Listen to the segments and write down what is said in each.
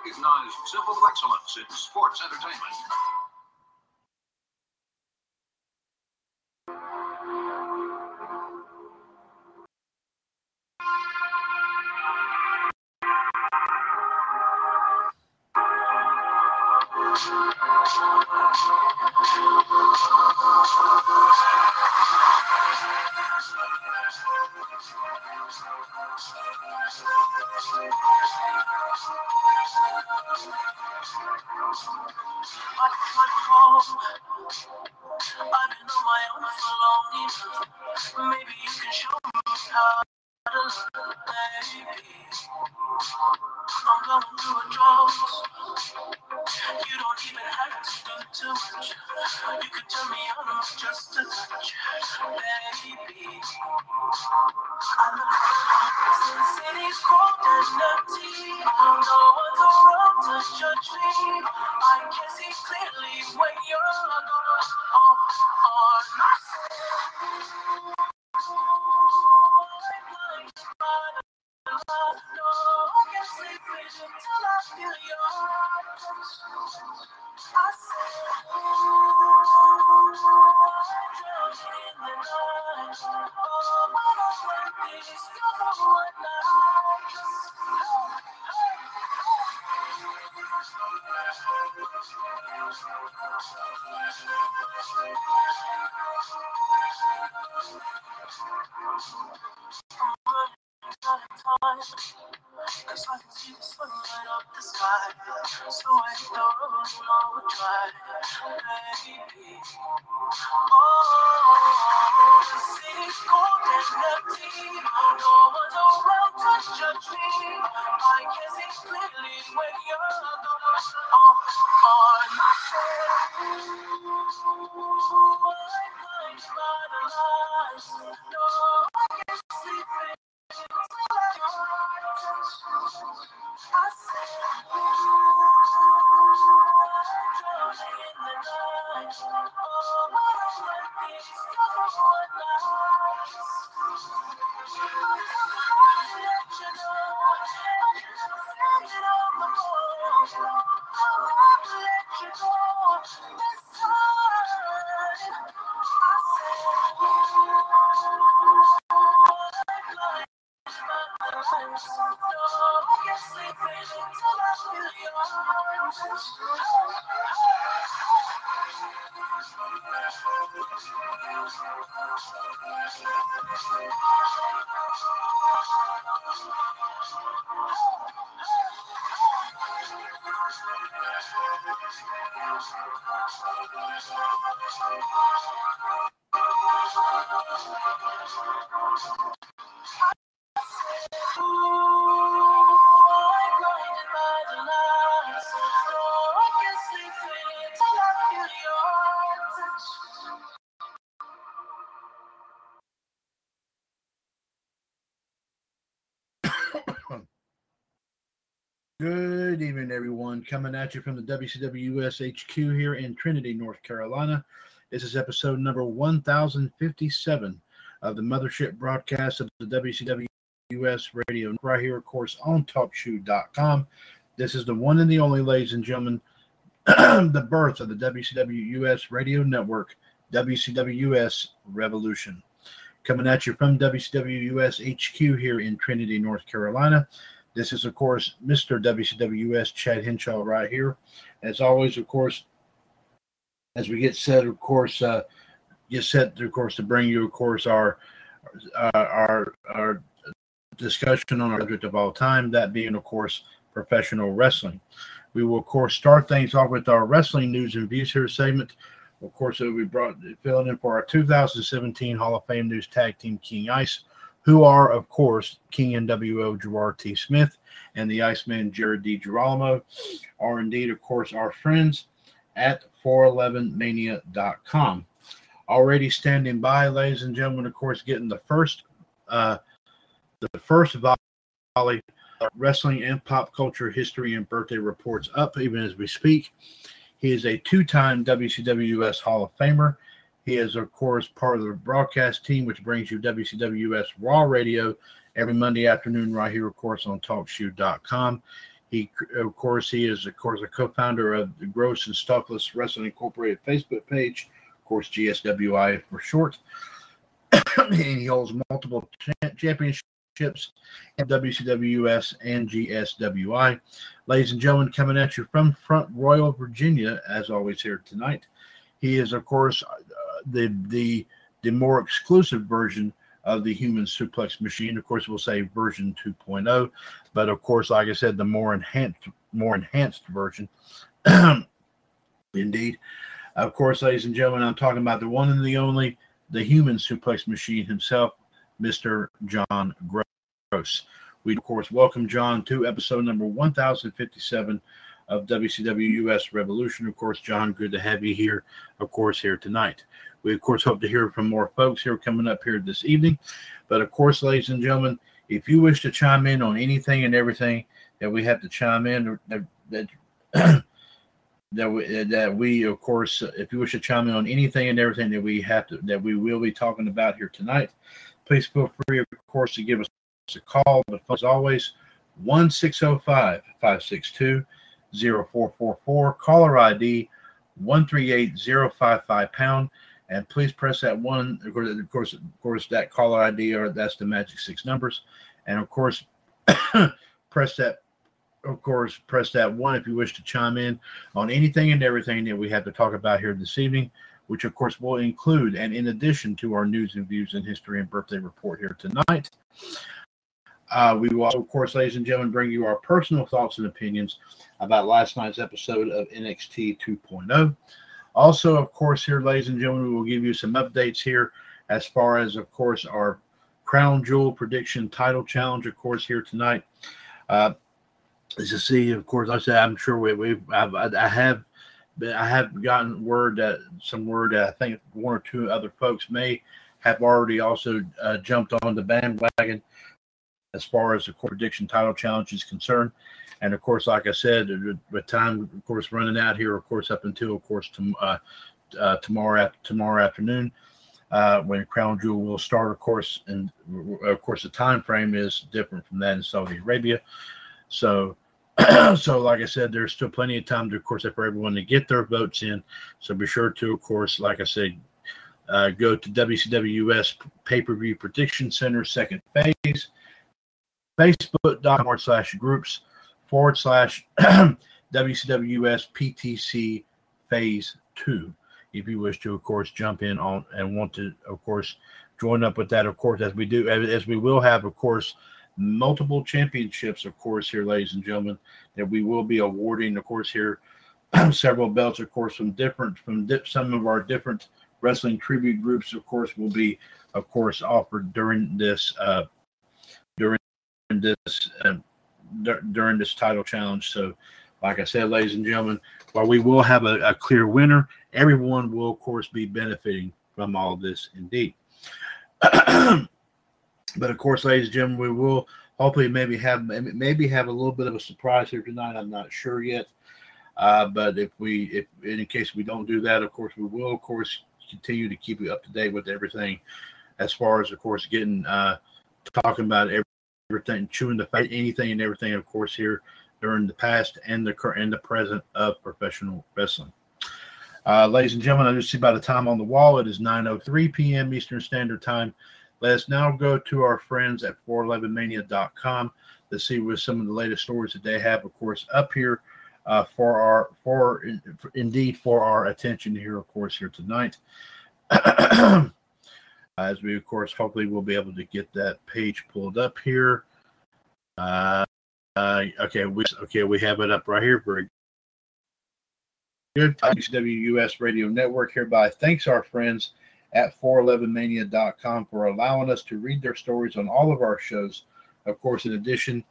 Recognized symbol of excellence in sports entertainment. Good evening, everyone. Coming at you from the WCW US HQ here in Trinity, North Carolina. This is episode number 1057 of the mothership broadcast of the WCW US radio, right here, of course, on TalkShoe.com. This is the one and the only, ladies and gentlemen, the birth of the WCW US radio network, WCW US Revolution. Coming at you from WCW US HQ here in Trinity, North Carolina. This is, of course, Mr. WCWS Chad Henshaw right here. As always, of course, as we get set, of course, uh, get set, of course, to bring you, of course, our uh, our our discussion on our subject of all time, that being, of course, professional wrestling. We will, of course, start things off with our wrestling news and views here segment. Of course, we brought filling in for our 2017 Hall of Fame News Tag Team King Ice who are, of course, King NWO Gerard T. Smith and the Iceman Jared D. Girolamo, are indeed, of course, our friends at 411mania.com. Already standing by, ladies and gentlemen, of course, getting the first uh, the first volley wrestling and pop culture history and birthday reports up even as we speak. He is a two-time WCWS Hall of Famer he is, of course, part of the broadcast team, which brings you WCWS Raw Radio every Monday afternoon, right here, of course, on TalkShoe.com. He, of course, he is, of course, a co-founder of the Gross and Stockless Wrestling Incorporated Facebook page, of course, GSWI for short. and he holds multiple championships in WCWS and GSWI. Ladies and gentlemen, coming at you from Front Royal, Virginia, as always here tonight. He is, of course, the the the more exclusive version of the human suplex machine. Of course, we'll say version 2.0, but of course, like I said, the more enhanced more enhanced version. Indeed. Of course, ladies and gentlemen, I'm talking about the one and the only, the human suplex machine himself, Mr. John Gross. We, of course, welcome John to episode number 1057 of WCW US Revolution. Of course, John, good to have you here, of course, here tonight. We, of course, hope to hear from more folks here coming up here this evening. But, of course, ladies and gentlemen, if you wish to chime in on anything and everything that we have to chime in, that, that that we, that we of course if you wish to chime in on anything and everything that we have to that we will be talking about here tonight please feel free of course to give us a call but as always 1605 562 0444 caller id 138055 pound and please press that one. Of course, of course, of course, that caller ID or that's the magic six numbers, and of course, press that. Of course, press that one if you wish to chime in on anything and everything that we have to talk about here this evening, which of course will include, and in addition to our news and views and history and birthday report here tonight. Uh, we will, of course, ladies and gentlemen, bring you our personal thoughts and opinions about last night's episode of NXT 2.0. Also, of course, here, ladies and gentlemen, we will give you some updates here as far as, of course, our Crown Jewel prediction title challenge, of course, here tonight. Uh, as you see, of course, I said I'm sure we, we've I've, I have I have gotten word that some word that I think one or two other folks may have already also uh, jumped on the bandwagon as far as the prediction title challenge is concerned. And of course, like I said, the time, of course, running out here, of course, up until, of course, to, uh, uh, tomorrow tomorrow afternoon, uh, when Crown Jewel will start, of course, and of course, the time frame is different from that in Saudi Arabia. So, so like I said, there's still plenty of time, to, of course, for everyone to get their votes in. So be sure to, of course, like I said, uh, go to WCWS Pay Per View Prediction Center second phase, Facebook.com slash groups forward slash WCWS PTC Phase 2. If you wish to, of course, jump in on and want to, of course, join up with that, of course, as we do, as we will have, of course, multiple championships, of course, here, ladies and gentlemen, that we will be awarding, of course, here, several belts, of course, from different, from dip, some of our different wrestling tribute groups, of course, will be, of course, offered during this, uh, this uh, during this title challenge. So, like I said, ladies and gentlemen, while we will have a, a clear winner, everyone will, of course, be benefiting from all this indeed. but of course, ladies and gentlemen, we will hopefully maybe have maybe have a little bit of a surprise here tonight. I'm not sure yet. Uh, but if we, if in case we don't do that, of course, we will, of course, continue to keep you up to date with everything, as far as, of course, getting uh, talking about everything, chewing the fat, anything and everything, of course, here during the past and the current and the present of professional wrestling. Uh, ladies and gentlemen, I just see by the time on the wall, it is 9:03 p.m. Eastern Standard Time. Let us now go to our friends at 411mania.com to see what some of the latest stories that they have, of course, up here uh, for our for indeed for our attention here, of course, here tonight. As we, of course, hopefully will be able to get that page pulled up here. Uh, uh, okay, we okay we have it up right here. Very good. WCWUS Radio Network hereby thanks our friends at 411mania.com for allowing us to read their stories on all of our shows. Of course, in addition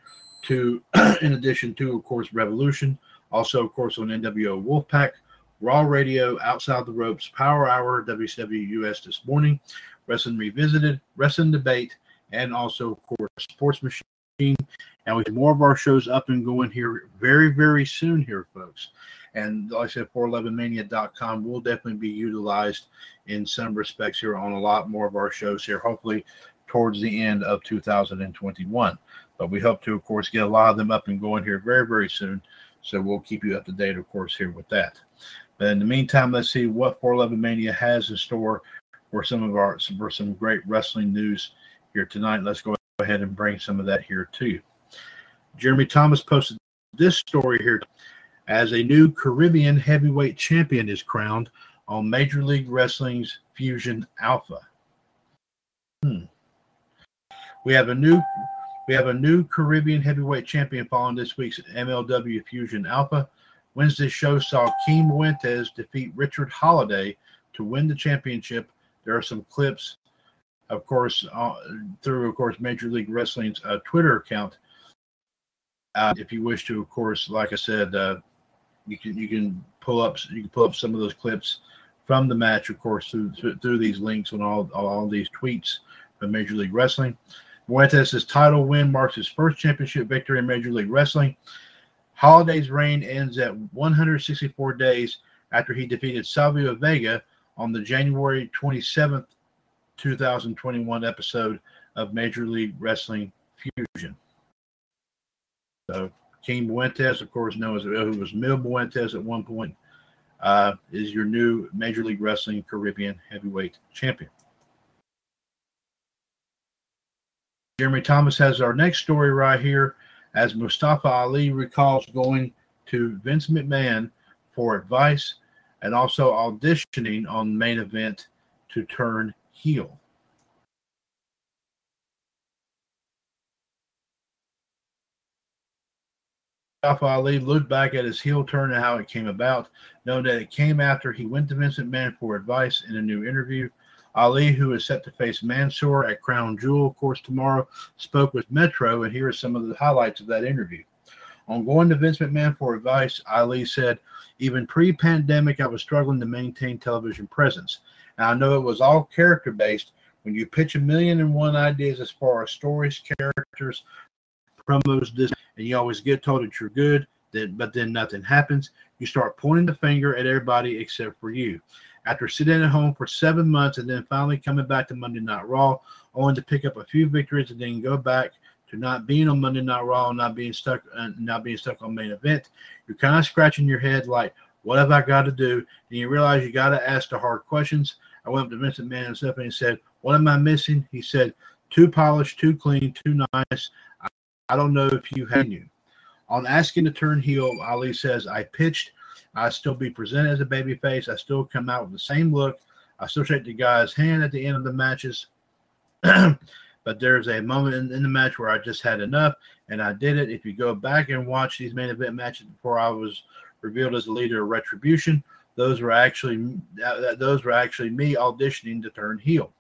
to in addition to of course Revolution, also of course on NWO Wolfpack, Raw Radio, Outside the Ropes, Power Hour, WCWUS this morning, Wrestling Revisited, Wrestling Debate, and also of course Sports Machine. And we have more of our shows up and going here very, very soon here, folks. And like I said, 411mania.com will definitely be utilized in some respects here on a lot more of our shows here, hopefully towards the end of 2021. But we hope to, of course, get a lot of them up and going here very, very soon. So we'll keep you up to date, of course, here with that. But in the meantime, let's see what 411 Mania has in store for some of our for some great wrestling news here tonight. Let's go ahead and bring some of that here to you. Jeremy Thomas posted this story here as a new Caribbean heavyweight champion is crowned on Major League Wrestling's Fusion Alpha. Hmm. We have a new we have a new Caribbean heavyweight champion following this week's MLW Fusion Alpha. Wednesday's show saw King Muertes defeat Richard Holliday to win the championship. There are some clips, of course, uh, through of course Major League Wrestling's uh, Twitter account. Uh, if you wish to, of course, like I said, uh, you can you can pull up you can pull up some of those clips from the match, of course, through through these links on all all these tweets from Major League Wrestling. Muertes' title win marks his first championship victory in Major League Wrestling. Holliday's reign ends at 164 days after he defeated Savio Vega on the January 27th, 2021 episode of Major League Wrestling Fusion. So King Muertes, of course, known as who was Mil Muertes at one point, uh, is your new Major League Wrestling Caribbean Heavyweight Champion. Jeremy Thomas has our next story right here as Mustafa Ali recalls going to Vince McMahon for advice and also auditioning on main event to turn heel. Mustafa Ali looked back at his heel turn and how it came about, knowing that it came after he went to Vincent McMahon for advice in a new interview. Ali, who is set to face Mansoor at Crown Jewel, of course, tomorrow, spoke with Metro, and here are some of the highlights of that interview. On going to Vince McMahon for advice, Ali said, Even pre pandemic, I was struggling to maintain television presence. And I know it was all character based. When you pitch a million and one ideas as far as stories, characters, promos, this, and you always get told that you're good, then, but then nothing happens, you start pointing the finger at everybody except for you after sitting at home for seven months and then finally coming back to Monday Night Raw, only to pick up a few victories and then go back to not being on Monday Night Raw, not being stuck, uh, not being stuck on main event. You're kind of scratching your head like, what have I got to do? And you realize you got to ask the hard questions. I went up to Vincent Man and stuff, and he said, "What am I missing?" He said, "Too polished, too clean, too nice. I, I don't know if you have you." On asking to turn heel, Ali says, "I pitched I still be presented as a baby face. I still come out with the same look. I still shake the guy's hand at the end of the matches. but there's a moment in, in, the match where I just had enough and I did it. If you go back and watch these main event matches before I was revealed as the leader of Retribution, those were actually those were actually me auditioning to turn heel.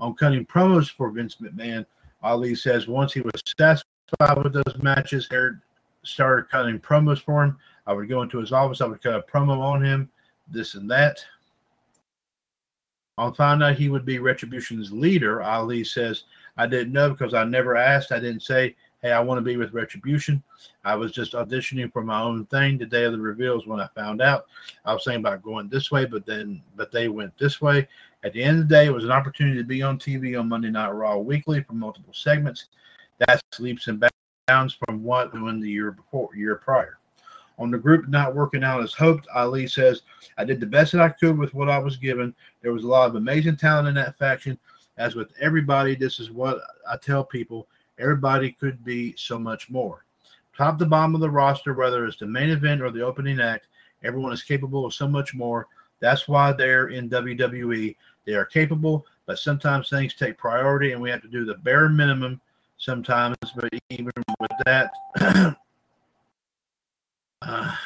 On cutting promos for Vince McMahon, Ali says once he was satisfied with those matches, Eric started cutting promos for him. I would go into his office. I would cut a promo on him, this and that. I'll find out he would be Retribution's leader. Ali says, I didn't know because I never asked. I didn't say Hey, I want to be with Retribution. I was just auditioning for my own thing. The day of the reveal is when I found out. I was thinking about going this way, but then but they went this way. At the end of the day, it was an opportunity to be on TV on Monday Night Raw weekly for multiple segments. That's leaps and bounds from what in the year before, year prior. On the group not working out as hoped, Ali says, I did the best that I could with what I was given. There was a lot of amazing talent in that faction. As with everybody, this is what I tell people everybody could be so much more. Top to bottom of the roster, whether it's the main event or the opening act, everyone is capable of so much more. That's why they're in WWE. They are capable, but sometimes things take priority and we have to do the bare minimum sometimes. But even with that, uh,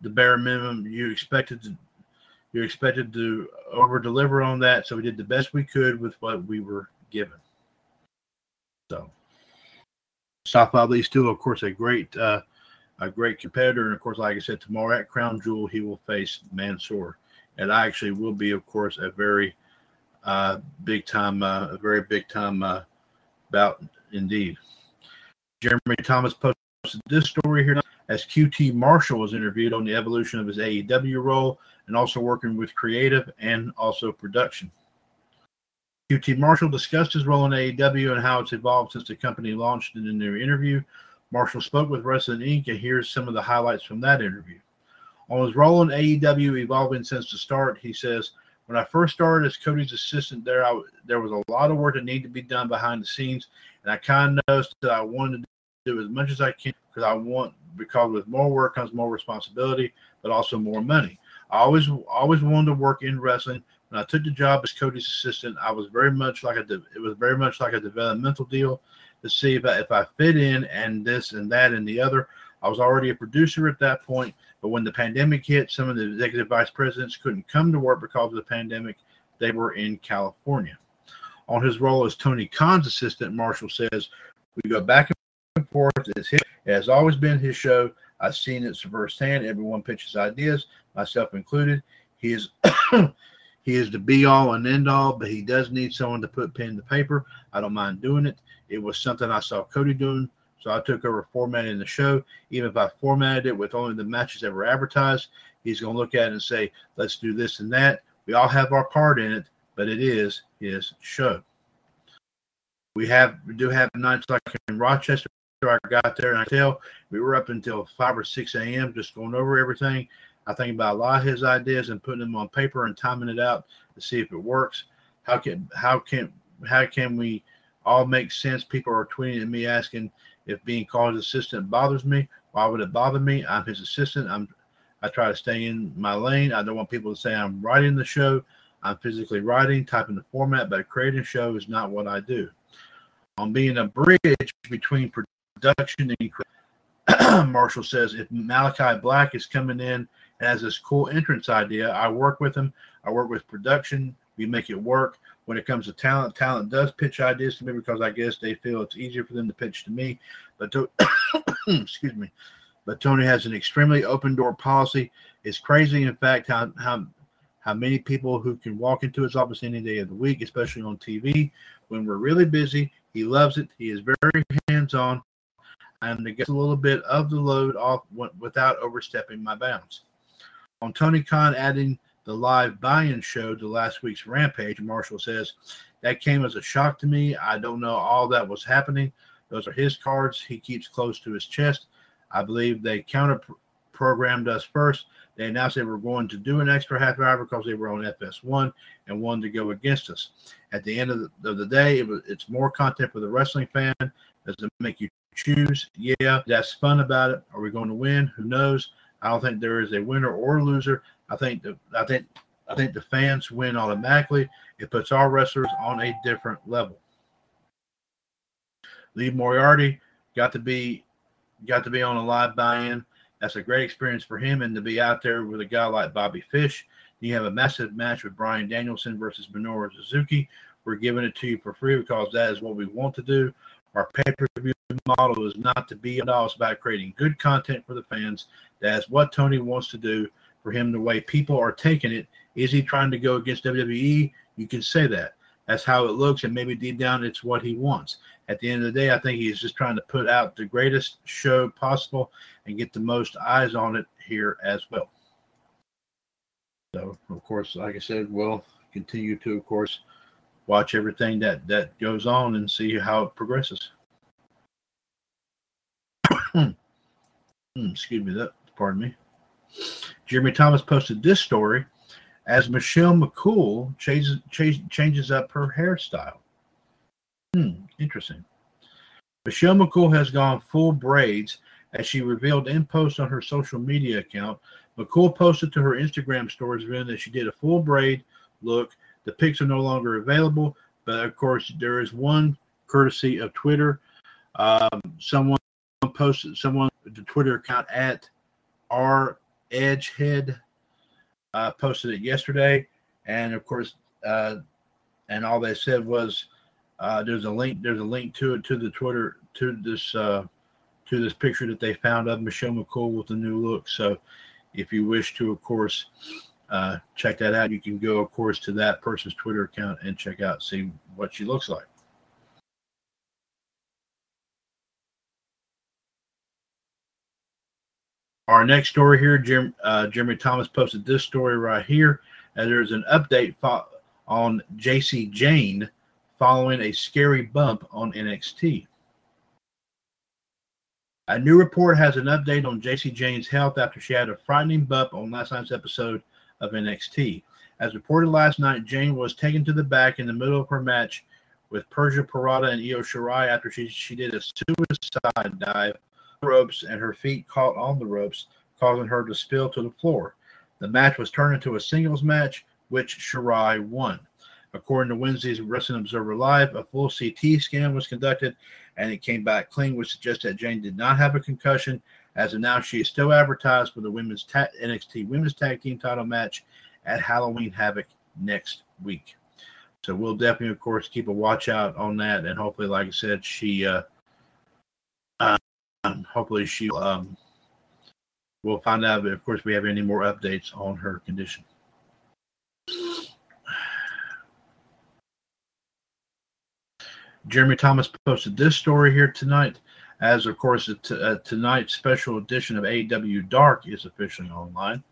the bare minimum you expected to you're expected to over deliver on that. So we did the best we could with what we were given. So Mustafa Ali still, of course, a great uh, a great competitor, and of course, like I said, tomorrow at Crown Jewel he will face Mansoor, and I actually will be, of course, a very uh, big time, uh, a very big time uh, bout indeed. Jeremy Thomas posted this story here as QT Marshall was interviewed on the evolution of his AEW role and also working with creative and also production. QT Marshall discussed his role in AEW and how it's evolved since the company launched it in their interview. Marshall spoke with Wrestling Inc. and here's some of the highlights from that interview. On his role in AEW evolving since the start, he says, when I first started as Cody's assistant there, I, there was a lot of work that needed to be done behind the scenes, and I kind of noticed that I wanted to do as much as I can because I want because with more work comes more responsibility, but also more money. I always always wanted to work in wrestling, when I took the job as Cody's assistant, I was very much like a it was very much like a developmental deal to see if I, if I fit in and this and that and the other. I was already a producer at that point, but when the pandemic hit, some of the executive vice presidents couldn't come to work because of the pandemic. They were in California. On his role as Tony Khan's assistant, Marshall says, "We go back and forth. It's his, it has always been his show. I've seen it firsthand. Everyone pitches ideas, myself included. He is He is the be all and end all, but he does need someone to put pen to paper. I don't mind doing it. It was something I saw Cody doing, so I took over formatting the show. Even if I formatted it with only the matches that were advertised, he's going to look at it and say, let's do this and that. We all have our part in it, but it is his show. We have we do have nights like in Rochester. I got there and I tell we were up until five or six a.m. just going over everything. I think about a lot of his ideas and putting them on paper and timing it out to see if it works. How can how can how can we all make sense? People are tweeting at me asking if being called his assistant bothers me. Why would it bother me? I'm his assistant. I'm I try to stay in my lane. I don't want people to say I'm writing the show. I'm physically writing, typing the format, but creating a show is not what I do. On being a bridge between production and Marshall says if Malakai Black is coming in and has this cool entrance idea. I work with him. I work with production. We make it work. When it comes to talent, talent does pitch ideas to me because I guess they feel it's easier for them to pitch to me. But to, excuse me, but Tony has an extremely open door policy. It's crazy, in fact, how how how many people who can walk into his office any day of the week, especially on TV. When we're really busy, he loves it. He is very hands on. And to get a little bit of the load off without overstepping my bounds. On Tony Khan adding the live buy-in show to last week's Rampage, Marshall says that came as a shock to me. I don't know all that was happening. Those are his cards. He keeps close to his chest. I believe they counter programmed us first. They announced they were going to do an extra half hour because they were on FS1 and wanted to go against us. At the end of the, of the day, it was, it's more content for the wrestling fan. Does it make you choose? Yeah, that's fun about it. Are we going to win? Who knows? I don't think there is a winner or loser. I think the I think I think the fans win automatically. It puts our wrestlers on a different level. Lee Moriarty got to be got to be on a live buy-in. That's a great experience for him, and to be out there with a guy like Bobby Fish. You have a massive match with Bryan Danielson versus Minoru Suzuki. We're giving it to you for free because that is what we want to do. Our pay-per-view model is not to be all. About creating good content for the fans. That's what Tony wants to do for him. The way people are taking it, is he trying to go against WWE? You can say that. that's how it looks, and maybe deep down it's what he wants. At the end of the day, I think he's just trying to put out the greatest show possible and get the most eyes on it here as well. So, of course, like I said, we'll continue to, of course, watch everything that that goes on and see how it progresses. Hmm, excuse me, that pardon me. Jeremy Thomas posted this story as Michelle McCool changes changes up her hairstyle. Hmm, interesting. Michelle McCool has gone full braids as she revealed in post on her social media account. McCool posted to her Instagram stories revealing that she did a full braid look. The pics are no longer available, but of course there is one courtesy of Twitter. Um, someone posted someone the Twitter account at R Edgehead uh, posted it yesterday, and of course, uh, and all they said was uh, there's a link. There's a link to it to the Twitter to this uh, to this picture that they found of Michelle McCool with the new look. So, if you wish to, of course, uh, check that out, you can go, of course, to that person's Twitter account and check out see what she looks like. Our next story here, Jim, uh, Jeremy Thomas posted this story right here. And there's an update fo- on Jacy Jayne following a scary bump on NXT. A new report has an update on Jacy Jayne's health after she had a frightening bump on last night's episode of NXT. As reported last night, Jayne was taken to the back in the middle of her match with Persia Pirotta and Io Shirai after she, she did a suicide dive ropes and her feet caught on the ropes, causing her to spill to the floor. The match was turned into a singles match, which Shirai won. According to Wednesday's Wrestling Observer Live, a full CT scan was conducted and it came back clean, which suggests that Jayne did not have a concussion. As of now, she is still advertised for the women's ta- NXT Women's Tag Team title match at Halloween Havoc next week. So we'll definitely, of course, keep a watch out on that, and hopefully, like I said, she uh, um, hopefully she um, we'll find out if, of course, we have any more updates on her condition. Jeremy Thomas posted this story here tonight, as of course, t- uh, tonight's special edition of AW Dark is officially online.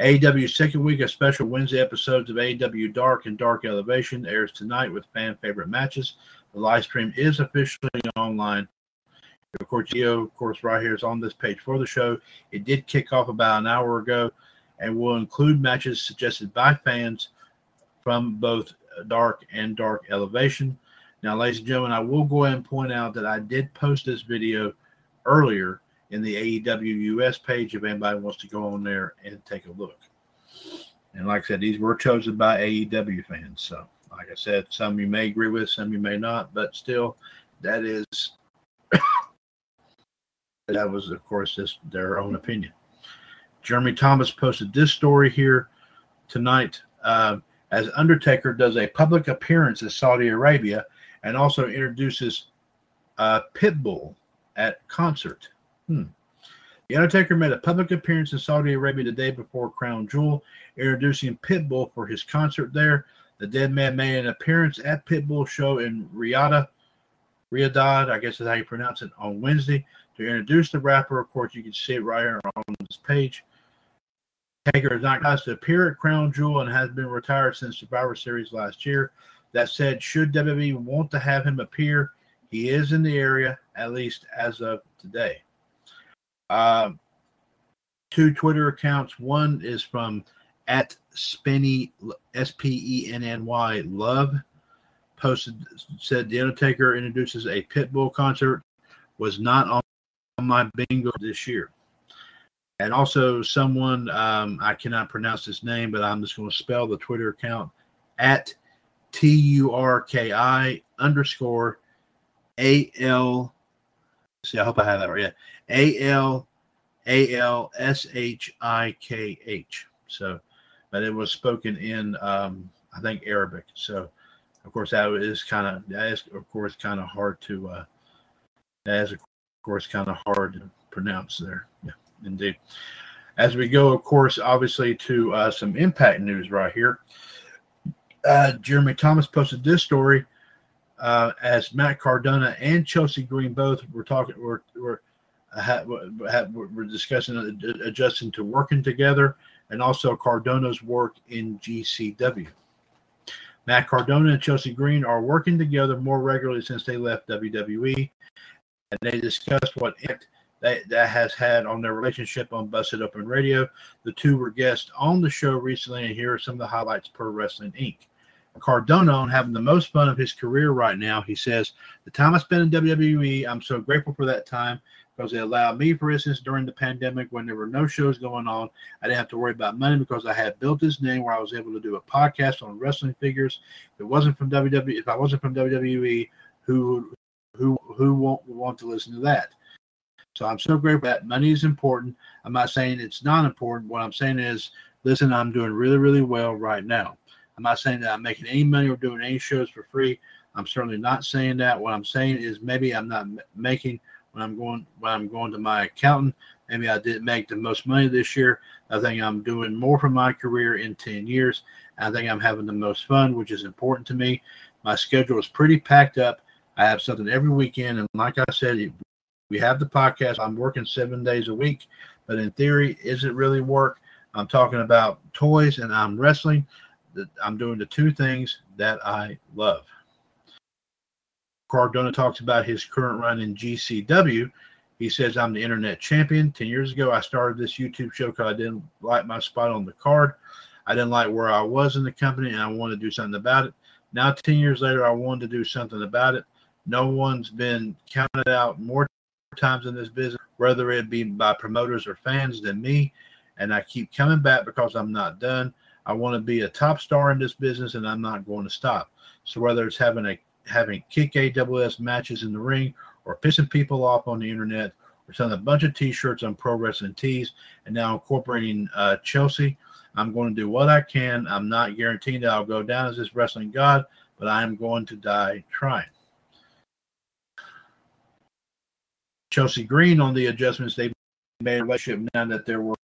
AEW's second week of special Wednesday episodes of AW Dark and Dark Elevation airs tonight with fan favorite matches. The live stream is officially online of course, Geo, of course, right here is on this page for the show. It did kick off about an hour ago and will include matches suggested by fans from both Dark and Dark Elevation. Now, ladies and gentlemen, I will go ahead and point out that I did post this video earlier in the AEW US page if anybody wants to go on there and take a look. And like I said, these were chosen by AEW fans. So, like I said, some you may agree with, some you may not, but still, that is that was, of course, just their own opinion. Jeremy Thomas posted this story here tonight uh, as Undertaker does a public appearance in Saudi Arabia and also introduces uh, Pitbull at concert. Hmm. The Undertaker made a public appearance in Saudi Arabia the day before Crown Jewel, introducing Pitbull for his concert there. The dead man made an appearance at Pitbull show in Riyadh, Riyadh, I guess is how you pronounce it, on Wednesday to introduce the rapper. Of course, you can see it right here on this page. Taker is not asked to appear at Crown Jewel and has been retired since Survivor Series last year. That said, should WWE want to have him appear, he is in the area, at least as of today. Um, two Twitter accounts. One is from at Spenny S P E N N Y Love posted said the Undertaker introduces a Pitbull concert was not on my bingo this year. And also, someone um, I cannot pronounce his name, but I'm just going to spell the Twitter account at T U R K I underscore A L. See, I hope I have that right. Yeah, A L A L S H I K H. So, but it was spoken in, um, I think, Arabic. So, of course, that is kind of that is, of course, kind of hard to. Uh, that is, of course, kind of hard to pronounce there. Yeah, indeed. As we go, of course, obviously to uh, some impact news right here. Uh, Jeremy Thomas posted this story uh, as Matt Cardona and Chelsea Green both were talking were were uh, had, had, were discussing uh, adjusting to working together, and also Cardona's work in GCW. Matt Cardona and Chelsea Green are working together more regularly since they left WWE, and they discussed what impact that, that has had on their relationship on Busted Open Radio. The two were guests on the show recently, and here are some of the highlights per Wrestling Inc. Cardona on having the most fun of his career right now. He says, The time I spent in WWE, I'm so grateful for that time because it allowed me, for instance, during the pandemic when there were no shows going on, I didn't have to worry about money because I had built this name where I was able to do a podcast on wrestling figures. If it wasn't from WWE, if I wasn't from WWE, who who who won't want to listen to that? So I'm so grateful that money is important. I'm not saying it's not important. What I'm saying is, listen, I'm doing really, really well right now. I'm not saying that I'm making any money or doing any shows for free. I'm certainly not saying that. What I'm saying is maybe I'm not making when I'm going when I'm going to my accountant. Maybe I didn't make the most money this year. I think I'm doing more for my career in 10 years. I think I'm having the most fun, which is important to me. My schedule is pretty packed up. I have something every weekend. And like I said, we have the podcast. I'm working seven days a week, but in theory, is it really work? I'm talking about toys and I'm wrestling. I'm doing the two things that I love. Cardona talks about his current run in GCW. He says, I'm the internet champion. 10 years ago, I started this YouTube show because I didn't like my spot on the card. I didn't like where I was in the company and I wanted to do something about it. Now, 10 years later, I wanted to do something about it. No one's been counted out more times in this business, whether it be by promoters or fans, than me. And I keep coming back because I'm not done. I want to be a top star in this business and I'm not going to stop. So whether it's having a having kick AWS matches in the ring or pissing people off on the internet or selling a bunch of t-shirts on Pro Wrestling Tees and now incorporating uh, Chelsea. I'm going to do what I can. I'm not guaranteeing that I'll go down as this wrestling god, but I am going to die trying. Chelsea Green on the adjustments they made relationship now that they're working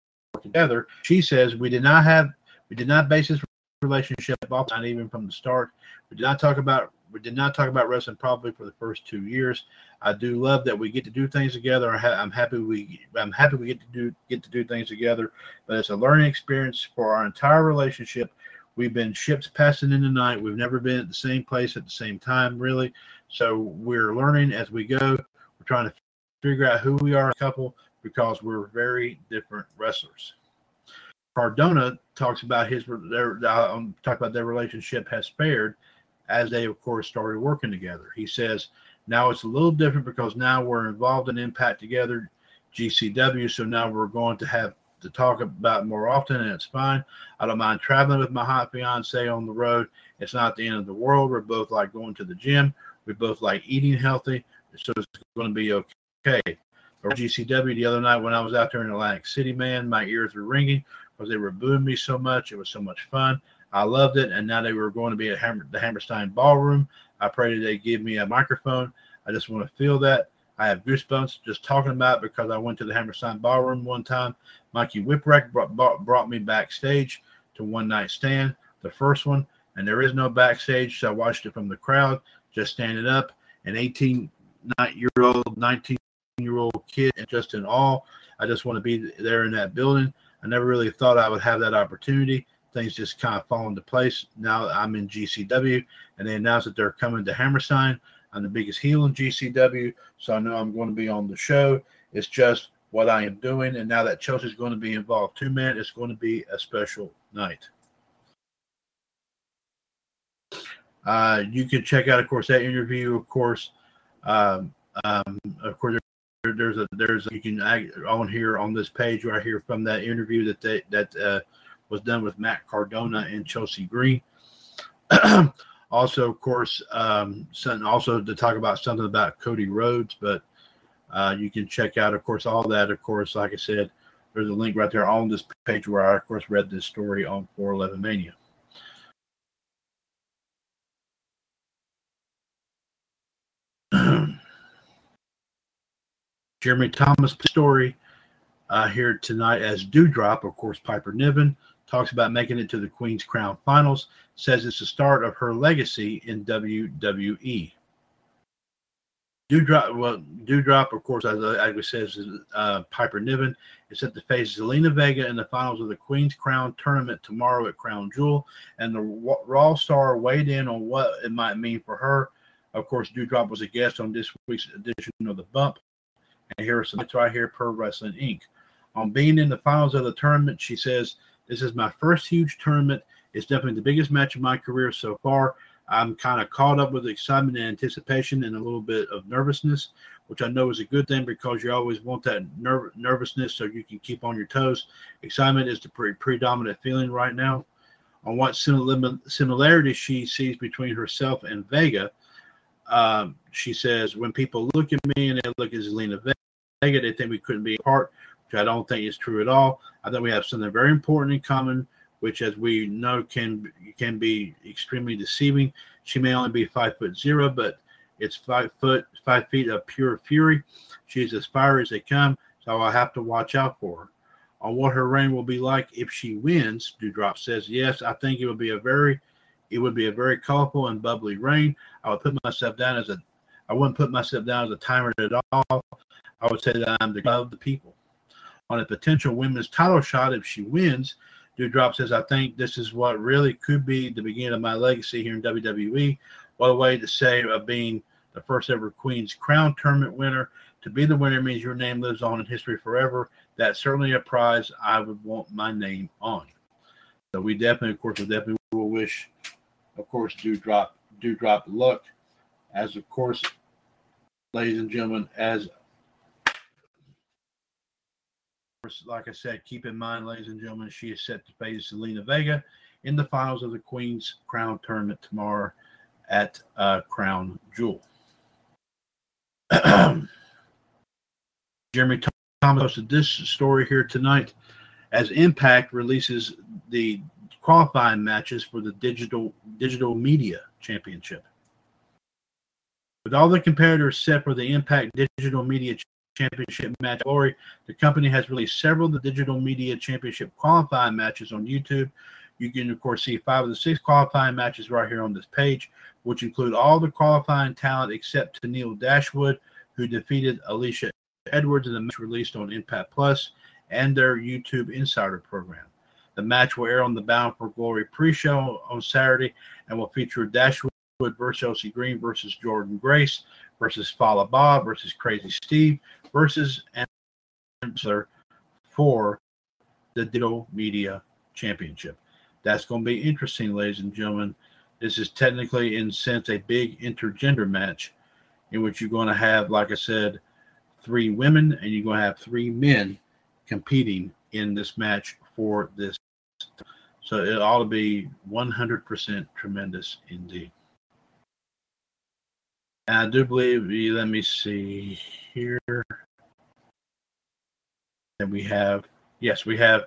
together. She says we did not have we did not base this relationship off not even from the start. We did not talk about we did not talk about wrestling probably for the first two years. I do love that we get to do things together. I'm happy we I'm happy we get to do get to do things together. But it's a learning experience for our entire relationship. We've been ships passing in the night. We've never been at the same place at the same time, really. So we're learning as we go. We're trying to figure out who we are a couple because we're very different wrestlers. Cardona talks about his their um, talk about their relationship has fared as they of course started working together. He says now it's a little different because now we're involved in Impact together, GCW. So now we're going to have to talk about more often, and it's fine. I don't mind traveling with my hot fiance on the road. It's not the end of the world. We're both like going to the gym. We both like eating healthy, so it's going to be okay. Or GCW the other night when I was out there in Atlantic City, man, my ears were ringing because they were booing me so much. It was so much fun. I loved it. And now they were going to be at Hammer, the Hammerstein Ballroom. I pray that they give me a microphone. I just want to feel that. I have goosebumps just talking about because I went to the Hammerstein Ballroom one time. Mikey Whipwreck brought, brought, brought me backstage to One Night Stand, the first one, and there is no backstage. So I watched it from the crowd, just standing up. An 18 year old, 19 year old kid, and just in awe. I just want to be there in that building. I never really thought I would have that opportunity. Things just kind of fall into place. Now I'm in GCW, and they announced that they're coming to Hammerstein. I'm the biggest heel in GCW, so I know I'm going to be on the show. It's just what I am doing, and now that Chelsea's going to be involved too, man, it's going to be a special night. Uh, you can check out, of course, that interview. Of course, um, um, of course, there's a there's a, you can on here on this page right here from that interview that they that uh, was done with Matt Cardona and Chelsea Green. also, of course, um, also to talk about something about Cody Rhodes, but uh, you can check out, of course, all that. Of course, like I said, there's a link right there on this page where I, of course, read this story on 411 Mania. Jeremy Thomas story uh, here tonight as Doudrop. of course, Piper Niven talks about making it to the Queen's Crown Finals. Says it's the start of her legacy in WWE. Doudrop, well, Doudrop, of course, as I as says, uh, Piper Niven is set to face Zelina Vega in the finals of the Queen's Crown tournament tomorrow at Crown Jewel, and the Raw star weighed in on what it might mean for her. Of course, Doudrop was a guest on this week's edition of the Bump, and are some right here per Wrestling Inc. On being in the finals of the tournament, she says, "This is my first huge tournament. It's definitely the biggest match of my career so far." I'm kind of caught up with excitement and anticipation and a little bit of nervousness, which I know is a good thing because you always want that ner- nervousness so you can keep on your toes. Excitement is the pre- predominant feeling right now. On what sim- similarities she sees between herself and Vega, um, she says, when people look at me and they look at Zelina Vega, they think we couldn't be apart, which I don't think is true at all. I think we have something very important in common which, as we know, can can be extremely deceiving. She may only be five foot zero, but it's five foot five feet of pure fury. She's as fiery as they come, so I'll have to watch out for her. On what her reign will be like if she wins, Doudrop says, yes, I think it will be a very it would be a very colorful and bubbly reign. I would put myself down as a I wouldn't put myself down as a timer at all. I would say that I'm the of the people. On a potential women's title shot, if she wins, Doudrop says, I think this is what really could be the beginning of my legacy here in WWE. What a way to say of being the first ever Queen's Crown tournament winner. To be the winner means your name lives on in history forever. That's certainly a prize I would want my name on. So we definitely, of course, we definitely will wish, of course, Doudrop, Doudrop luck. As of course, ladies and gentlemen, as like I said, keep in mind, ladies and gentlemen, she is set to face Zelina Vega in the finals of the Queen's Crown tournament tomorrow at uh, Crown Jewel. Jeremy Thomas posted this story here tonight as Impact releases the qualifying matches for the digital digital media championship. With all the competitors set for the Impact Digital Media Championship match glory. The company has released several of the Digital Media Championship qualifying matches on YouTube. You can, of course, see five of the six qualifying matches right here on this page, which include all the qualifying talent except Tennille Dashwood, who defeated Alicia Edwards in the match released on Impact Plus and their YouTube Insider program. The match will air on the Bound for Glory pre-show on Saturday and will feature Dashwood versus Chelsea Green versus Jordynne Grace versus Fallah Bahh versus Crazy Steve versus answer for the Digital Media Championship. That's going to be interesting, ladies and gentlemen. This is technically, in sense, a big intergender match in which you're going to have, like I said, three women and you're going to have three men competing in this match for this. So it ought to be 100% tremendous indeed. I do believe, let me see here. And we have, yes, we have,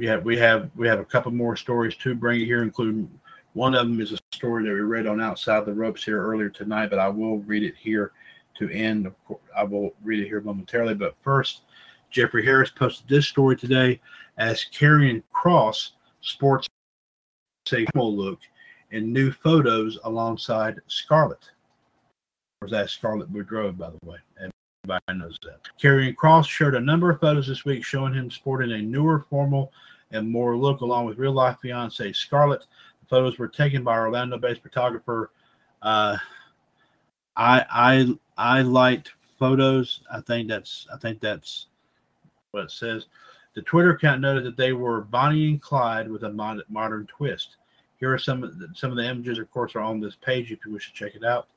we have, we have, we have a couple more stories to bring here, including one of them is a story that we read on Outside the Ropes here earlier tonight, but I will read it here to end. Of course, I will read it here momentarily. But first, Jeffrey Harris posted this story today as Karrion Kross sports a look in new photos alongside Scarlett. Or that Scarlett Bordeaux, by the way. Everybody knows that. Karrion Kross shared a number of photos this week showing him sporting a newer, formal, and more look along with real life fiance Scarlett. The photos were taken by Orlando based photographer. Uh, I I I liked photos. I think that's I think that's what it says. The Twitter account noted that they were Bonnie and Clyde with a mod- modern twist. Here are some of the, some of the images, of course, are on this page if you wish to check it out.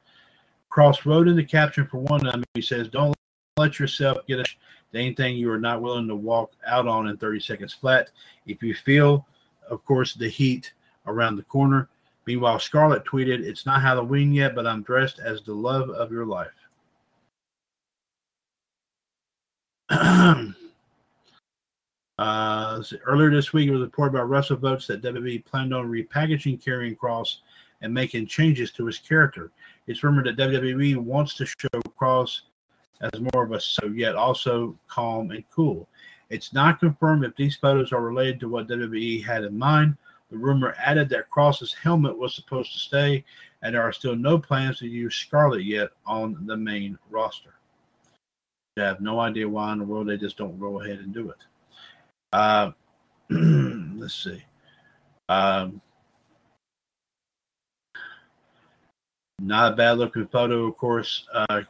Kross wrote in the caption for one of them, he says, Don't let yourself get a, anything you are not willing to walk out on in 30 seconds flat. If you feel, of course, the heat around the corner. Meanwhile, Scarlett tweeted, It's not Halloween yet, but I'm dressed as the love of your life. Uh, earlier this week, it was reported by WrestleVotes that WWE planned on repackaging Karrion Kross and making changes to his character. It's rumored that WWE wants to show Kross as more of a so yet also calm and cool. It's not confirmed if these photos are related to what WWE had in mind. The rumor added that Kross's helmet was supposed to stay, and there are still no plans to use Scarlet yet on the main roster. I have no idea why in the world they just don't go ahead and do it. Uh, let's see. Um, not a bad looking photo, of course, uh,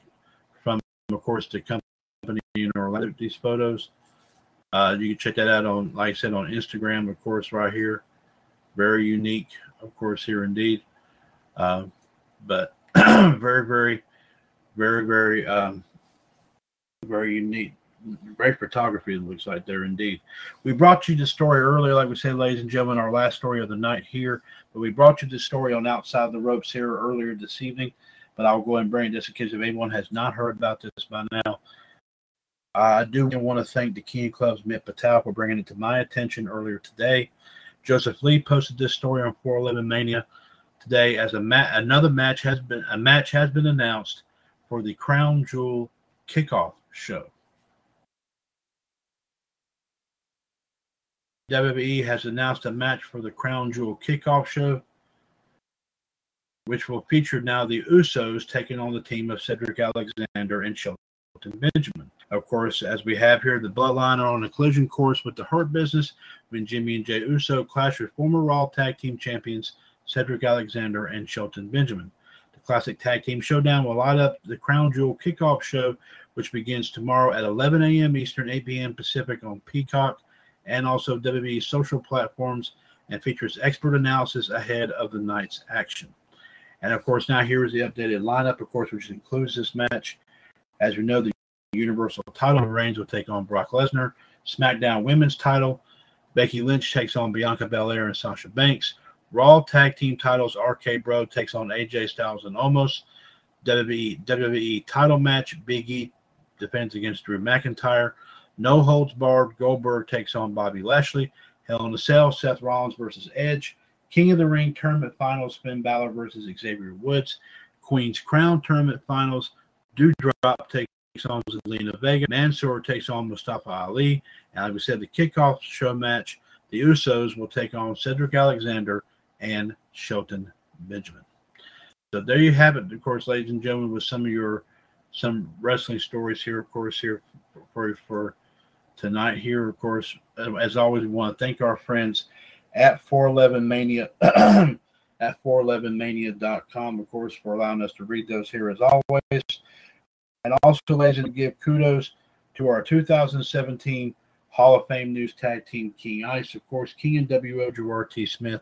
from of course the company in Orlando. These photos, uh, you can check that out on, like I said, on Instagram, of course, right here. Very unique, of course, here indeed. Uh, but very, very, very, very, um, very unique. Great photography, it looks like there indeed. We brought you the story earlier, like we said, ladies and gentlemen, our last story of the night here. But we brought you the story on Outside the Ropes here earlier this evening. But I'll go and bring just in case if anyone has not heard about this by now. I do want to thank the King Club's Mitt Patel for bringing it to my attention earlier today. Joseph Lee posted this story on 411 Mania today as a ma- another match has been a match has been announced for the Crown Jewel kickoff show. WWE has announced a match for the Crown Jewel kickoff show, which will feature now the Usos taking on the team of Cedric Alexander and Shelton Benjamin. Of course, as we have here, the Bloodline are on a collision course with the Hurt Business when Jimmy and Jay Uso clash with former Raw Tag Team Champions Cedric Alexander and Shelton Benjamin. The Classic Tag Team Showdown will light up the Crown Jewel kickoff show, which begins tomorrow at 11 a.m. Eastern, 8 p.m. Pacific on Peacock and also WWE social platforms and features expert analysis ahead of the night's action. And of course, now here is the updated lineup, of course, which includes this match. As we know, the Universal title reigns will take on Brock Lesnar. SmackDown Women's title, Becky Lynch takes on Bianca Belair and Sasha Banks. Raw Tag Team titles, RK Bro takes on AJ Styles and Omos. WWE, WWE title match, Big E defends against Drew McIntyre. No holds barred. Goldberg takes on Bobby Lashley. Hell in a Cell, Seth Rollins versus Edge. King of the Ring tournament finals, Finn Balor versus Xavier Woods. Queen's Crown tournament finals, Doudrop takes on Zelina Vega. Mansoor takes on Mustafa Ali. And like we said, the kickoff show match, the Usos will take on Cedric Alexander and Shelton Benjamin. So there you have it, of course, ladies and gentlemen, with some of your some wrestling stories here, of course, here for for tonight here. Of course, uh, as always, we want to thank our friends at 411 Mania at 411mania.com, of course, for allowing us to read those here as always. And also, ladies, to give kudos to our 2017 Hall of Fame News Tag Team King Ice, of course, King and WO Gerard T. Smith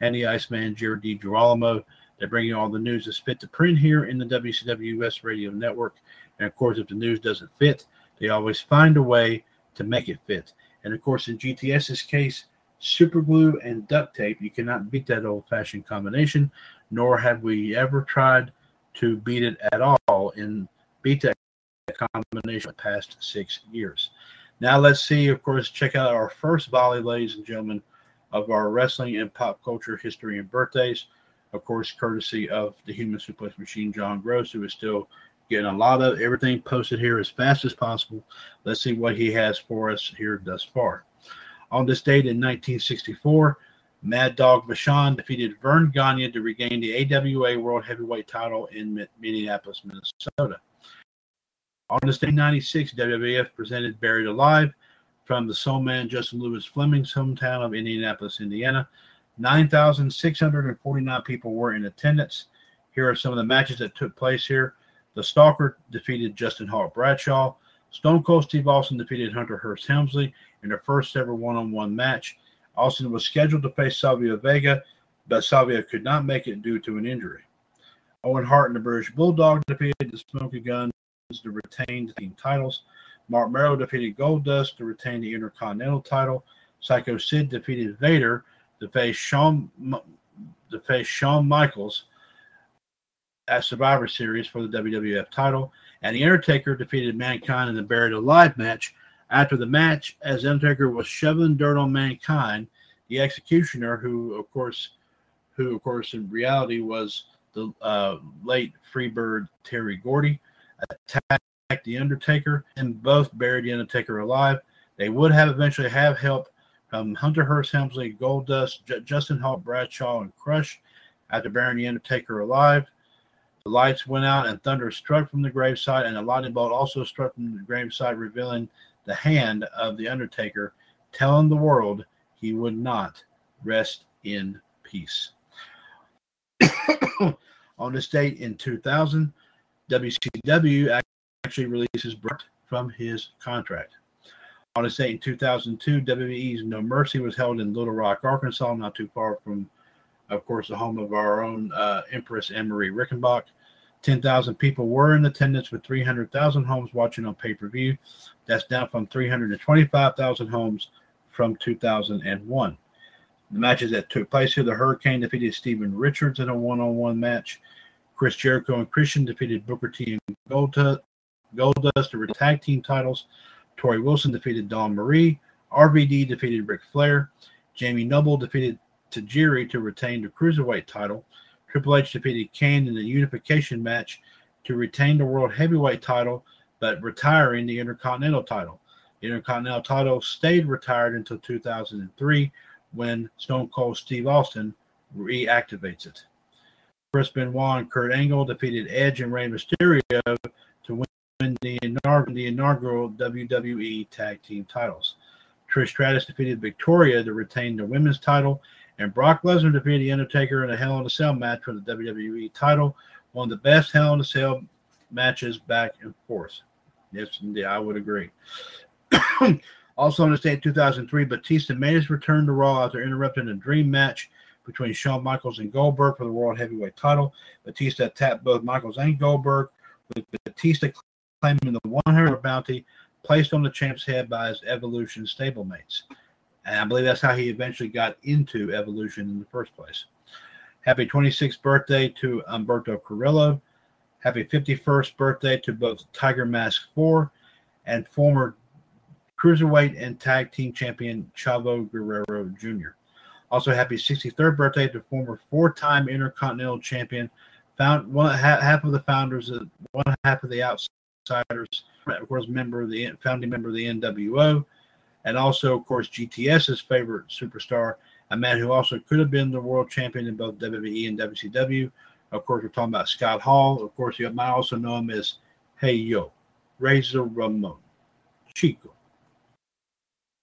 and the Iceman Jared D. Girolamo. They bring you all the news that's fit to print here in the WCWS Radio Network. And of course, if the news doesn't fit, they always find a way to make it fit. And of course, in GTS's case, super glue and duct tape, you cannot beat that old fashioned combination, nor have we ever tried to beat it at all in beat that combination the past six years. Now let's see, of course, check out our first volley, ladies and gentlemen, of our wrestling and pop culture history and birthdays. Of course, courtesy of the human suplex machine, John Gross, who is still getting a lot of everything posted here as fast as possible. Let's see what he has for us here thus far. On this date in 1964, Mad Dog Vachon defeated Verne Gagne to regain the AWA World Heavyweight title in Minneapolis, Minnesota. On this day 96, WWF presented Buried Alive from the Soul Man Justin Lewis Fleming's hometown of Indianapolis, Indiana. 9,649 people were in attendance. Here are some of the matches that took place here. The Stalker defeated Justin Hawk Bradshaw. Stone Cold Steve Austin defeated Hunter Hearst Helmsley in their first ever one on one match. Austin was scheduled to face Savio Vega, but Savio could not make it due to an injury. Owen Hart and the British Bulldog defeated the Smoky Guns to retain the team titles. Mark Mero defeated Goldust to retain the Intercontinental title. Psycho Sid defeated Vader to face Shawn to face Shawn Michaels at Survivor Series for the WWF title, and The Undertaker defeated Mankind in the Buried Alive match. After the match, as Undertaker was shoveling dirt on Mankind, the Executioner, who of course, who of course in reality was the uh, late Freebird Terry Gordy, attacked the Undertaker and both buried the Undertaker alive. They would have eventually have help from Hunter Hearst Helmsley, Goldust, J- Justin Hawk, Bradshaw, and Crush after burying the Undertaker alive. Lights went out and thunder struck from the graveside, and a lightning bolt also struck from the graveside, revealing the hand of the Undertaker, telling the world he would not rest in peace. On this date in 2000, WCW actually releases Bret from his contract. On this date in 2002, WWE's No Mercy was held in Little Rock, Arkansas, not too far from, of course, the home of our own uh, Empress Anne Marie Rickenbach. 10,000 people were in attendance with 300,000 homes watching on pay per view. That's down from 325,000 homes from 2001. The matches that took place here the Hurricane defeated Steven Richards in a one on one match. Chris Jericho and Christian defeated Booker T and Goldust, Goldust to tag team titles. Torrie Wilson defeated Dawn Marie. RVD defeated Ric Flair. Jamie Noble defeated Tajiri to retain the Cruiserweight title. Triple H defeated Kane in the unification match to retain the World Heavyweight title, but retiring the Intercontinental title. The Intercontinental title stayed retired until 2003 when Stone Cold Steve Austin reactivates it. Chris Benoit and Kurt Angle defeated Edge and Rey Mysterio to win the inaugural, the inaugural WWE Tag Team titles. Trish Stratus defeated Victoria to retain the women's title, and Brock Lesnar defeated The Undertaker in a Hell in a Cell match for the WWE title. One of the best Hell in a Cell matches back and forth. Yes, indeed, I would agree. also on day in 2003, Batista made his return to Raw after interrupting a dream match between Shawn Michaels and Goldberg for the World Heavyweight title. Batista attacked both Michaels and Goldberg, with Batista claiming the 100 bounty placed on the champ's head by his Evolution stablemates. And I believe that's how he eventually got into Evolution in the first place. Happy 26th birthday to Humberto Carrillo. Happy 51st birthday to both Tiger Mask 4 and former Cruiserweight and Tag Team Champion Chavo Guerrero Jr. Also, happy 63rd birthday to former four-time Intercontinental Champion, found one half of the founders, of, one half of the outsiders, of course, member of the founding member of the NWO, and also, of course, GTS's favorite superstar, a man who also could have been the world champion in both WWE and WCW. Of course, we're talking about Scott Hall. Of course, you might also know him as Hey Yo, Razor Ramon, Chico.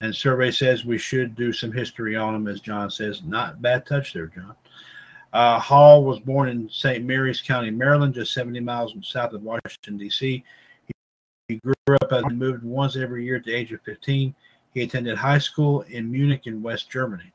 And survey says we should do some history on him, as John says. Not bad touch there, John. Uh, Hall was born in St. Mary's County, Maryland, just 70 miles south of Washington, D.C. He, grew up and moved once every year at the age of 15. He attended high school in Munich in West Germany.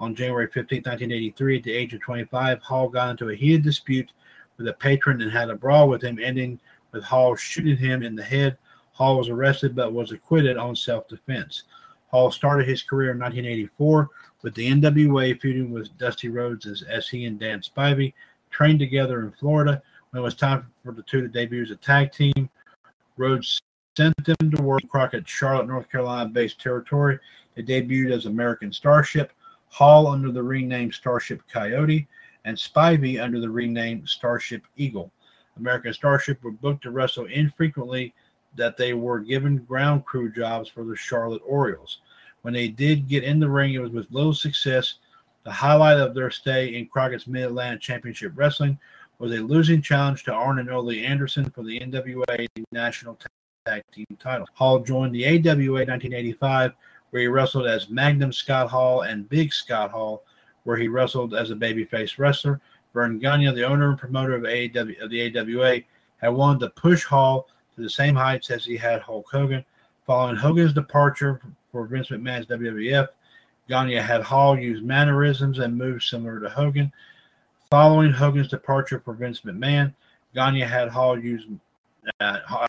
On January 15, 1983, at the age of 25, Hall got into a heated dispute with a patron and had a brawl with him, ending with Hall shooting him in the head. Hall was arrested but was acquitted on self defense. Hall started his career in 1984 with the NWA feuding with Dusty Rhodes as, as he and Dan Spivey trained together in Florida. When it was time for the two to debut as a tag team, Rhodes sent them to work Crockett, Charlotte, North Carolina based territory. They debuted as American Starship, Hall under the ring name Starship Coyote, and Spivey under the ring name Starship Eagle. American Starship were booked to wrestle infrequently that they were given ground crew jobs for the Charlotte Orioles. When they did get in the ring, it was with little success. The highlight of their stay in Crockett's Mid Atlantic Championship Wrestling was a losing challenge to Arn and Ole Anderson for the NWA National Tag Team title. Hall joined the AWA 1985, where he wrestled as Magnum Scott Hall and Big Scott Hall, where he wrestled as a babyface wrestler. Verne Gagne, the owner and promoter of, AW, of the AWA, had wanted to push Hall to the same heights as he had Hulk Hogan. Following Hogan's departure for Vince McMahon's WWF, Gagne had Hall use mannerisms and moves similar to Hogan. Following Hogan's departure for Vince McMahon, Gagne had Hall use. Uh,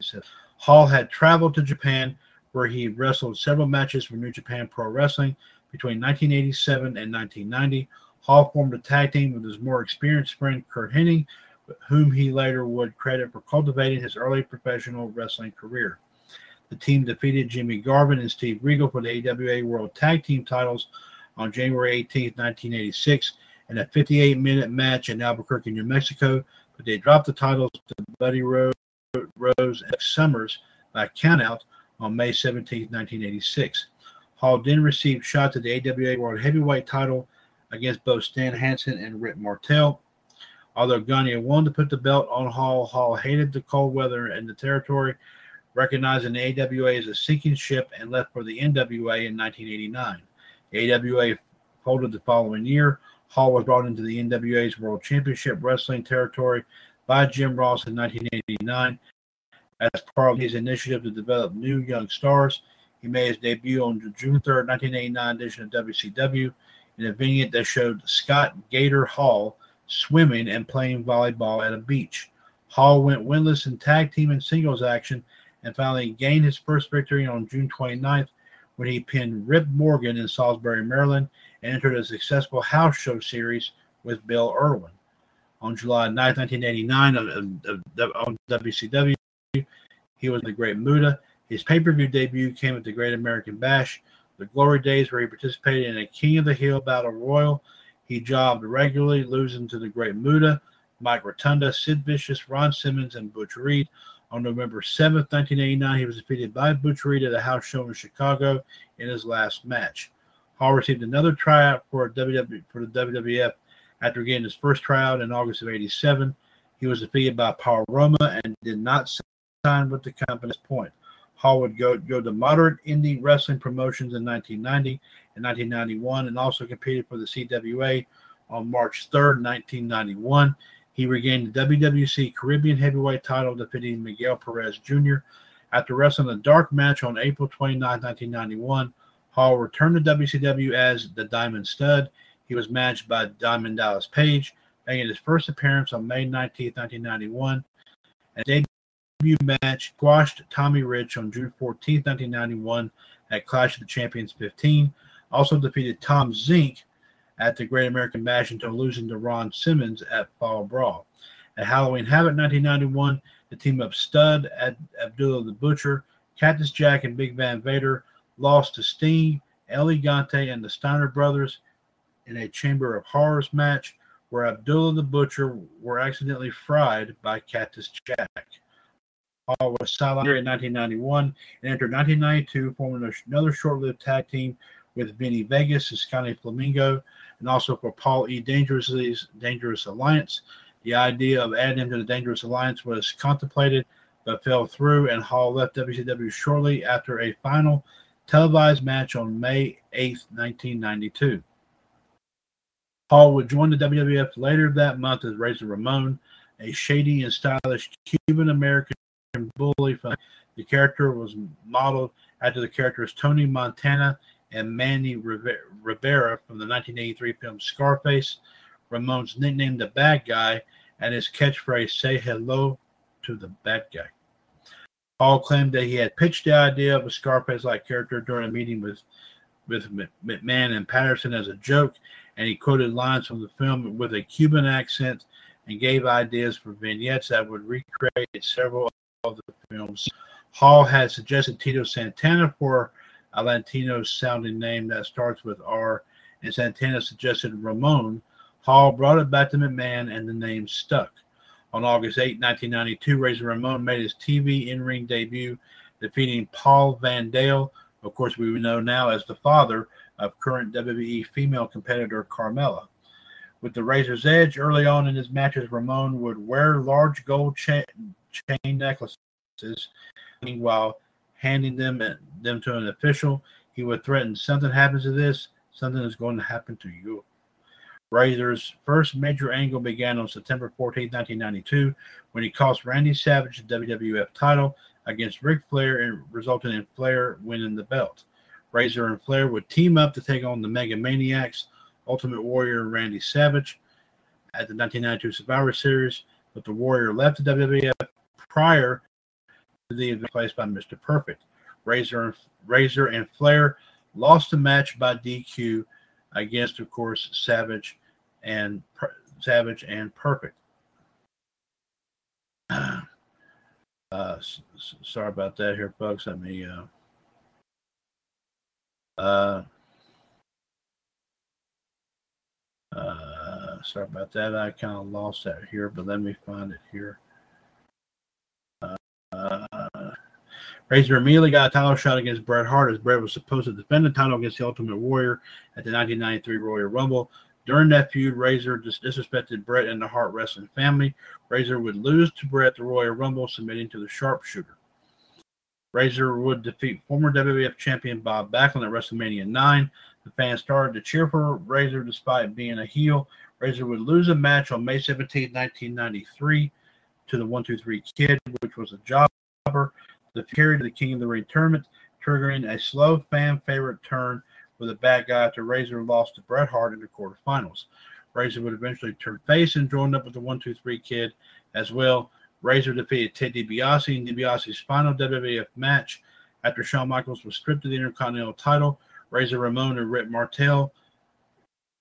Said Hall had traveled to Japan, where he wrestled several matches for New Japan Pro Wrestling between 1987 and 1990. Hall formed a tag team with his more experienced friend Curt Hennig, whom he later would credit for cultivating his early professional wrestling career. The team defeated Jimmy Garvin and Steve Regal for the AWA World Tag Team titles on January 18, 1986, in a 58 minute match in Albuquerque, New Mexico, but they dropped the titles to Buddy Rose, Rose and Somers by countout on May 17, 1986. Hall then received shots at the AWA World Heavyweight title against both Stan Hansen and Rick Martel. Although Gagne wanted to put the belt on Hall, Hall hated the cold weather and the territory, recognizing the AWA as a sinking ship and left for the NWA in 1989. The AWA folded the following year. Hall was brought into the NWA's World Championship Wrestling territory by Jim Ross in 1989 as part of his initiative to develop new young stars. He made his debut on June 3rd, 1989 edition of WCW in a vignette that showed Scott Gator Hall swimming and playing volleyball at a beach. Hall went winless in tag team and singles action and finally gained his first victory on June 29th when he pinned Rip Morgan in Salisbury, Maryland, and entered a successful house show series with Bill Irwin. On July 9, 1989, on WCW, he was the Great Muta. His pay per view debut came at the Great American Bash, the glory days where he participated in a King of the Hill Battle Royal. He jobbed regularly, losing to the Great Muta, Mike Rotunda, Sid Vicious, Ron Simmons, and Butch Reed. On November 7th, 1989, he was defeated by Butch Reed at a house show in Chicago in his last match. Hall received another tryout for, WW, for the WWF after getting his first tryout in August of 87. He was defeated by Paul Roma and did not sign with the company at this point. Hall would go, go to moderate indie wrestling promotions in 1990 and 1991 and also competed for the CWA on March 3rd, 1991. He regained the WWC Caribbean Heavyweight title, defeating Miguel Perez Jr. After wrestling a dark match on April 29, 1991, Hall returned to WCW as the Diamond Stud. He was managed by Diamond Dallas Page, making his first appearance on May 19, 1991. And debut match squashed Tommy Rich on June 14, 1991 at Clash of the Champions 15. Also defeated Tom Zenk at the Great American Bash until losing to Ron Simmons at Fall Brawl. At Halloween Havoc 1991, the team of Stud, Ad- Abdullah the Butcher, Cactus Jack, and Big Van Vader lost to Sting, El Gigante, and the Steiner brothers in a Chamber of Horrors match where Abdullah the Butcher were accidentally fried by Cactus Jack. Hall was signed in 1991 and entered 1992, forming another short-lived tag team with Vinny Vegas and Scotty Flamingo, and also for Paul E. Dangerously's Dangerous Alliance. The idea of adding him to the Dangerous Alliance was contemplated but fell through, and Hall left WCW shortly after a final televised match on May 8, 1992. Hall would join the WWF later that month as Razor Ramon, a shady and stylish Cuban American bully. The character was modeled after the characters Tony Montana and Manny Ribera from the 1983 film Scarface. Ramon's nickname, the bad guy and his catchphrase, say hello to the bad guy. Hall claimed that he had pitched the idea of a Scarface like character during a meeting with, with McMahon and Patterson as a joke, and he quoted lines from the film with a Cuban accent and gave ideas for vignettes that would recreate several of the films. Hall had suggested Tito Santana for a Latino sounding name that starts with R, and Santana suggested Ramon. Hall brought it back to McMahon, and the name stuck. On August 8, 1992, Razor Ramon made his TV in ring debut, defeating Paul Van Dale, of course, we know now as the father of current WWE female competitor Carmella. With the Razor's Edge early on in his matches, Ramon would wear large gold chain, chain necklaces while handing them them to an official. He would threaten, "Something happens to this, something is going to happen to you." Razor's first major angle began on September 14, 1992, when he cost Randy Savage the WWF title against Ric Flair and resulting in Flair winning the belt. Razor and Flair would team up to take on the Mega Maniacs, Ultimate Warrior, and Randy Savage at the 1992 Survivor Series, but the Warrior left the WWF prior to the event placed by Mr. Perfect. Razor and Razor and Flair lost the match by DQ against, of course, Savage and Savage and Perfect. Uh, sorry about that, here, folks. Let me. Uh, uh, uh, sorry about that. I kind of lost that here, but let me find it here. Uh, Razor immediately got a title shot against Bret Hart as Bret was supposed to defend the title against the Ultimate Warrior at the 1993 Royal Rumble. During that feud, Razor dis- disrespected Bret and the Hart wrestling family. Razor would lose to Bret the Royal Rumble, submitting to the Sharpshooter. Razor would defeat former WWF champion Bob Backlund at WrestleMania 9. The fans started to cheer for Razor despite being a heel. Razor would lose a match on May 17, 1993 to the 123 Kid, which was a jobber. The carry to the King of the Ring tournament, triggering a slow fan favorite turn with a bad guy after Razor lost to Bret Hart in the quarterfinals. Razor would eventually turn face and join up with the 123 Kid as well. Razor defeated Ted DiBiase in DiBiase's final WWF match after Shawn Michaels was stripped of the Intercontinental title. Razor Ramon and Rick Martel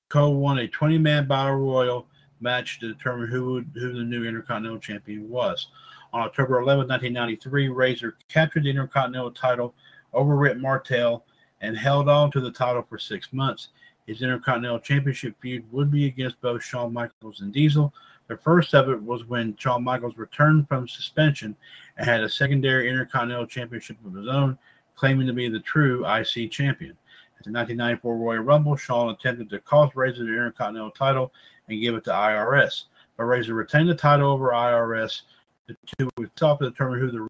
co won a 20 man battle royal match to determine who who the new Intercontinental Champion was. On October 11, 1993, Razor captured the Intercontinental title over Rick Martel and held on to the title for six months. His Intercontinental Championship feud would be against both Shawn Michaels and Diesel. The first of it was when Shawn Michaels returned from suspension and had a secondary Intercontinental Championship of his own, claiming to be the true IC champion. At the 1994 Royal Rumble, Shawn attempted to cost Razor the Intercontinental title and give it to IRS. But Razor retained the title over IRS. The two would to determine who the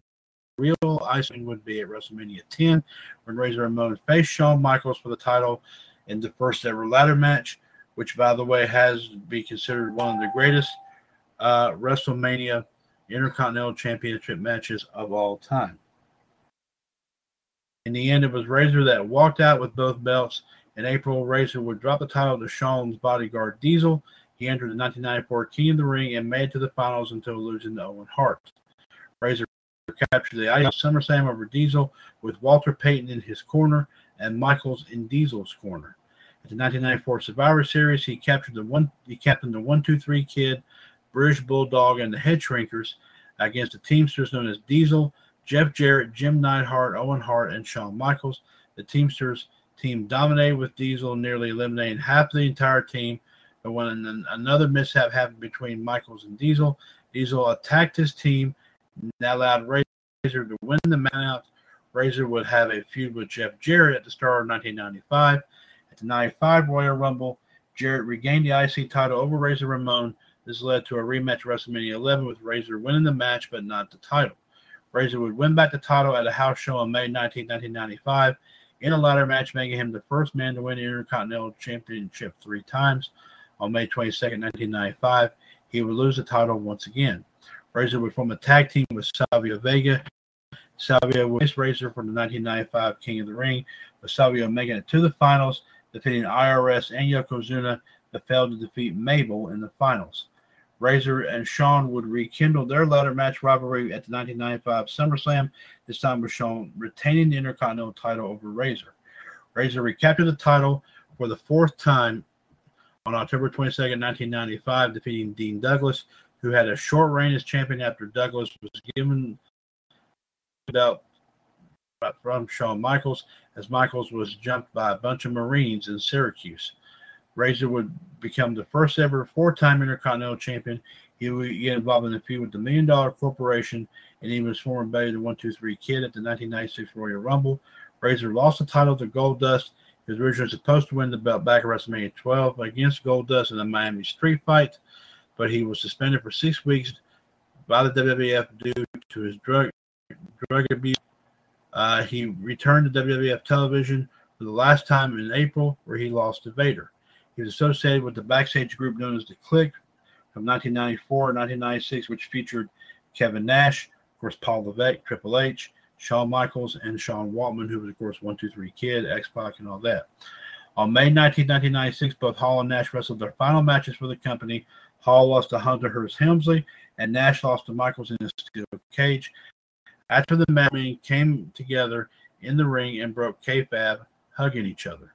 real icing would be at WrestleMania 10 when Razor Ramon faced Shawn Michaels for the title in the first ever ladder match, which, by the way, has to be considered one of the greatest uh, WrestleMania Intercontinental Championship matches of all time. In the end, it was Razor that walked out with both belts. In April, Razor would drop the title to Shawn's bodyguard Diesel. He entered the 1994 King of the Ring and made it to the finals until losing to Owen Hart. Razor captured the IC SummerSlam over Diesel with Walter Payton in his corner and Michaels in Diesel's corner. At the 1994 Survivor Series, he captured the one he captained the one two three kid, British Bulldog, and the Head Shrinkers against the Teamsters known as Diesel, Jeff Jarrett, Jim Neidhart, Owen Hart, and Shawn Michaels. The Teamsters team dominated with Diesel, nearly eliminating half the entire team. But when an- another mishap happened between Michaels and Diesel, Diesel attacked his team and that allowed Razor to win the out. Razor would have a feud with Jeff Jarrett at the start of 1995. At the 95 Royal Rumble, Jarrett regained the IC title over Razor Ramon. This led to a rematch at WrestleMania 11 with Razor winning the match but not the title. Razor would win back the title at a house show on May 19, 1995, in a ladder match, making him the first man to win the Intercontinental Championship three times. On May 22, 1995, he would lose the title once again. Razor would form a tag team with Savio Vega. Savio would face Razor for the 1995 King of the Ring, with Savio making it to the finals, defeating IRS and Yokozuna, but failed to defeat Mabel in the finals. Razor and Shawn would rekindle their ladder match rivalry at the 1995 SummerSlam, this time with Shawn retaining the Intercontinental title over Razor. Razor recaptured the title for the fourth time on October 22nd, 1995, defeating Dean Douglas, who had a short reign as champion after Douglas was given out from Shawn Michaels, as Michaels was jumped by a bunch of Marines in Syracuse. Razor would become the first ever four-time Intercontinental Champion. He would get involved in a feud with the Million Dollar Corporation, and he was former buddy the One Two Three Kid at the 1996 Royal Rumble. Razor lost the title to Gold Goldust. He was originally supposed to win the belt back at WrestleMania 12 against Goldust in the Miami Street Fight, but he was suspended for six weeks by the WWF due to his drug drug abuse. Uh, he returned to WWF television for the last time in April, where he lost to Vader. He was associated with the backstage group known as the Kliq from 1994 and 1996, which featured Kevin Nash, of course, Paul Levesque, Triple H, Shawn Michaels, and Sean Waltman, who was, of course, 123 Kid, X Pac, and all that. On May 19, 1996, both Hall and Nash wrestled their final matches for the company. Hall lost to Hunter Hearst Helmsley, and Nash lost to Michaels in a steel cage. After the match, came together in the ring and broke kayfabe, hugging each other.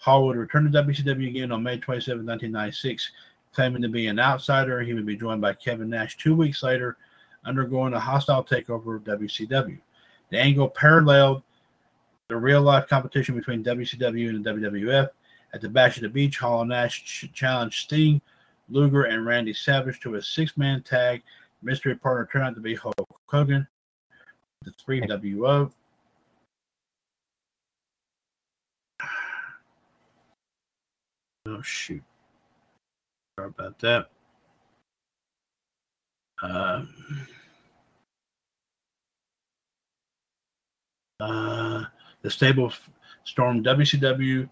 Hall would return to WCW again on May 27, 1996, claiming to be an outsider. He would be joined by Kevin Nash two weeks later, undergoing a hostile takeover of WCW. The angle paralleled the real life competition between WCW and the WWF. At the Bash at the Beach, Hall and Nash challenged Sting, Luger, and Randy Savage to a six man tag. Mystery partner turned out to be Hulk Hogan. The three WO. Oh shoot. Sorry about that. Um, uh, the stable stormed WCW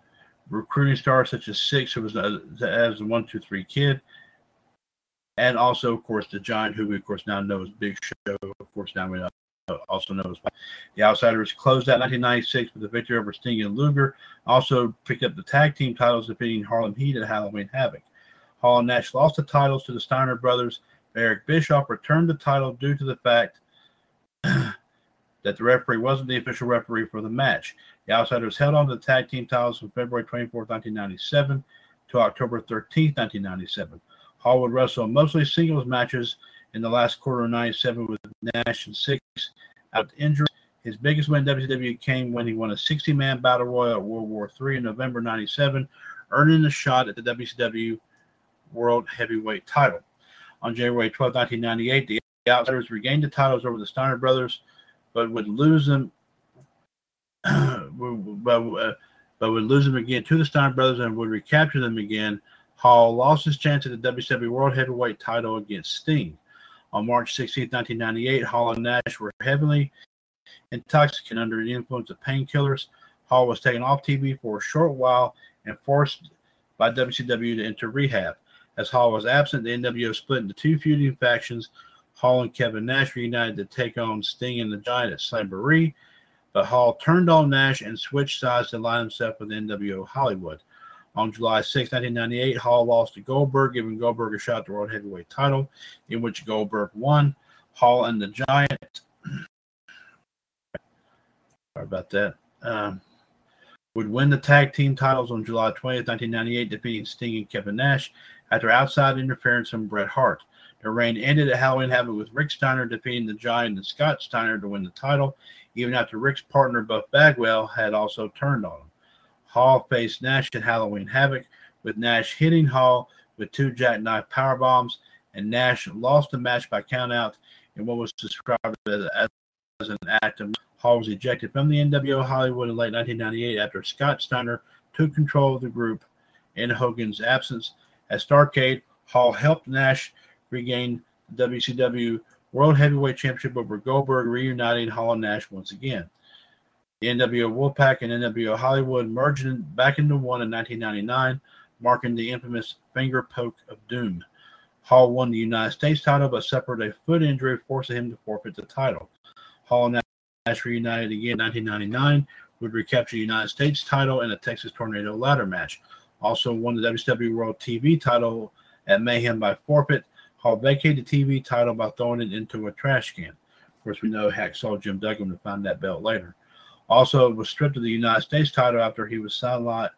recruiting stars such as Syxx, who was uh, as the one, two, three kid, and also, of course, the Giant, who we of course now know as Big Show. Of course, now we know, also know as the Outsiders closed out 1996 with a victory over Sting and Luger. Also picked up the tag team titles, defeating Harlem Heat at Halloween Havoc. Hall and Nash lost the titles to the Steiner brothers. Eric Bischoff returned the title due to the fact that the referee wasn't the official referee for the match. The Outsiders held on to the tag team titles from February 24, 1997 to October 13, 1997. Hall would wrestle mostly singles matches in the last quarter of 97 with Nash and Syxx out injury. His biggest win in WCW came when he won a 60 man battle royal at World War III in November 97, earning a shot at the WCW World Heavyweight title. On January 12, 1998, the Outsiders regained the titles over the Steiner brothers, but would lose them. but, uh, but would lose them again to the Steiner brothers and would recapture them again. Hall lost his chance at the WCW World Heavyweight title against Sting. On March 16, 1998, Hall and Nash were heavily intoxicated under the influence of painkillers. Hall was taken off TV for a short while and forced by WCW to enter rehab. As Hall was absent, the NWO split into two feuding factions. Hall and Kevin Nash reunited to take on Sting and the Giant at Slamboree, but Hall turned on Nash and switched sides to align himself with NWO Hollywood. On July 6, 1998, Hall lost to Goldberg, giving Goldberg a shot at the World Heavyweight title, in which Goldberg won. Hall and the Giant. Sorry about that. Um, would win the tag team titles on July 20th, 1998, defeating Sting and Kevin Nash after outside interference from Bret Hart. The reign ended at Halloween Havoc with Rick Steiner defeating the Giant and Scott Steiner to win the title, even after Rick's partner Buff Bagwell had also turned on him. Hall faced Nash at Halloween Havoc, with Nash hitting Hall with two jackknife power bombs, and Nash lost the match by countout in what was described as, as an act of Hall was ejected from the NWO Hollywood in late 1998 after Scott Steiner took control of the group in Hogan's absence. At Starcade, Hall helped Nash regain the WCW World Heavyweight Championship over Goldberg, reuniting Hall and Nash once again. The NWO Wolfpack and NWO Hollywood merged back into one in 1999, marking the infamous finger poke of doom. Hall won the United States title, but suffered a foot injury, forcing him to forfeit the title. Hall and Nash reunited again in 1999, would recapture the United States title in a Texas Tornado ladder match. Also won the WCW World TV title at Mayhem by forfeit. Hall vacated the TV title by throwing it into a trash can. Of course, we know Hacksaw Jim Duggan would find that belt later. Also, was stripped of the United States title after he was sidelined.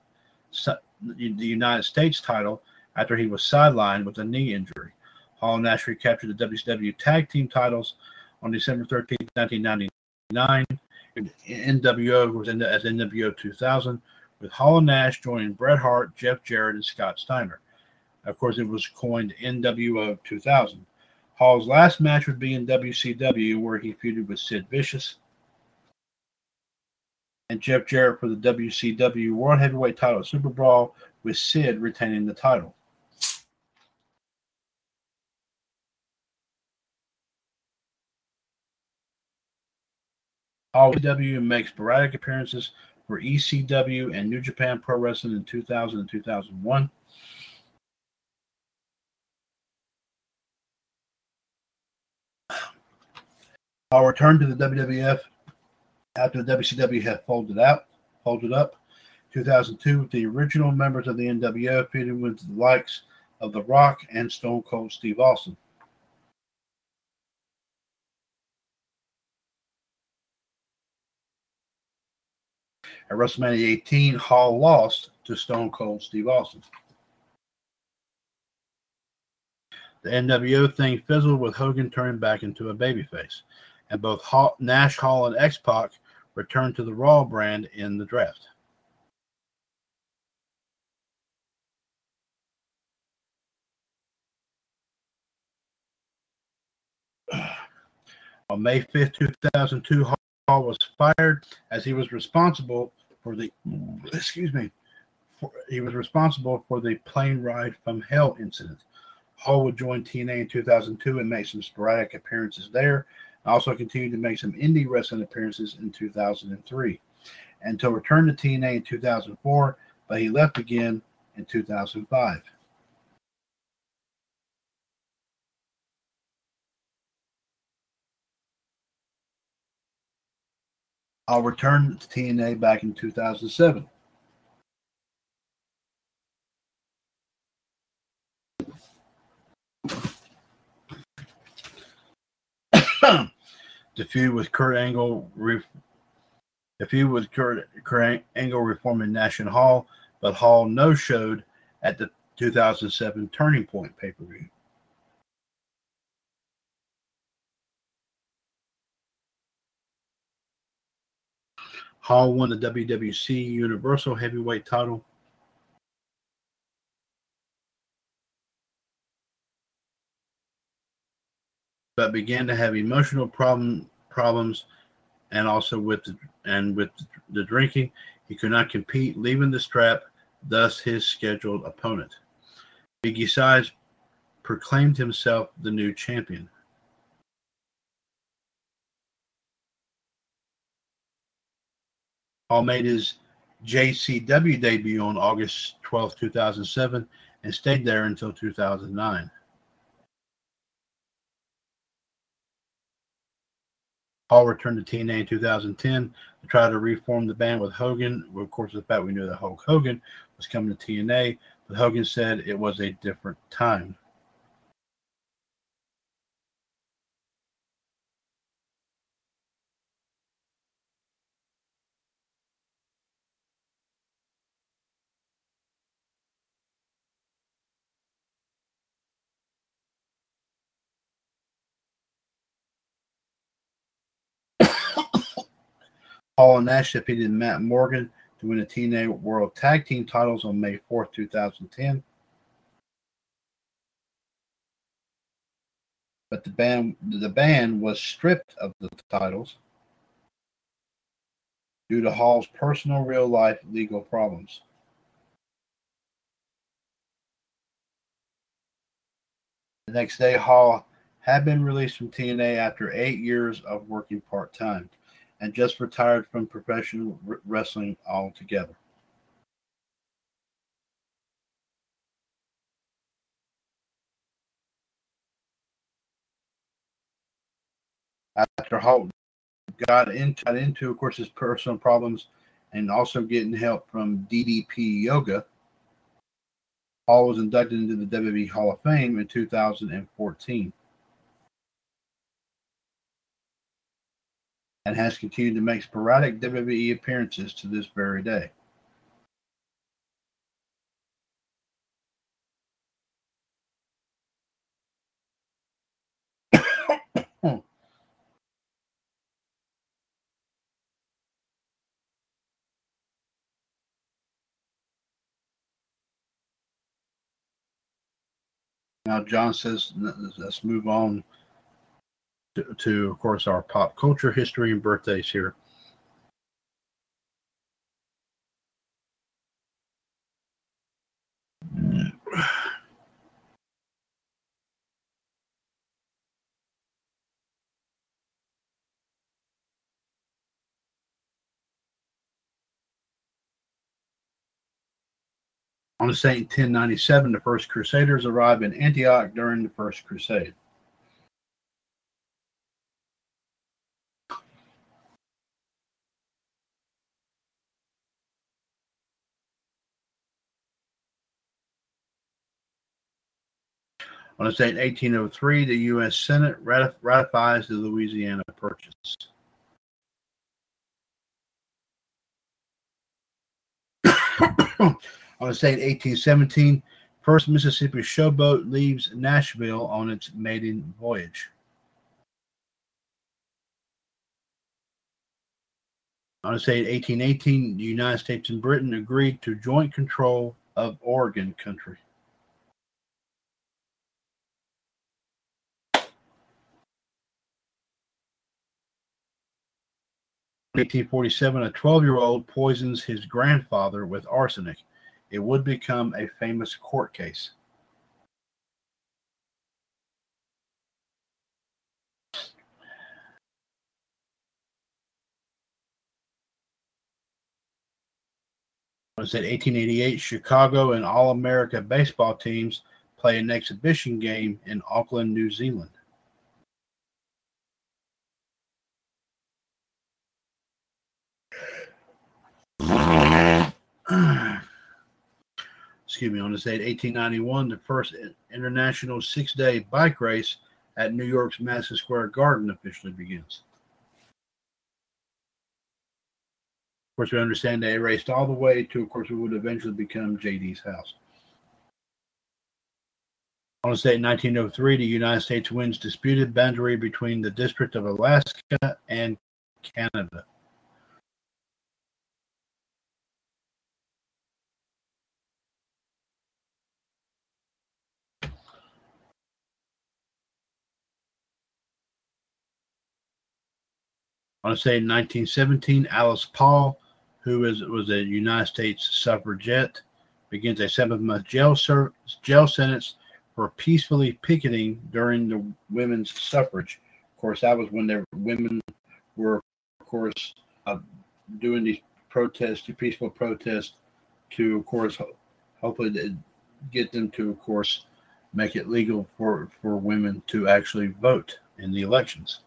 The United States title after he was sidelined with a knee injury. Hall and Nash recaptured the WCW Tag Team titles on December 13, 1999. NWO was in the, as NWO 2000, with Hall and Nash joining Bret Hart, Jeff Jarrett, and Scott Steiner. Of course, it was coined NWO 2000. Hall's last match would be in WCW, where he feuded with Sid Vicious and Jeff Jarrett for the WCW World Heavyweight title Super Brawl, with Sid retaining the title. All W makes sporadic appearances for ECW and New Japan Pro Wrestling in 2000 and 2001. I'll return to the WWF after the WCW had folded out, folded up. 2002, with the original members of the NWO feuding with the likes of The Rock and Stone Cold Steve Austin. At WrestleMania 18, Hall lost to Stone Cold Steve Austin. The NWO thing fizzled with Hogan turning back into a babyface, and both Nash, Hall, and X Pac returned to the Raw brand in the draft. On May 5th, 2002, Hall was fired as he was responsible for the excuse me for, he was responsible for the plane ride from hell incident. Hall would join TNA in 2002 and make some sporadic appearances there. Also continued to make some indie wrestling appearances in 2003 until return to TNA in 2004, but he left again in 2005. I'll return to TNA back in 2007. The feud with Kurt Angle, re- the feud with Kurt, Kurt Angle reforming National Hall, but Hall no showed at the 2007 Turning Point pay per view. Hall won the WWC Universal Heavyweight title. But began to have emotional problem problems and also with the, and with the drinking. He could not compete, leaving the strap, thus his scheduled opponent. Biggie Size proclaimed himself the new champion. Hall made his JCW debut on August 12, 2007, and stayed there until 2009. Hall returned to TNA in 2010 to try to reform the band with Hogan. Well, of course, the fact we knew that Hulk Hogan was coming to TNA, but Hogan said it was a different time. Hall and Nash defeated Matt Morgan to win the TNA World Tag Team titles on May 4th, 2010. But the band the band was stripped of the titles due to Hall's personal real life legal problems. The next day, Hall had been released from TNA after eight years of working part time and just retired from professional wrestling altogether. After Hulk got into, got into, of course, his personal problems and also getting help from DDP Yoga, Hall was inducted into the WWE Hall of Fame in 2014. And has continued to make sporadic WWE appearances to this very day. Now, John says, let's move on to, to, of course, our pop culture history and birthdays here. On the Saint 1097, the first Crusaders arrived in Antioch during the First Crusade. On this date, 1803, the U.S. Senate ratif- ratifies the Louisiana Purchase. on this date, 1817, first Mississippi showboat leaves Nashville on its maiden voyage. On this date, 1818, the United States and Britain agreed to joint control of Oregon country. 1847, a 12 year old poisons his grandfather with arsenic. it would become a famous court case. was that 1888 Chicago and All America baseball teams play an exhibition game in Auckland, New Zealand. Excuse me, on this date, 1891, the first international six day bike race at New York's Madison Square Garden officially begins. Of course, we understand they raced all the way to, of course, what would eventually become JD's house. On this date, in 1903, the United States wins disputed boundary between the District of Alaska and Canada. On this date, in 1917, Alice Paul, who is, was a United States suffragette, begins a seven-month jail, ser- jail sentence for peacefully picketing during the women's suffrage. Of course, that was when the women were, of course, uh, doing these protests, the peaceful protests, to, of course, ho- hopefully to get them to, of course, make it legal for, for women to actually vote in the elections.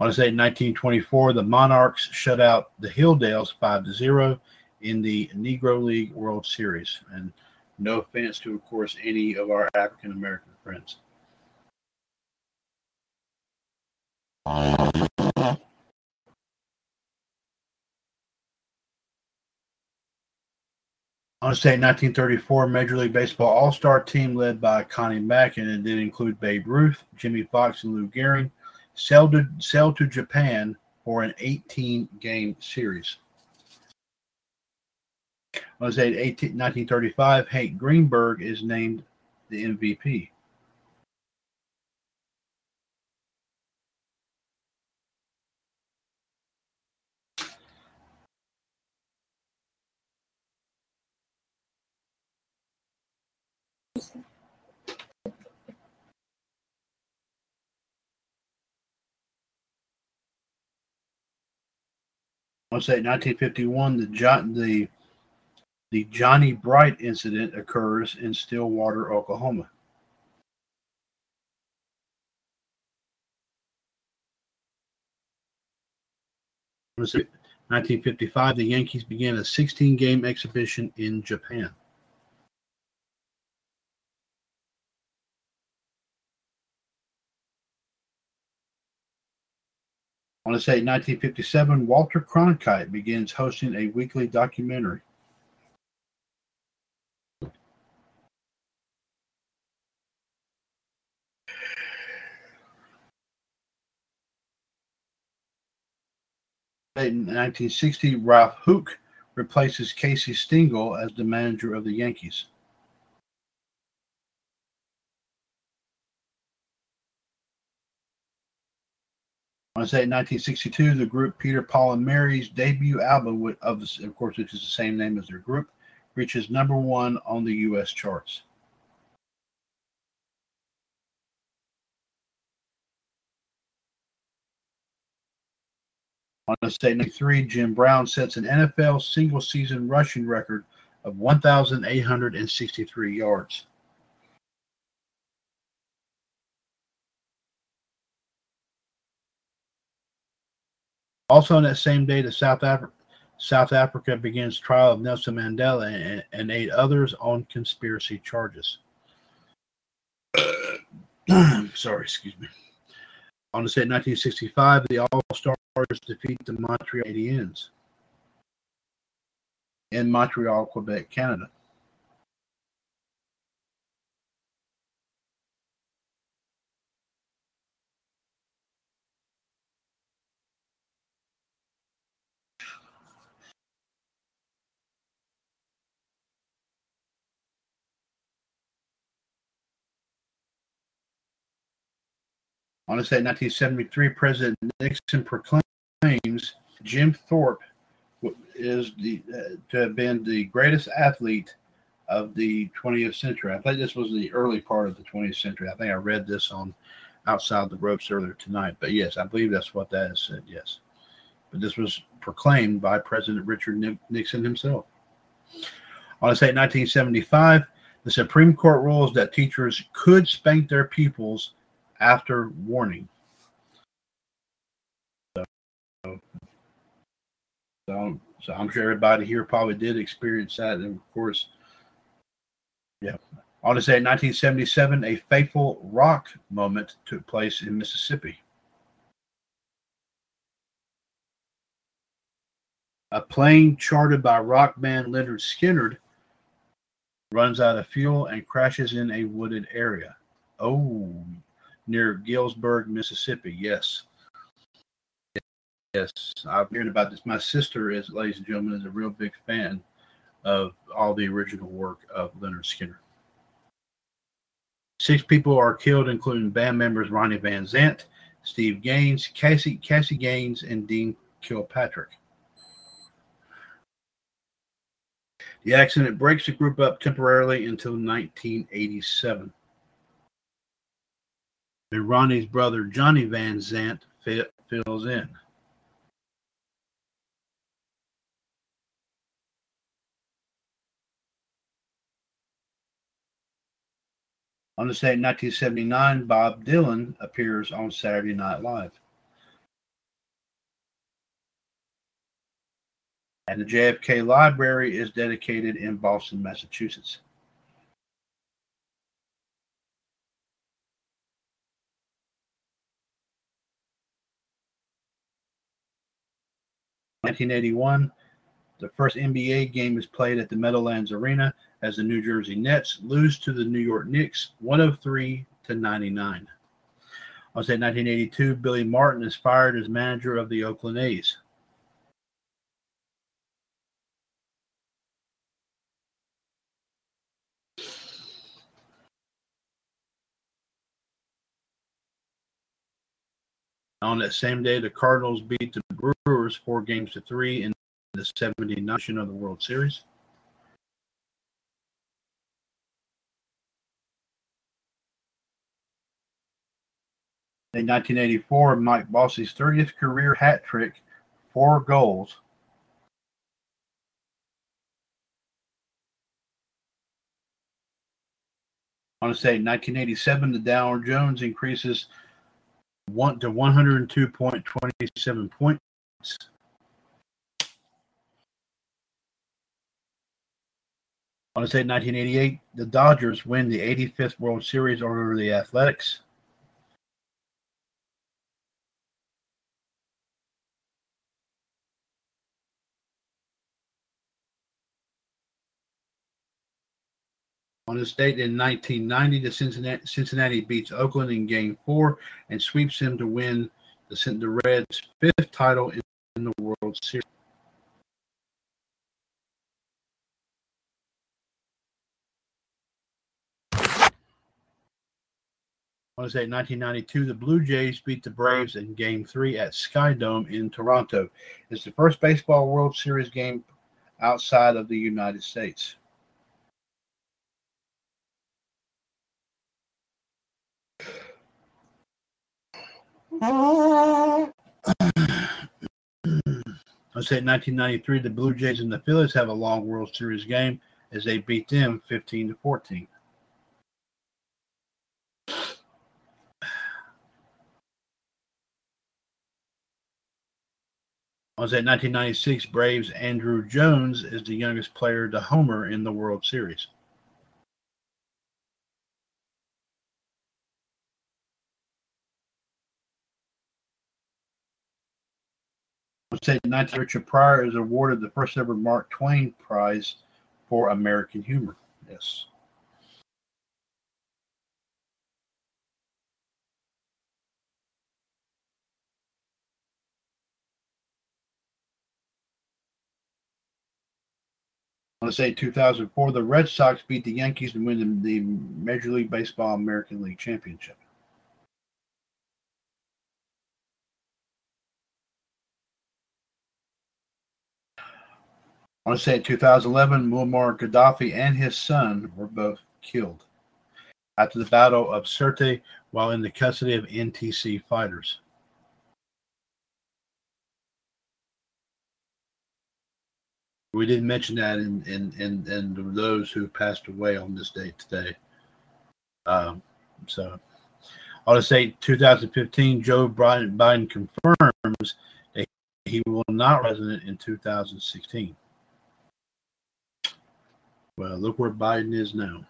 On to say in 1924, the Monarchs shut out the Hilldales 5 to 0 in the Negro League World Series. And no offense to, of course, any of our African American friends. On this date, 1934, Major League Baseball All Star team led by Connie Mack, and it did include Babe Ruth, Jimmie Foxx, and Lou Gehrig, sailed to, sell to Japan for an 18 game series. Date, 18, 1935, Hank Greenberg is named the MVP. Let's say 1951, the John the the Johnny Bright incident occurs in Stillwater, Oklahoma. Was it 1955? The Yankees began a 16 game exhibition in Japan. On this date, 1957, Walter Cronkite begins hosting a weekly documentary. In 1960, Ralph Houk replaces Casey Stengel as the manager of the Yankees. On this date, 1962, the group Peter, Paul, and Mary's debut album, of, of course, which is the same name as their group, reaches number one on the U.S. charts. On this date, 93, Jim Brown sets an NFL single season rushing record of 1,863 yards. Also on that same day, the South Africa South Africa begins trial of Nelson Mandela and, and eight others on conspiracy charges. Sorry, excuse me. On the date 1965, the All Stars defeat the Montreal Canadiens in Montreal, Quebec, Canada. On this date, 1973, President Nixon proclaims Jim Thorpe is the uh, to have been the greatest athlete of the 20th century. I think this was the early part of the 20th century. I think I read this on Outside the Ropes earlier tonight. But yes, I believe that's what that said. Yes. But this was proclaimed by President Richard Nixon himself. On this date, 1975, the Supreme Court rules that teachers could spank their pupils after warning. So, so, so I'm sure everybody here probably did experience that. And of course, yeah. On this date, 1977, a fateful rock moment took place in Mississippi. A plane chartered by rock band Lynyrd Skynyrd runs out of fuel and crashes in a wooded area. Oh, near Gillsburg, Mississippi. Yes. Yes, I've heard about this. My sister is, ladies and gentlemen, is a real big fan of all the original work of Lynyrd Skynyrd. Six people are killed, including band members Ronnie Van Zant, Steve Gaines, Cassie Cassie Gaines, and Dean Kilpatrick. The accident breaks the group up temporarily until 1987. And Ronnie's brother Johnny Van Zant fills in. On this date in 1979, Bob Dylan appears on Saturday Night Live. And the JFK Library is dedicated in Boston, Massachusetts. Nineteen eighty one, the first NBA game is played at the Meadowlands Arena as the New Jersey Nets lose to the New York Knicks 103 to 99. I'll say 1982, Billy Martin is fired as manager of the Oakland A's. On that same day, the Cardinals beat the Brewers four games to three in the 79 of the World Series. In 1984, Mike Bossy's 30th career hat trick, four goals. On to say 1987, the Dow Jones increases one to 102.27 points. On to say 1988, the Dodgers win the 85th World Series over the Athletics. On this date in 1990, the Cincinnati, Cincinnati beats Oakland in Game Four and sweeps them to win the, the Reds' fifth title in, the World Series. On this date, 1992, the Blue Jays beat the Braves in Game Three at Sky Dome in Toronto. It's the first baseball World Series game outside of the United States. Let's say 1993, the Blue Jays and the Phillies have a long World Series game as they beat them 15 to 14. was at 1996, Braves Andruw Jones is the youngest player to homer in the World Series. State 19 Richard Pryor is awarded the first ever Mark Twain Prize for American humor. Yes. To say 2004, the Red Sox beat the Yankees and win the Major League Baseball American League Championship. I want to say in 2011, Muammar Gaddafi and his son were both killed after the Battle of Sirte while in the custody of NTC fighters. We didn't mention that in in in, in those who passed away on this date today. Um, so, I want to say 2015, Joe Biden, confirms that he will not resident in 2016. Well, look where Biden is now.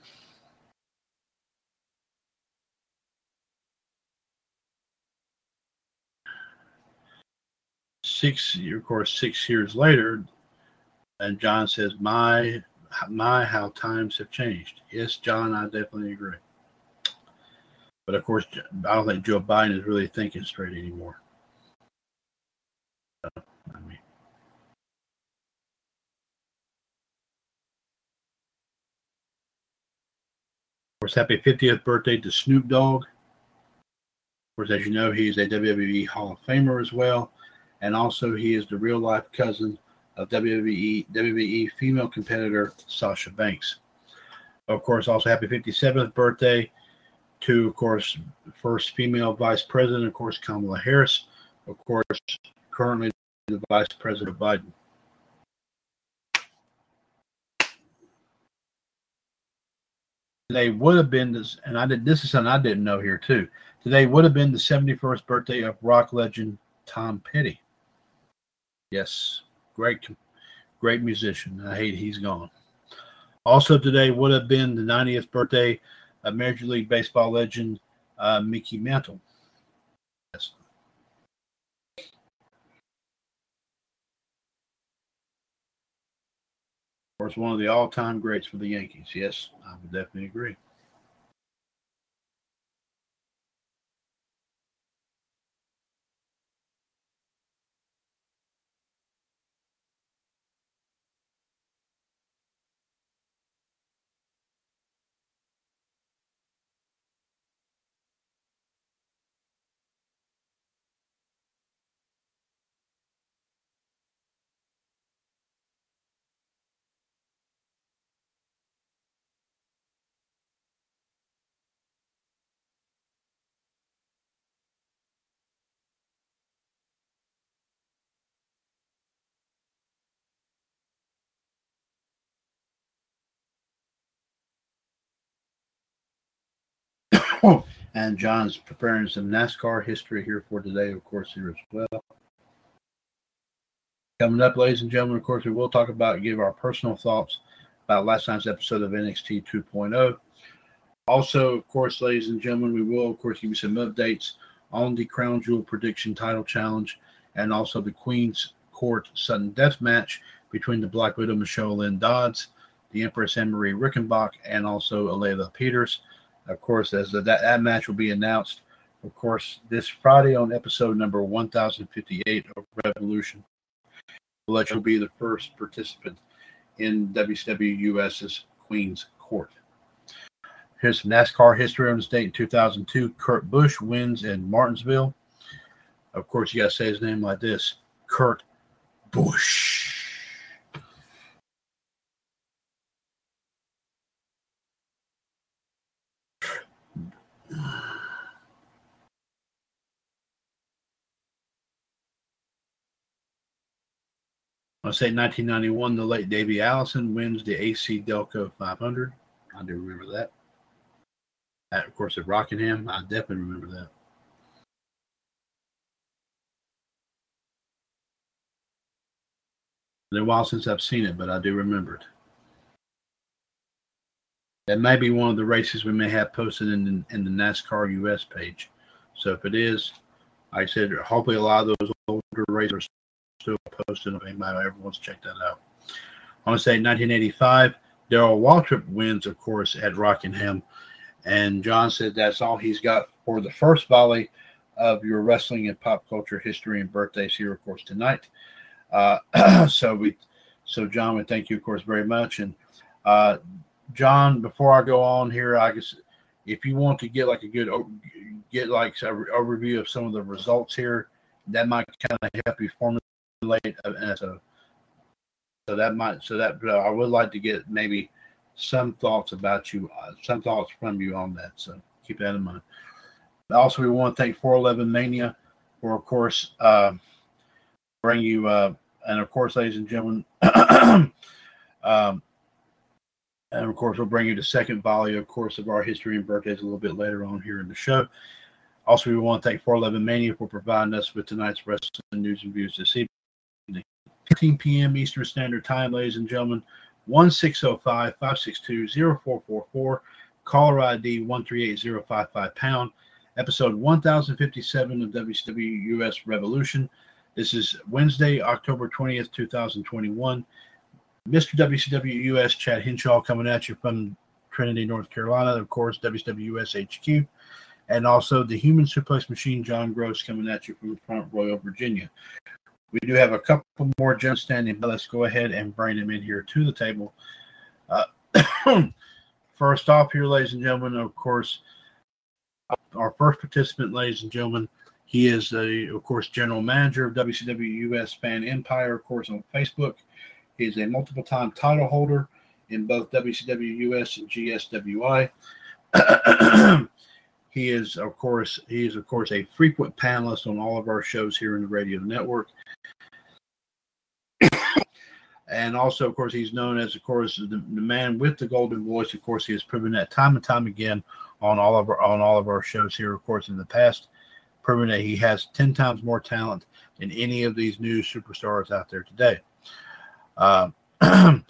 Six, of course, six years later, and John says, "My, my, how times have changed." Yes, John, I definitely agree. But of course, I don't think Joe Biden is really thinking straight anymore mean, of course, happy 50th birthday to Snoop Dogg. Of course, as you know, he's a WWE Hall of Famer as well. And also, he is the real life cousin of WWE, WWE female competitor Sasha Banks. Of course, also happy 57th birthday to, of course, first female vice president, of course, Kamala Harris. Of course, currently the vice president of Biden. Today would have been this, and I did this is something I didn't know here too. Today would have been the 71st birthday of rock legend Tom Petty. Yes, great, great musician. I hate he's gone. Also today would have been the 90th birthday of Major League Baseball legend uh, Mickey Mantle. Yes. Course, one of the all-time greats for the Yankees. Yes, I would definitely agree. and John's preparing some NASCAR history here for today, of course, here as well. Coming up, ladies and gentlemen, of course, we will talk about, give our personal thoughts about last night's episode of NXT 2.0. Also, of course, ladies and gentlemen, we will, of course, give you some updates on the Crown Jewel Prediction Title Challenge and also the Queen's Court Sudden Death match between the Black Widow Michelle Lynn Dodds, the Empress Anne Marie Rickenbach, and also Alayla Peters. Of course, as the, that, that match will be announced, of course, this Friday on episode number 1058 of Revolution. Let you be the first participant in WCWUS's Queen's Court. Here's some NASCAR history on this date in 2002. Kurt Busch wins in Martinsville. Of course, you got to say his name like this Kurt Busch. I'll say 1991, the late Davey Allison wins the AC Delco 500. I do remember that. That, of course, at Rockingham, I definitely remember that. It's been a while since I've seen it, but I do remember it. That may be one of the races we may have posted in in the NASCAR US page. So if it is, like I said, hopefully a lot of those older races still posted if anybody ever wants check that out. I want to say 1985, Darrell Waltrip wins, of course, at Rockingham. And John said that's all he's got for the first volley of your wrestling and pop culture history and birthdays here, of course, tonight. Uh, so we, so John, we thank you, of course, very much. And uh, John, before I go on here, I guess if you want to get like a good get like a overview of some of the results here, that might kind of help you formulate as a so that might so that uh, I would like to get maybe some thoughts about you, uh, some thoughts from you on that. So keep that in mind. Also, we want to thank 411 Mania for, of course, uh, bring you, uh, and of course, ladies and gentlemen, um, and of course, we'll bring you the second volley, of course, of our history and birthdays a little bit later on here in the show. Also, we want to thank 411 Mania for providing us with tonight's wrestling news and views this evening. 15 p.m. Eastern Standard Time, ladies and gentlemen. 1605 562 0444. Caller ID 138055 pound. Episode 1057 of WCW US Revolution. This is Wednesday, October 20th, 2021. Mr. WCW US Chad Hinshaw coming at you from Trinity, North Carolina. Of course, WCW US HQ. And also the Human Suplex Machine, John Gross, coming at you from Front Royal, Virginia. We do have a couple more gents standing, but let's go ahead and bring them in here to the table. Uh, first off, here, ladies and gentlemen, of course, our first participant, ladies and gentlemen, he is the, of course, general manager of WCW US Fan Empire, of course, on Facebook. He is a multiple time title holder in both WCW US and GSWI. he is, of course, he is, of course, a frequent panelist on all of our shows here in the radio network and also, of course, he's known as, of course, the, the, man with the golden voice. Of course, he has proven that time and time again on all of our on all of our shows here. Of course, in the past, proven that he has ten times more talent than any of these new superstars out there today. Uh,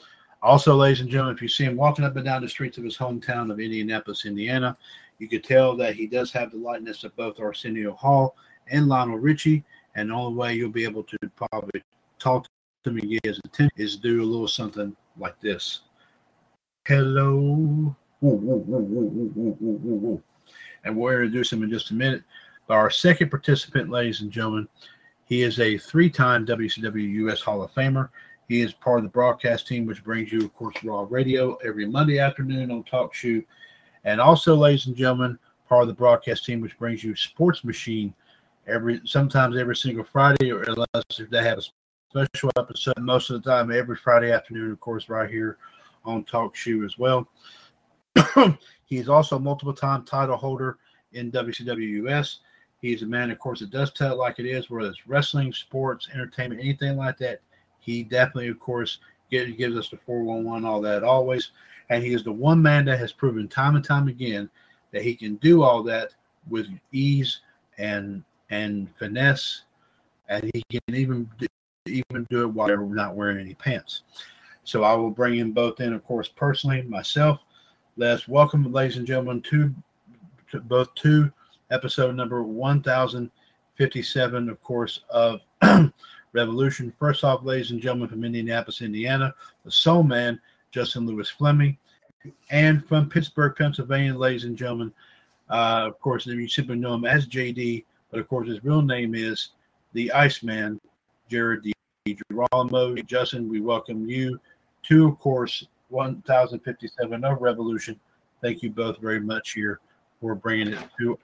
also, ladies and gentlemen, if you see him walking up and down the streets of his hometown of Indianapolis, Indiana, you could tell that he does have the likeness of both Arsenio Hall and Lionel Richie. And the only way you'll be able to probably talk to me get his attention is do a little something like this. Hello. and we'll introduce him in just a minute. But our second participant, ladies and gentlemen, he is a three-time WCW US Hall of Famer. He is part of the broadcast team, which brings you, of course, Raw Radio every Monday afternoon on Talk Shoe. And also, ladies and gentlemen, part of the broadcast team, which brings you Sports Machine every sometimes every single Friday, or unless they have a special episode most of the time every Friday afternoon, of course, right here on Talk Shoe as well. he is also a multiple time title holder in WCW US. He's a man, of course, that does tell it like it is, whether it's wrestling, sports, entertainment, anything like that. He definitely, of course, gives, gives us the 411, all that always. And he is the one man that has proven time and time again that he can do all that with ease and and finesse and he can even even do it while they're not wearing any pants. So I will bring in both in, of course, personally myself. Let's welcome, ladies and gentlemen, to, to both to episode number 1057, of course, of Revolution. First off, ladies and gentlemen, from Indianapolis, Indiana, the Soul Man, Justin Lewis Fleming, and from Pittsburgh, Pennsylvania, ladies and gentlemen. Uh, of course, you simply know him as JD, but of course, his real name is the Iceman, Jared D. Girolamo. Justin, we welcome you to, of course, 1057 of Revolution. Thank you both very much here for bringing it to,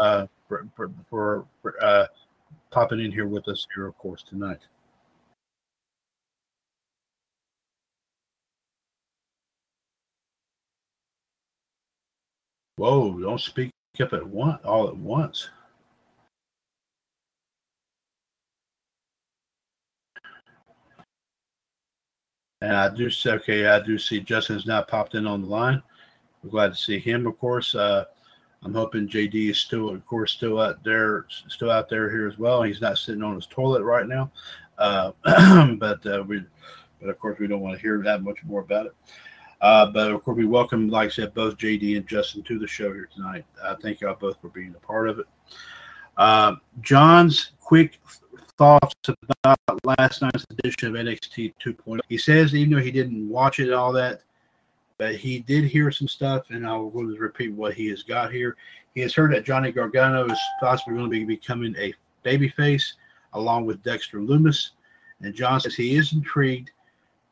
uh, for, for, for uh, popping in here with us here, of course, tonight. Whoa, don't speak up at once all at once. And I do see, okay, I do see Justin's now popped in on the line. We're glad to see him, of course. Uh, I'm hoping JD is still, of course, still out there, still out there here as well. He's not sitting on his toilet right now, uh, but uh, we, but of course, we don't want to hear that much more about it. Uh, but of course, we welcome, like I said, both JD and Justin to the show here tonight. Uh, thank y'all both for being a part of it. Uh, John's quick thoughts about last night's edition of NXT 2.0. He says even though he didn't watch it all that, but he did hear some stuff, and I'll just repeat what he has got here. He has heard that Johnny Gargano is possibly going to be becoming a babyface along with Dexter Lumis, and John says he is intrigued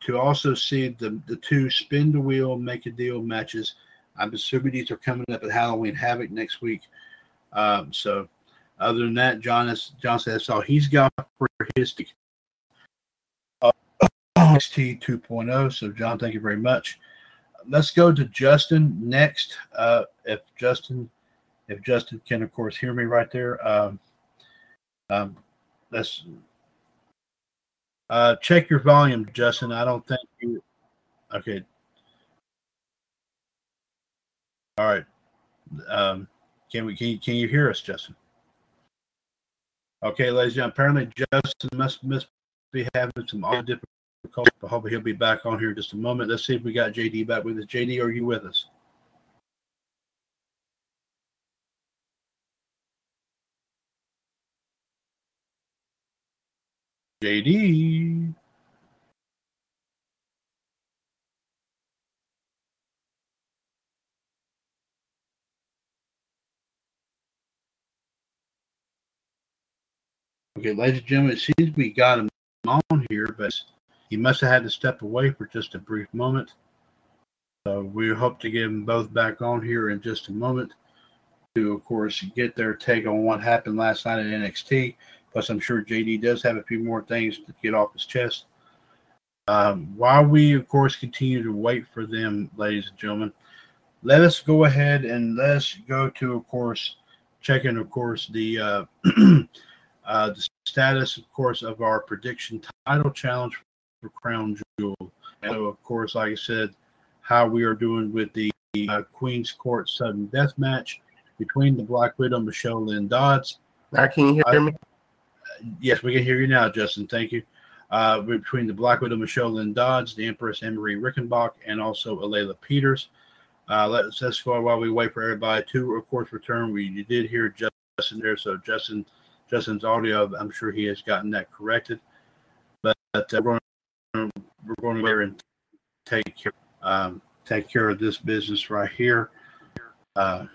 to also see the the two spin the wheel, make a deal matches. I'm assuming these are coming up at Halloween Havoc next week. Um, so other than that, John, is, John says that's all he's got for his. Uh, NXT 2.0. So, John, thank you very much. Let's go to Justin next. Uh, if Justin, if Justin can, of course, hear me right there. Um, um, let's uh, check your volume, Justin. I don't think you. Okay. All right. Um, can we? Can you, can you hear us, Justin? Okay, ladies and gentlemen. Apparently, Justin must must be having some audio difficulties. But hopefully, he'll be back on here in just a moment. Let's see if we got JD back with us. JD, are you with us? JD. Okay, ladies and gentlemen, it seems we got him on here, but he must have had to step away for just a brief moment. So we hope to get them both back on here in just a moment to, of course, get their take on what happened last night at NXT. Plus, I'm sure JD does have a few more things to get off his chest. Um, while we, of course, continue to wait for them, ladies and gentlemen, let us go ahead and let's go to, of course, checking, of course, the uh, uh, the status, of course, of our prediction title challenge for Crown Jewel. And so, of course, like I said, how we are doing with the uh, Queen's Court sudden death match between the Black Widow, Michelle Lynn Dodds. Now, can you hear I- me? Yes, we can hear you now, Justin. Thank you. Uh, between the Black Widow, Michelle Lynn Dodds, the Empress Emery Rickenbach, and also Alayla Peters. Uh, let's let's go while we wait for everybody to, of course, return. We you did hear Justin there, so Justin Justin's audio, I'm sure he has gotten that corrected. But, but uh, we're going we're going to go and take care um, take care of this business right here. Uh,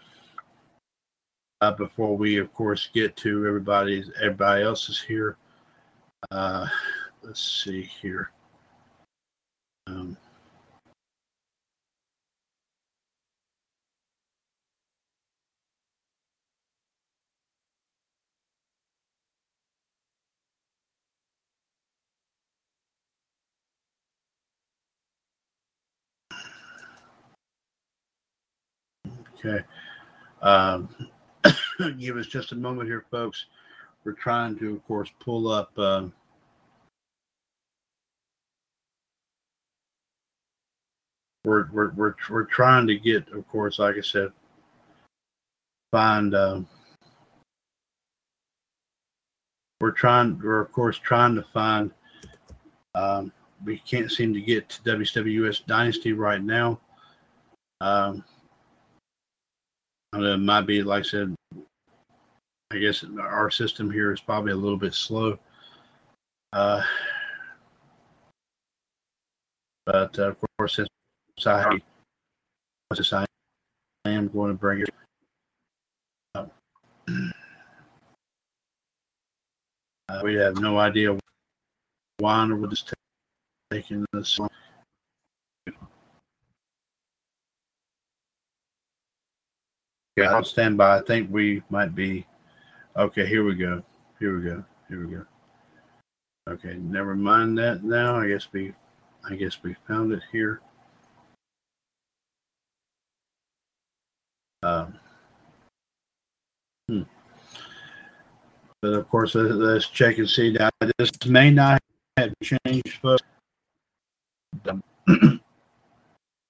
uh, before we, of course, get to everybody's everybody else is here. Uh, let's see here. Um, okay. Um, give us just a moment here, folks. We're trying to, of course, pull up. Um, we're, we're we're we're trying to get, of course, like I said, find. Um, we're trying. We're of course trying to find. Um, we can't seem to get to WWS Dynasty right now. Um, it might be, like I said, I guess our system here is probably a little bit slow. Uh, but uh, of course, since I, I am going to bring it uh, we have no idea why or what is taking this long. Yeah, I'll stand by. I think we might be. Okay, here we go. Here we go. Here we go. Okay, never mind that now. I guess we I guess we found it here. Um, hmm. But of course, let's, check and see. Now, this may not have changed, folks.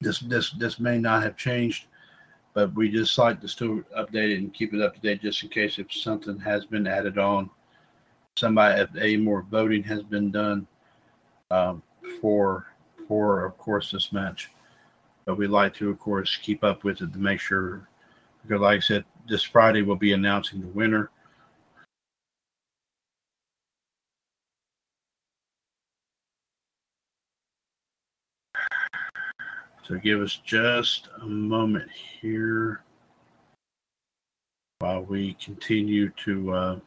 This this this may not have changed, but we just like to still update it and keep it up to date just in case if something has been added on. Somebody if a more voting has been done um, for for of course this match. But we like to of course keep up with it to make sure because like I said, this Friday we'll be announcing the winner. So give us just a moment here while we continue to uh,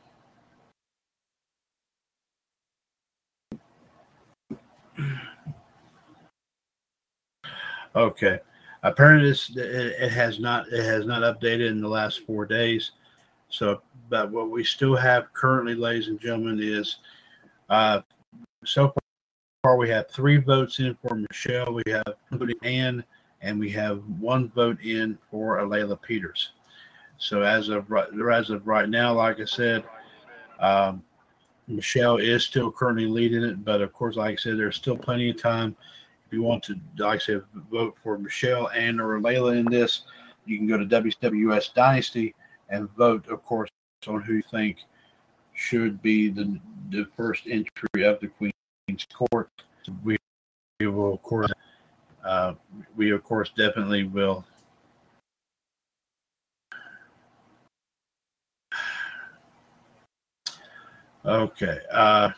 Okay. Apparently, it has not it has not updated in the last four days. So, but what we still have currently, ladies and gentlemen, is uh, so far, we have three votes in for Michelle. We have voted Ann, and we have one vote in for Alayla Peters. So as of right, as of right now, like I said, um, Michelle is still currently leading it, but of course, like I said, there's still plenty of time. If you want to, like I said, vote for Michelle and or Layla in this, you can go to WWS Dynasty and vote, of course, on who you think should be the the first entry of the Queen's Court. We, we will, of course, uh, we of course definitely will. Okay. Uh,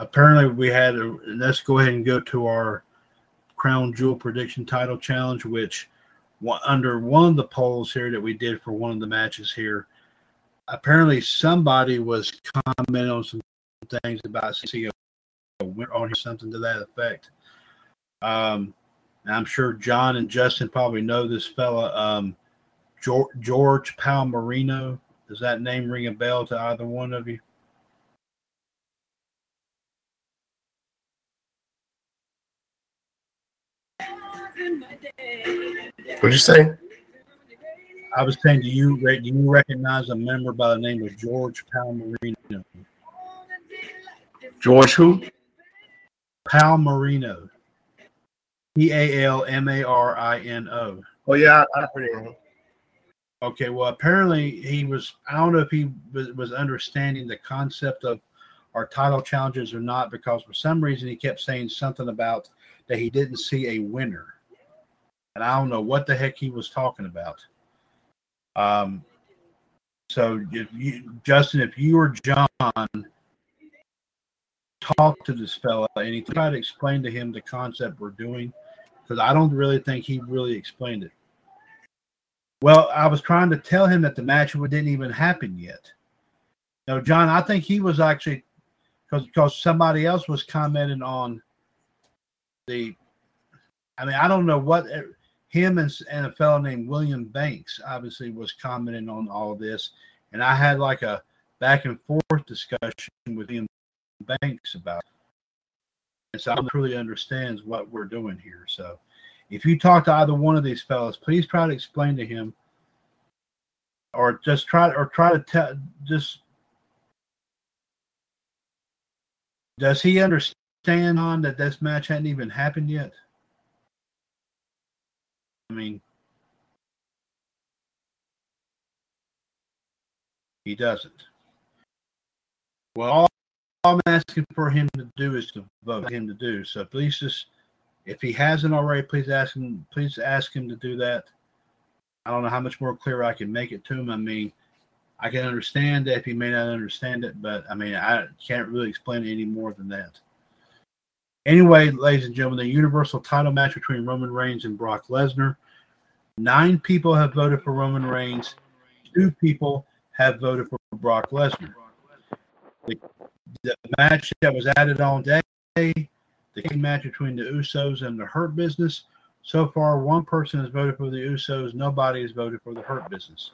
apparently, we had. A, let's go ahead and go to our crown jewel prediction title challenge, which under one of the polls here that we did for one of the matches here, apparently somebody was commenting on some things about a winner on something to that effect. Um, I'm sure John and Justin probably know this fella, um, George, George Palmarino. Does that name ring a bell to either one of you? What'd you say? I was saying, do you do you recognize a member by the name of George Palmarino? George who? Palmarino. P A L M A R I N O. Oh yeah, I, I heard of him. Okay, well, apparently he was. I don't know if he was, was understanding the concept of our title challenges or not, because for some reason he kept saying something about that he didn't see a winner, and I don't know what the heck he was talking about. Um, so if you, Justin, if you or John talk to this fella and he tried to explain to him the concept we're doing, because I don't really think he really explained it. Well, I was trying to tell him that the match didn't even happen yet. No, John, I think he was actually because because somebody else was commenting on the. I mean, I don't know what uh, him and, and a fellow named William Banks obviously was commenting on all this, and I had like a back and forth discussion with William Banks about. It. And so I truly understands what we're doing here. So if you talk to either one of these fellows, please try to explain to him, or just try or try to tell just. Does he understand on that this match hadn't even happened yet? I mean, he doesn't. Well, all I'm asking for him to do is to vote him to do. So please just if he hasn't already, please ask him. Please ask him to do that. I don't know how much more clear I can make it to him. I mean, I can understand that if he may not understand it, but I mean, I can't really explain it any more than that. Anyway, ladies and gentlemen, the Universal title match between Roman Reigns and Brock Lesnar. Nine people have voted for Roman Reigns. Two people have voted for Brock Lesnar. The, the match that was added on day the match between the Usos and the Hurt Business. So far, one person has voted for the Usos. Nobody has voted for the Hurt Business.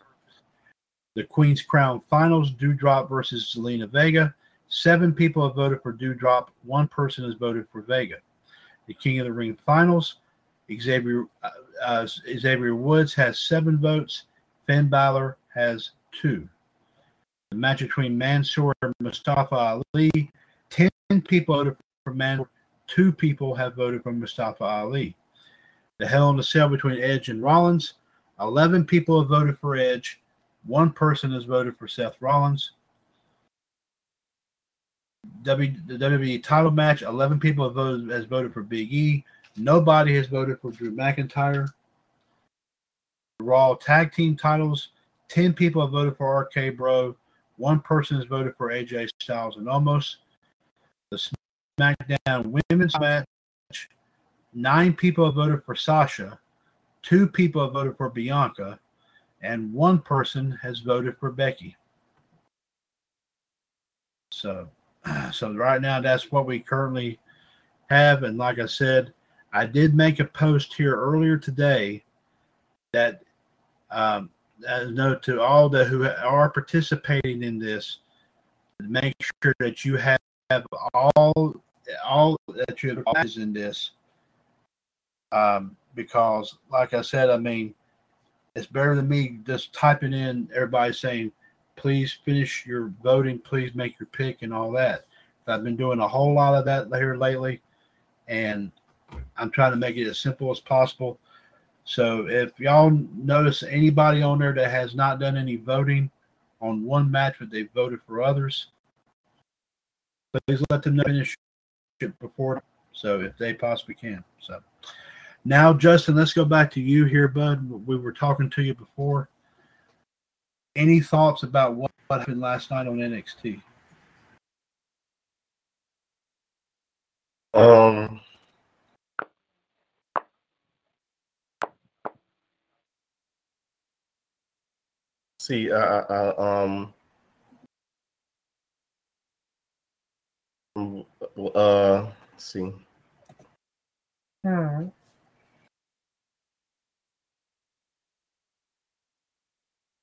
The Queen's Crown Finals, Doudrop versus Zelina Vega. Seven people have voted for Doudrop. One person has voted for Vega. The King of the Ring Finals, Xavier uh, uh, Xavier Woods has seven votes. Finn Balor has two. The match between Mansoor and Mustafa Ali, ten people voted for Mansoor two people have voted for Mustafa Ali. The Hell in a Cell between Edge and Rollins, 11 people have voted for Edge. One person has voted for Seth Rollins. W, the WWE title match, 11 people have voted, has voted for Big E. Nobody has voted for Drew McIntyre. Raw tag team titles, 10 people have voted for RK Bro. One person has voted for AJ Styles and Omos The SmackDown women's match, nine people have voted for Sasha, two people have voted for Bianca, and one person has voted for Becky. So, so right now that's what we currently have. And like I said, I did make a post here earlier today that um, a note to all the who are participating in this, make sure that you have have all all that you have is in this. Um, because like I said, I mean, it's better than me just typing in everybody saying, please finish your voting, please make your pick and all that. I've been doing a whole lot of that here lately, and I'm trying to make it as simple as possible. So if y'all notice anybody on there that has not done any voting on one match, but they've voted for others, please let them know finish it before so if they possibly can. So now, Justin, let's go back to you here, bud. We were talking to you before. Any thoughts about what happened last night on NXT? Um, see, I, I, I um, mm, uh, let's see.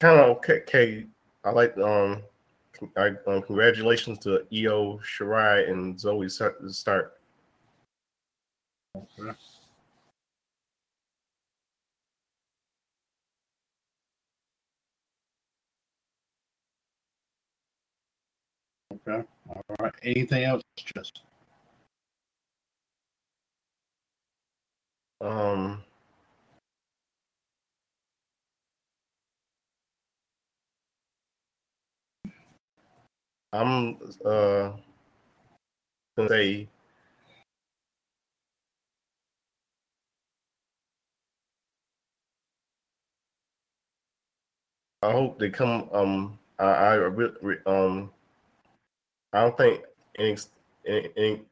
Kind of okay, okay. I like um, I, um, congratulations to Io Shirai and Zoey Start. Stark. Okay. All right. Anything else, Justin? Um, I'm uh gonna say I hope they come. Um, I, I um, I don't think NXT,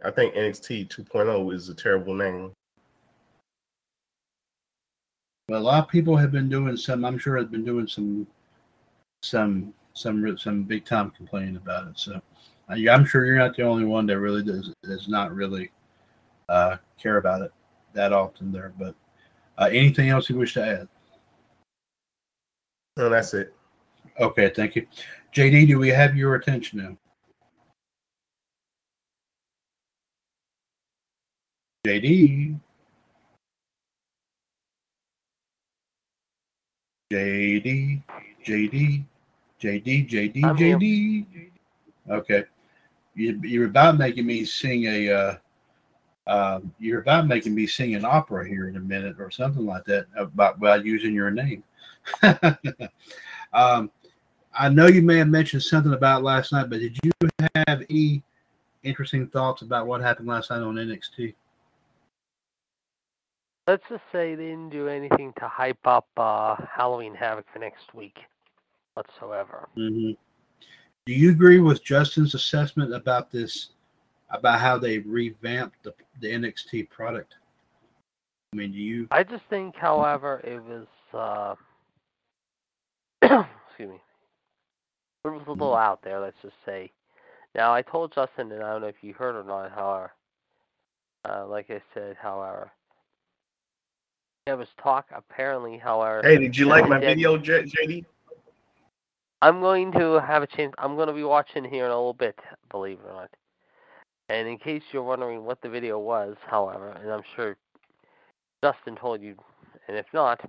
I think NXT 2.0 is a terrible name. Well, a lot of people have been doing some. I'm sure have been doing some, some, some, some big time complaining about it. So, uh, I'm sure you're not the only one that really does does not really uh, care about it that often there. But uh, anything else you wish to add? And that's it. Okay, thank you, JD. Do we have your attention now? JD. JD, JD, JD, JD, I'm here. JD. Okay, you, you're about making me sing a. Uh, um, you're about making me sing an opera here in a minute or something like that about by using your name. um, I know you may have mentioned something about last night, but did you have any interesting thoughts about what happened last night on NXT? Let's just say they didn't do anything to hype up uh, Halloween Havoc for next week whatsoever. Mm-hmm. Do you agree with Justin's assessment about this, about how they revamped the, the NXT product? I mean, do you? I just think, however, it was uh, excuse me, it was a little out there. Let's just say. Now, I told Justin, and I don't know if you heard or not. However, uh, like I said, however, there was talk apparently. However, Hey, did you like my Yeah. video, J- JD? I'm going to have a chance. I'm going to be watching here in a little bit, believe it or not. And in case you're wondering what the video was, however, and I'm sure Justin told you, and if not,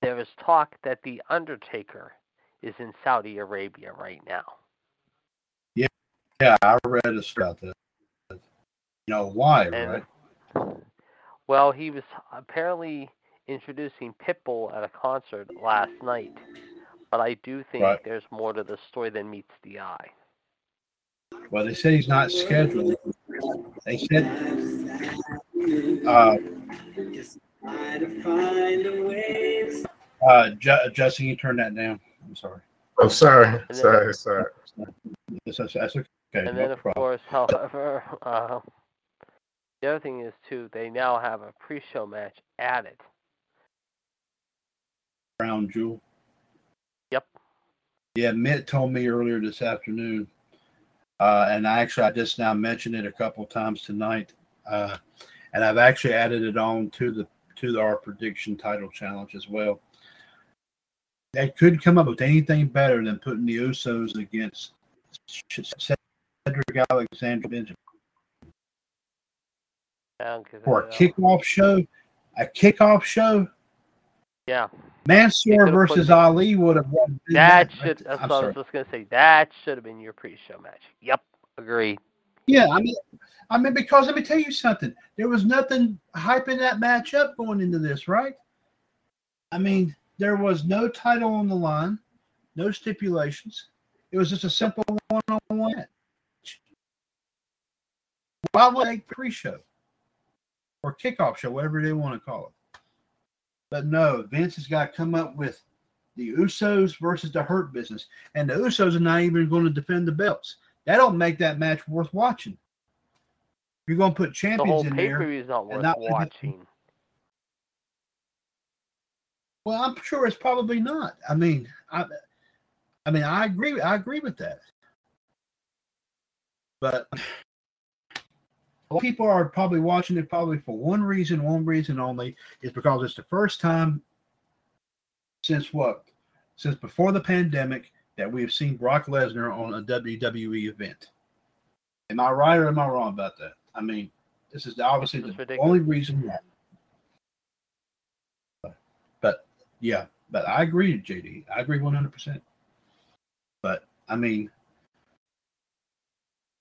there is talk that The Undertaker is in Saudi Arabia right now. Yeah, yeah, I read a story about that. You know why, And, right? Well, he was apparently introducing Pitbull at a concert last night. But I do think Right. there's more to the story than meets the eye. Well, they said he's not scheduled. They said, uh, uh, Ju- Justin, you turn that down. I'm sorry. I'm sorry, And sorry, sorry. That's, that's, that's okay. And no then, of problem. course, however, uh, the other thing is too, they now have a pre-show match added. Crown Jewel. Yep. Yeah, Mitt told me earlier this afternoon, uh, and I actually I just now mentioned it a couple times tonight, uh, and I've actually added it on to the to our prediction title challenge as well. They could come up with anything better than putting the Usos against Cedric Alexander Benjamin for a uh, kickoff show. A kickoff show. Yeah, Mansoor versus Ali would have won. that should. That's I'm what I was just gonna say. That should have been your pre-show match. Yep, agreed. Yeah, I mean, I mean, because let me tell you something. There was nothing hyping that match up going into this, right? I mean, there was no title on the line, no stipulations. It was just a simple one-on-one match. Why would a pre-show or kickoff show, whatever they want to call it? But no, Vince has got to come up with the Usos versus the Hurt Business, and the Usos are not even going to defend the belts. That don't make that match worth watching. You're going to put The champions whole in pay there. per view is not worth not- watching. Well, I'm sure it's probably not. I mean, I, I mean, I agree. I agree with that. But people are probably watching it probably for one reason, one reason only, is because it's the first time since what? Since before the pandemic that we have seen Brock Lesnar on a WWE event. Am I right or am I wrong about that? I mean, this is obviously It's the ridiculous. only reason why. But yeah, but I agree, JD. I agree 100%. But I mean,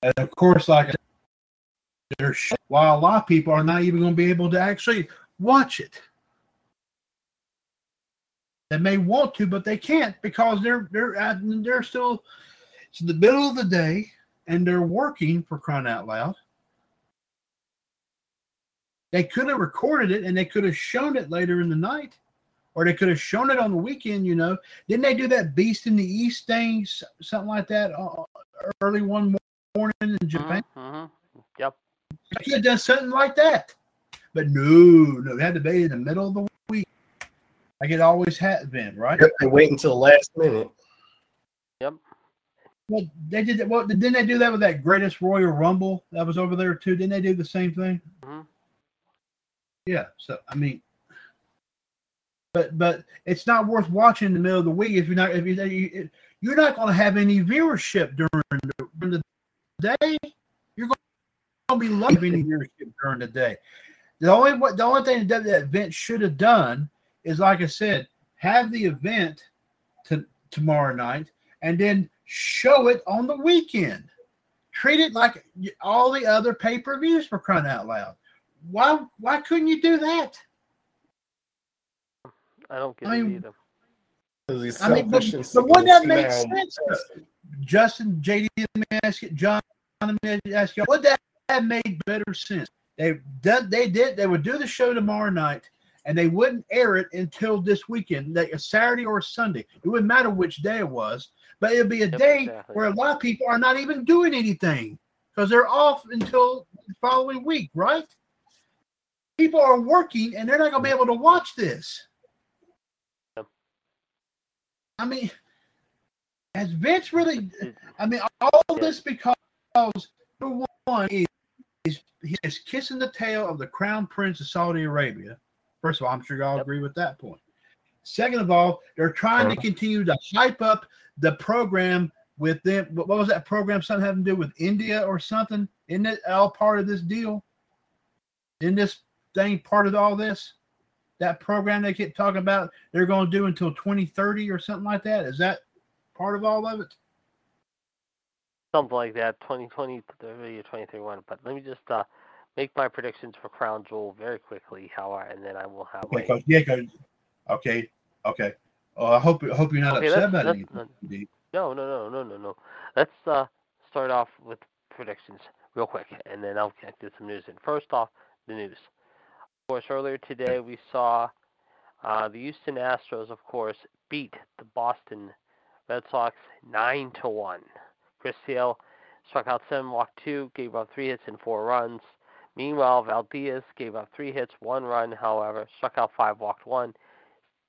and of course, like Said, there's while a lot of people are not even going to be able to actually watch it. They may want to, but they can't because they're they're they're still it's the middle of the day and they're working for crying out loud. They could have recorded it and they could have shown it later in the night, or they could have shown it on the weekend. You know, didn't they do that Beast in the East thing, something like that, uh, early one morning in Japan? hmm Yep. They could have done something like that, but no, no, it had to be in the middle of the week, like it always has been, right? Yep, they wait until the last minute. Yep. Well, they did that. Well, didn't they do that with that Greatest Royal Rumble that was over there too? Didn't they do the same thing? Mhm. Yeah. So I mean, but but it's not worth watching in the middle of the week if you're not if you, you you're not going to have any viewership during the, during the day. You're going to be loving any viewership during the day. The only what the only thing that that event should have done is, like I said, have the event to tomorrow night and then show it on the weekend. Treat it like all the other pay per views for crying out loud. Why why couldn't you do that? I don't get I it either. I mean, but, but wouldn't that make sense? Justin, JD, let me ask you, John, let me ask you, would that have made better sense? They done, they did, they would do the show tomorrow night, and they wouldn't air it until this weekend, like a Saturday or a Sunday. It wouldn't matter which day it was, but it'd be a Yep, day exactly. where a lot of people are not even doing anything because they're off until the following week, right? People are working, and they're not going to be able to watch this. Yep. I mean, has Vince really? Mm-hmm. I mean, all this because number one is he is kissing the tail of the crown prince of Saudi Arabia. First of all, I'm sure y'all Yep. agree with that point. Second of all, they're trying to continue to hype up the program with them. What was that program? Something having to do with India or something? Isn't it all part of this deal? In this thing, part of all this? That program they keep talking about they're going to do until 2030 or something like that. Is that part of all of it? Something like that, 2020 30 or 2031. But let me just uh, make my predictions for Crown Jewel very quickly, how I, and then I will have. Okay, my- Yeah. Okay, okay. Uh, I hope I hope you're not Okay, upset about anything. No, no, no, no, no, no. Let's uh, start off with predictions real quick, and then I'll get to some news. And first off, the news. Of course, earlier today we saw uh, the Houston Astros, of course, beat the Boston Red Sox nine to one. Chris Sale struck out seven, walked two, gave up three hits and four runs. Meanwhile, Valdez gave up three hits, one run, however, struck out five, walked one.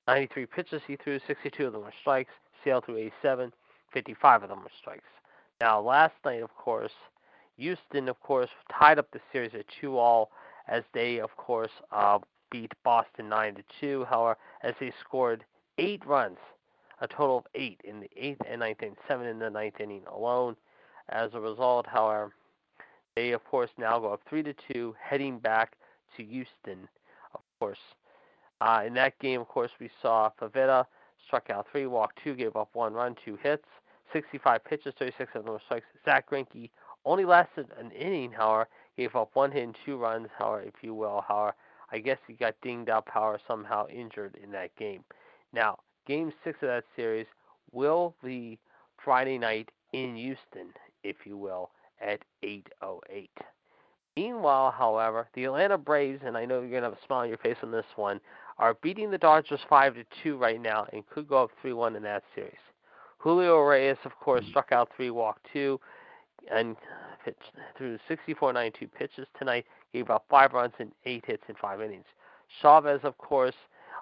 93 pitches he threw, 62 of them were strikes. Sale threw 87, 55 of them were strikes. Now, last night, of course, Houston, of course, tied up the series at 2 all as they, of course, uh, beat Boston 9 to 2. However, as they scored eight runs, a total of eight in the eighth and ninth inning, seven in the ninth inning alone. As a result, however, they of course now go up three to two, heading back to Houston. Of course, uh, in that game, of course, we saw Pivetta struck out three, walked two, gave up one run, two hits, 65 pitches, 36 of them strikes. Zach Greinke only lasted an inning, however, gave up one hit and two runs, however, if you will. However, I guess he got dinged up, however, somehow injured in that game. Now, game six of that series will be Friday night in Houston, if you will, at 8.08. Meanwhile, however, the Atlanta Braves, and I know you're going to have a smile on your face on this one, are beating the Dodgers 5 to 2 right now and could go up 3 1 in that series. Julio Urías, of course, struck out 3, walked 2, and pitched through 64 92 pitches tonight, gave up 5 runs and 8 hits in 5 innings. Chavez, of course,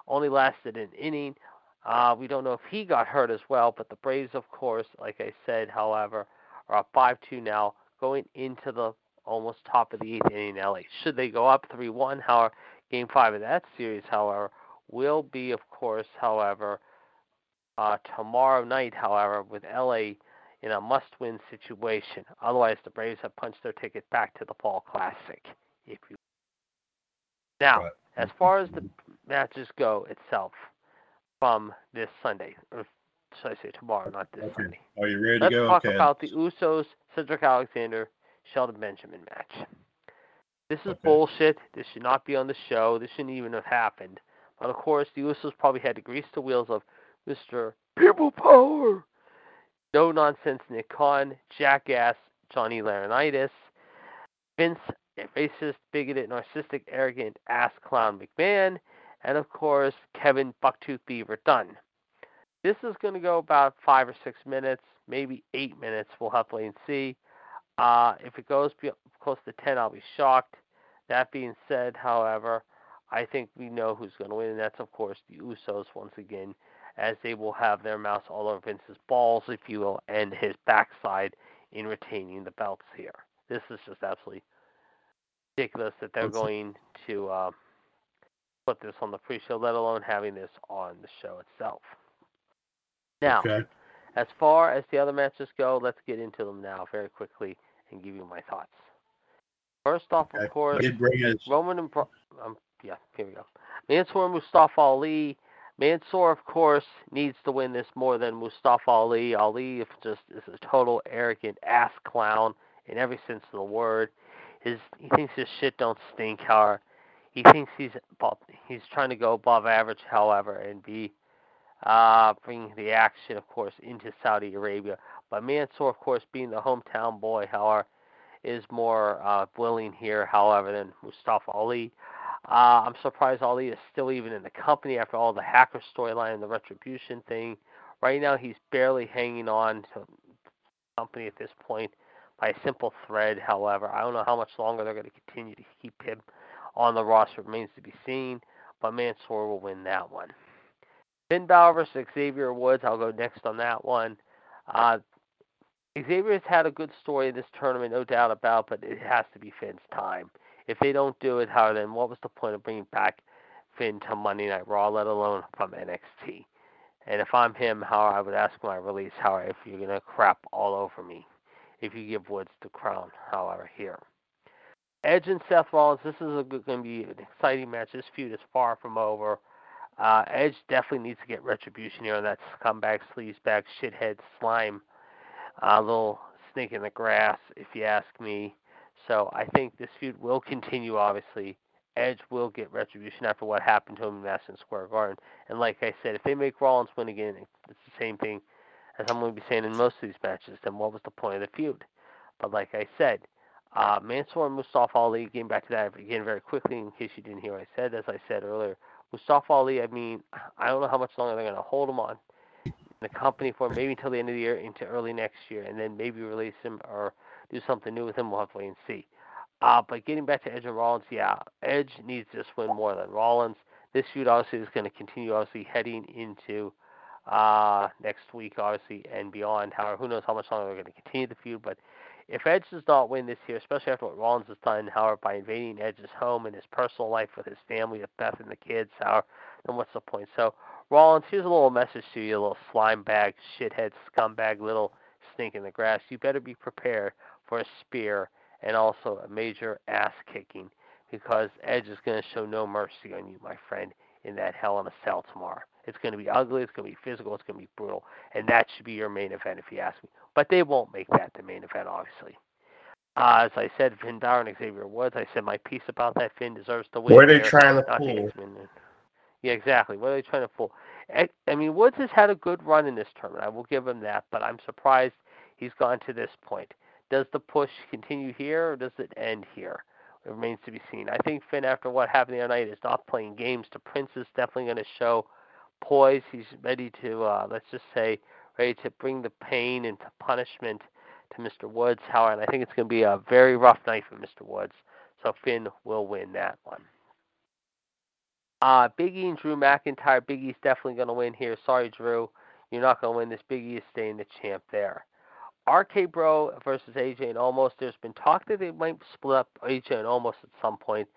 only lasted an inning. Uh, we don't know if he got hurt as well, but the Braves, of course, like I said, however, are up 5 2 now, going into the almost top of the eighth inning in LA. Should they go up 3 1, however, game five of that series, however, will be, of course, however, uh, tomorrow night, however, with LA in a must win situation. Otherwise, the Braves have punched their ticket back to the Fall Classic. If you now, as far as the matches go itself from this Sunday, or should I say tomorrow, not this Okay. Sunday. Are you ready to Let's go? talk okay. about the Usos, Cedric Alexander, Shelton Benjamin match. This is Okay. bullshit. This should not be on the show. This shouldn't even have happened. But of course, the Usos probably had to grease the wheels of Mr. People Power, no nonsense Nick Khan, jackass Johnny Laurinaitis, Vince, racist, bigoted, narcissistic, arrogant ass clown McMahon, and of course Kevin Bucktooth Beaver Dunn. This is going to go about five or six minutes, maybe eight minutes. We'll have to wait and see. Uh, if it goes be- close to 10, I'll be shocked. That being said, however, I think we know who's going to win, and that's, of course, the Usos once again, as they will have their mouths all over Vince's balls, if you will, and his backside in retaining the belts here. This is just absolutely ridiculous that they're going to uh, put this on the pre show, let alone having this on the show itself. Now, Okay. as far as the other matches go, let's get into them now very quickly and give you my thoughts. First off, Okay. of course. Roman and Bro- um, yeah, here we go. Mansoor and Mustafa Ali. Mansoor, of course, needs to win this more than Mustafa Ali. Ali if just is a total arrogant ass clown in every sense of the word. His he thinks his shit don't stink. However, he thinks he's he's trying to go above average. However, and be uh, bring the action, of course, into Saudi Arabia. But Mansoor, of course, being the hometown boy, however, is more uh, willing here, however, than Mustafa Ali. Uh, I'm surprised Ali is still even in the company after all the hacker storyline and the retribution thing. Right now, he's barely hanging on to the company at this point by a simple thread. However, I don't know how much longer they're going to continue to keep him on the roster. Remains to be seen. But Mansoor will win that one. Finn Balor versus Xavier Woods. I'll go next on that one. Uh, Xavier has had a good story in this tournament, no doubt about, but it has to be Finn's time. If they don't do it, how then what was the point of bringing back Finn to Monday Night Raw, let alone from NXT? And if I'm him, how I would ask my release, how if you're gonna crap all over me, if you give Woods the crown, however, here. Edge and Seth Rollins, this is going to be an exciting match. This feud is far from over. Uh, Edge definitely needs to get retribution here on that scumbag, sleazebag, shithead, slime, uh, little snake in the grass, if you ask me. So I think this feud will continue, obviously. Edge will get retribution after what happened to him in Madison Square Garden. And like I said, if they make Rollins win again, it's the same thing as I'm going to be saying in most of these matches, then what was the point of the feud? But like I said, uh, Mansoor and Mustafa Ali, getting back to that again very quickly in case you didn't hear what I said, as I said earlier, Mustafa Ali, I mean, I don't know how much longer they're going to hold him on the company for maybe until the end of the year into early next year, and then maybe release him or do something new with him. We'll have to wait and see. Uh, but getting back to Edge and Rollins, yeah, Edge needs this win more than Rollins. This feud obviously is going to continue, obviously heading into uh, next week, obviously, and beyond. However, who knows how much longer they're going to continue the feud. But if Edge does not win this year, especially after what Rollins has done, however, by invading Edge's home and his personal life with his family, with Beth and the kids, however, then what's the point? So, Rollins, here's a little message to you, little slime bag, shithead, scumbag, little snake in the grass. You better be prepared for a spear and also a major ass kicking because Edge is going to show no mercy on you, my friend, in that Hell in a Cell tomorrow. It's going to be ugly, it's going to be physical, it's going to be brutal, and that should be your main event if you ask me. But they won't make that the main event, obviously. Uh, as I said, Finn Balor and Xavier Woods. I said my piece about that. Finn deserves to win. Where are they trying to pull? Yeah, exactly. What are they trying to pull? I I mean, Woods has had a good run in this tournament. I will give him that, but I'm surprised he's gone to this point. Does the push continue here, or does it end here? It remains to be seen. I think Finn, after what happened the other night, is not playing games. The Prince is definitely going to show poise. He's ready to, uh, let's just say, ready to bring the pain and punishment to Mr. Woods. However, and I think it's going to be a very rough night for Mr. Woods. So Finn will win that one. Uh, and Drew McIntyre. Big E's definitely going to win here. Sorry, Drew. You're not going to win this. Big E is staying the champ there. RK Bro versus AJ and Omos. There's been talk that they might split up AJ and Omos at some point,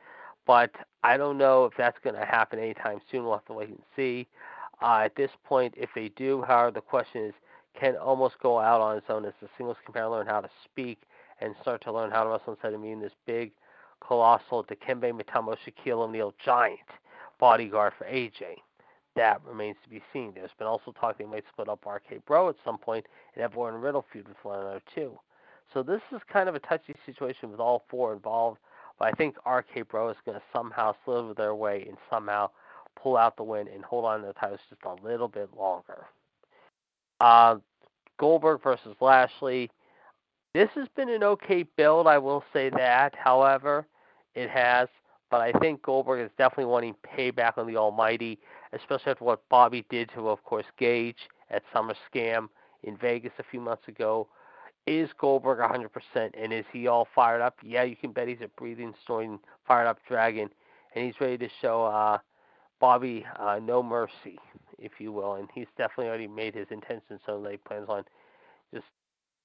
but I don't know if that's going to happen anytime soon. We'll have to wait and see. Uh, at this point, if they do, however, the question is, can Omos go out on its own as a singles competitor, learn how to speak, and start to learn how to wrestle instead of being this big, colossal Dikembe Mutombo Shaquille O'Neal giant bodyguard for AJ? That remains to be seen. There's been also talk they might split up RK Bro at some point and have Warren Riddle feud with one another too. So this is kind of a touchy situation with all four involved. But I think RK Bro is going to somehow slither their way and somehow pull out the win and hold on to the titles just a little bit longer. Uh, Goldberg versus Lashley. This has been an okay build, I will say that. However, it has. But I think Goldberg is definitely wanting payback on the Almighty, especially after what Bobby did to, of course, Gage at Summer Scam in Vegas a few months ago. Is Goldberg 100% and is he all fired up? Yeah, you can bet he's a breathing, snoring, fired up dragon, and he's ready to show uh, Bobby uh, no mercy, if you will. And he's definitely already made his intentions so he plans on just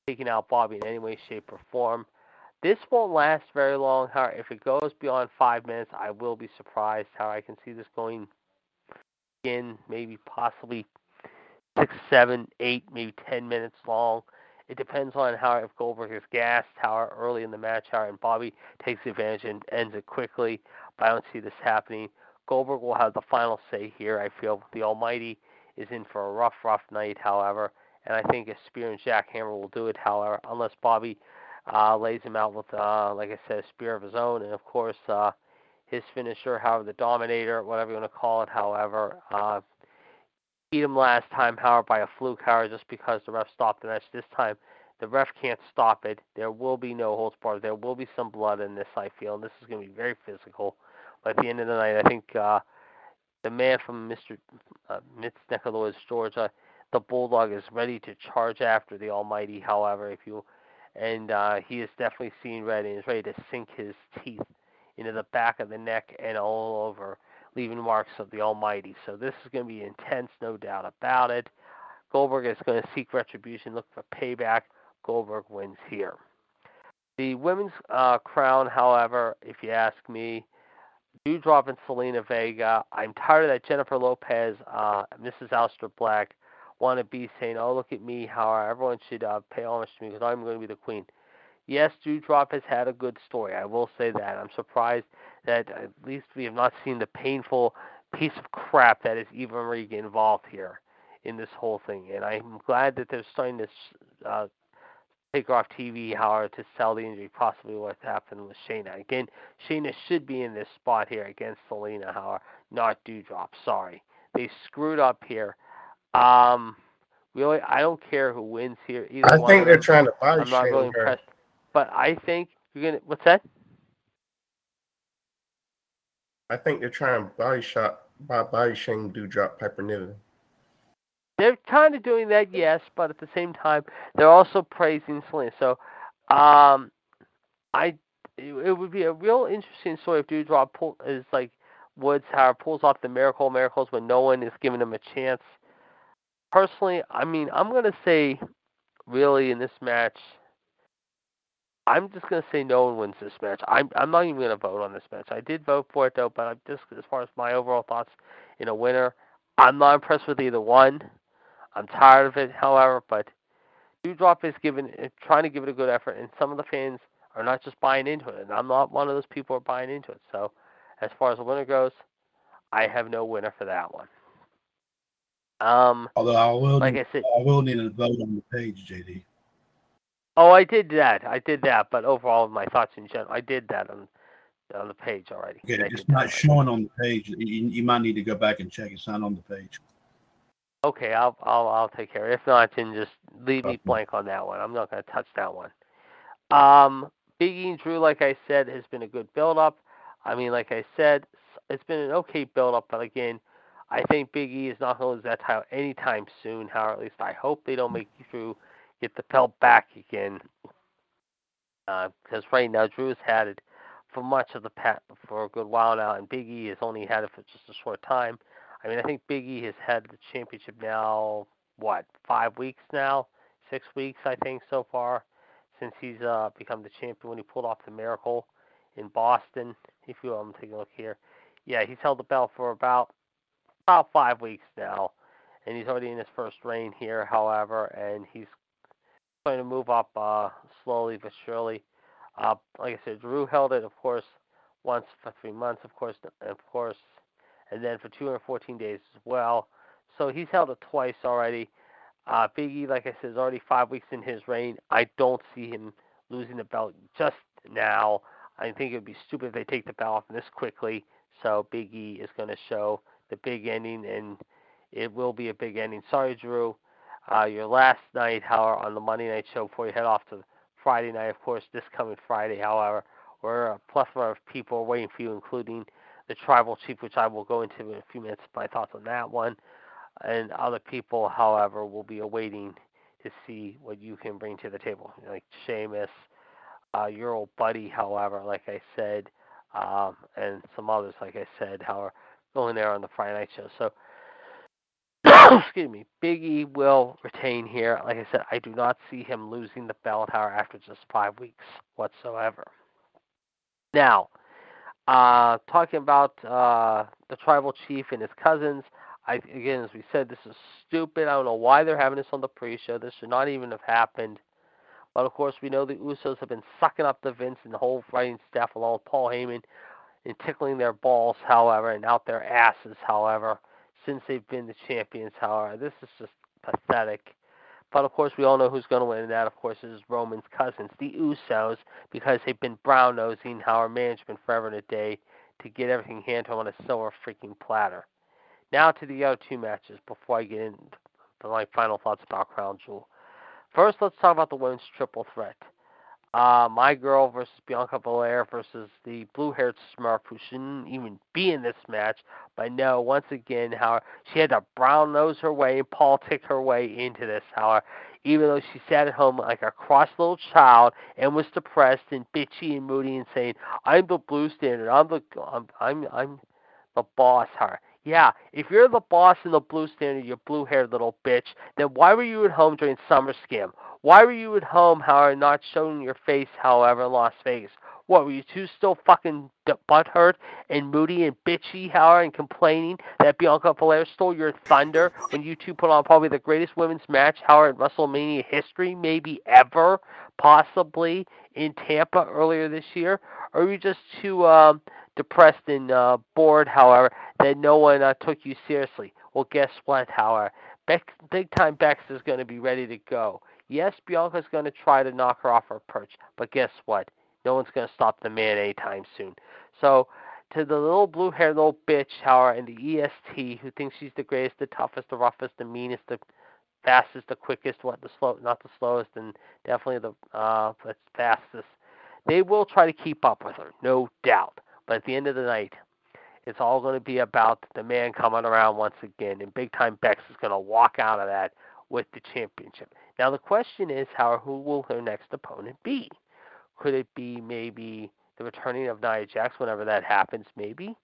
taking out Bobby in any way, shape, or form. This won't last very long. However, if it goes beyond five minutes, I will be surprised. How I can see this going in maybe possibly six, seven, eight, maybe ten minutes long. It depends on how if Goldberg is gassed, how early in the match, how and Bobby takes advantage and ends it quickly. But I don't see this happening. Goldberg will have the final say here. I feel the Almighty is in for a rough, rough night, however, and I think a spear and jackhammer will do it. However, unless Bobby uh, lays him out with, uh, like I said, a spear of his own, and of course uh, his finisher, however, the Dominator, whatever you want to call it. However, uh, beat him last time, however, by a fluke, however, just because the ref stopped the match. This time, the ref can't stop it. There will be no holds barred. There will be some blood in this, I feel, and this is going to be very physical. But at the end of the night, I think uh, the man from Mr. Uh, neck the Georgia, the Bulldog is ready to charge after the Almighty. However, if you and uh, he is definitely seen red and is ready to sink his teeth into the back of the neck and all over, leaving marks of the Almighty. So this is going to be intense, no doubt about it. Goldberg is going to seek retribution, look for payback. Goldberg wins here. The women's uh, crown, however, if you ask me, Doudrop and Zelina Vega. I'm tired of that Jennifer Lopez, uh, Mrs. Aleister Black, want to be saying, "Oh, look at me! How everyone should uh, pay homage to me because I'm going to be the queen." Yes, Doudrop has had a good story. I will say that. I'm surprised that at least we have not seen the painful piece of crap that is Eva Marie involved here in this whole thing. And I'm glad that they're starting to uh, take off TV, however, to sell the injury, possibly what happened with Shayna. Again, Shayna should be in this spot here against Zelina, however, not Doudrop. Sorry. They screwed up here. Um, really, I don't care who wins here. Either I one think they're them. trying to body I'm not shame really her. impressed. But I think you're gonna. What's that? I think they're trying to body shot by body shame Doudrop Piper Niven. They're kind of doing that, yes, but at the same time, they're also praising Zelina. So, um, I it, would be a real interesting story if Doudrop pull, is like Woods, how pulls off the miracle of miracles when no one is giving him a chance. Personally, I mean, I'm gonna say, really, in this match, I'm just gonna say no one wins this match. I'm I'm not even gonna vote on this match. I did vote for it though, but I'm just as far as my overall thoughts in a winner, I'm not impressed with either one. I'm tired of it, however, but Doudrop is giving, uh, trying to give it a good effort, and some of the fans are not just buying into it. And I'm not one of those people who are buying into it. So, as far as the winner goes, I have no winner for that one. Um, Although I will, like I said, I will need a vote on the page, JD. oh, I did that. I did that. But overall, my thoughts in general, I did that on on the page already. Okay, it's not showing on the page. You, you might need to go back and check. It's not on the page. Okay, I'll I'll I'll take care. If not, then just leave me blank on that one. I'm not going to touch that one. Um, Big E and Drew, like I said, has been a good build up. I mean, like I said, it's been an okay build up, but again, I think Big E is not going to lose that title anytime soon. How at least I hope they don't make Drew get the belt back again. Because right now Drew has had it for much of the pat for a good while now, and Big E has only had it for just a short time. I mean, I think Big E has had the championship now, what, five weeks now? Six weeks, I think, so far, since he's uh, become the champion when he pulled off the miracle in Boston. If you, I'm taking a look here. Yeah, he's held the belt for about about five weeks now, and he's already in his first reign here. However, and he's going to move up uh, slowly but surely. Uh, like I said, Drew held it, of course, once for three months, of course, of course, and then for 214 days as well. So he's held it twice already. Uh, Big E, like I said, is already five weeks in his reign. I don't see him losing the belt just now. I think it would be stupid if they take the belt off this quickly. So Big E is going to show the big ending, and it will be a big ending. Sorry, Drew. Uh, your last night, however, on the Monday night show before you head off to Friday night, of course, this coming Friday, however, where a plethora of people are waiting for you, including the tribal chief, which I will go into in a few minutes, my thoughts on that one. And other people, however, will be awaiting to see what you can bring to the table, like Seamus, uh, your old buddy, however, like I said, um, and some others, like I said, however, going there on the Friday night show. So, excuse me, Big E will retain here. Like I said, I do not see him losing the belt, however, after just five weeks whatsoever. Now, uh, talking about uh, the tribal chief and his cousins, I again, as we said, this is stupid. I don't know why they're having this on the pre-show. This should not even have happened. But of course, we know the Usos have been sucking up the Vince and the whole writing staff, along with Paul Heyman, and tickling their balls, however, and out their asses, however, since they've been the champions. However, this is just pathetic. But of course, we all know who's going to win, and that, of course, is Roman's cousins, the Usos, because they've been brown nosing our management forever and a day to get everything handled on a silver freaking platter. Now to the other two matches before I get into my final thoughts about Crown Jewel. First, let's talk about the women's triple threat. Uh, my girl versus Bianca Belair versus the blue-haired Smurf, who shouldn't even be in this match. But no, once again, how she had to brown nose her way and politic her way into this. However, even though she sat at home like a cross little child and was depressed and bitchy and moody and saying, "I'm the blue standard. I'm the I'm I'm, I'm the boss." Her. Yeah, if you're the boss in the blue standard, you blue-haired little bitch, then why were you at home during Summer Scam? Why were you at home, however, not showing your face, however, in Las Vegas? What, were you two still fucking butthurt and moody and bitchy, however, and complaining that Bianca Belair stole your thunder when you two put on probably the greatest women's match, however, in WrestleMania history, maybe ever, possibly, in Tampa earlier this year? Or were you just too um, depressed and uh, bored, however, that no one uh, took you seriously? Well, guess what, however? Beck, big time Bex is going to be ready to go. Yes, Bianca's going to try to knock her off her perch, but guess what? No one's going to stop the man anytime soon. So, to the little blue haired little bitch, however, and the EST who thinks she's the greatest, the toughest, the roughest, the meanest, the fastest, the quickest, what the slow, not the slowest, and definitely the uh, the fastest. They will try to keep up with her, no doubt. But at the end of the night, it's all going to be about the man coming around once again, and big time Bex is going to walk out of that with the championship. Now the question is, how who will her next opponent be? Could it be maybe the returning of Nia Jax whenever that happens? Maybe.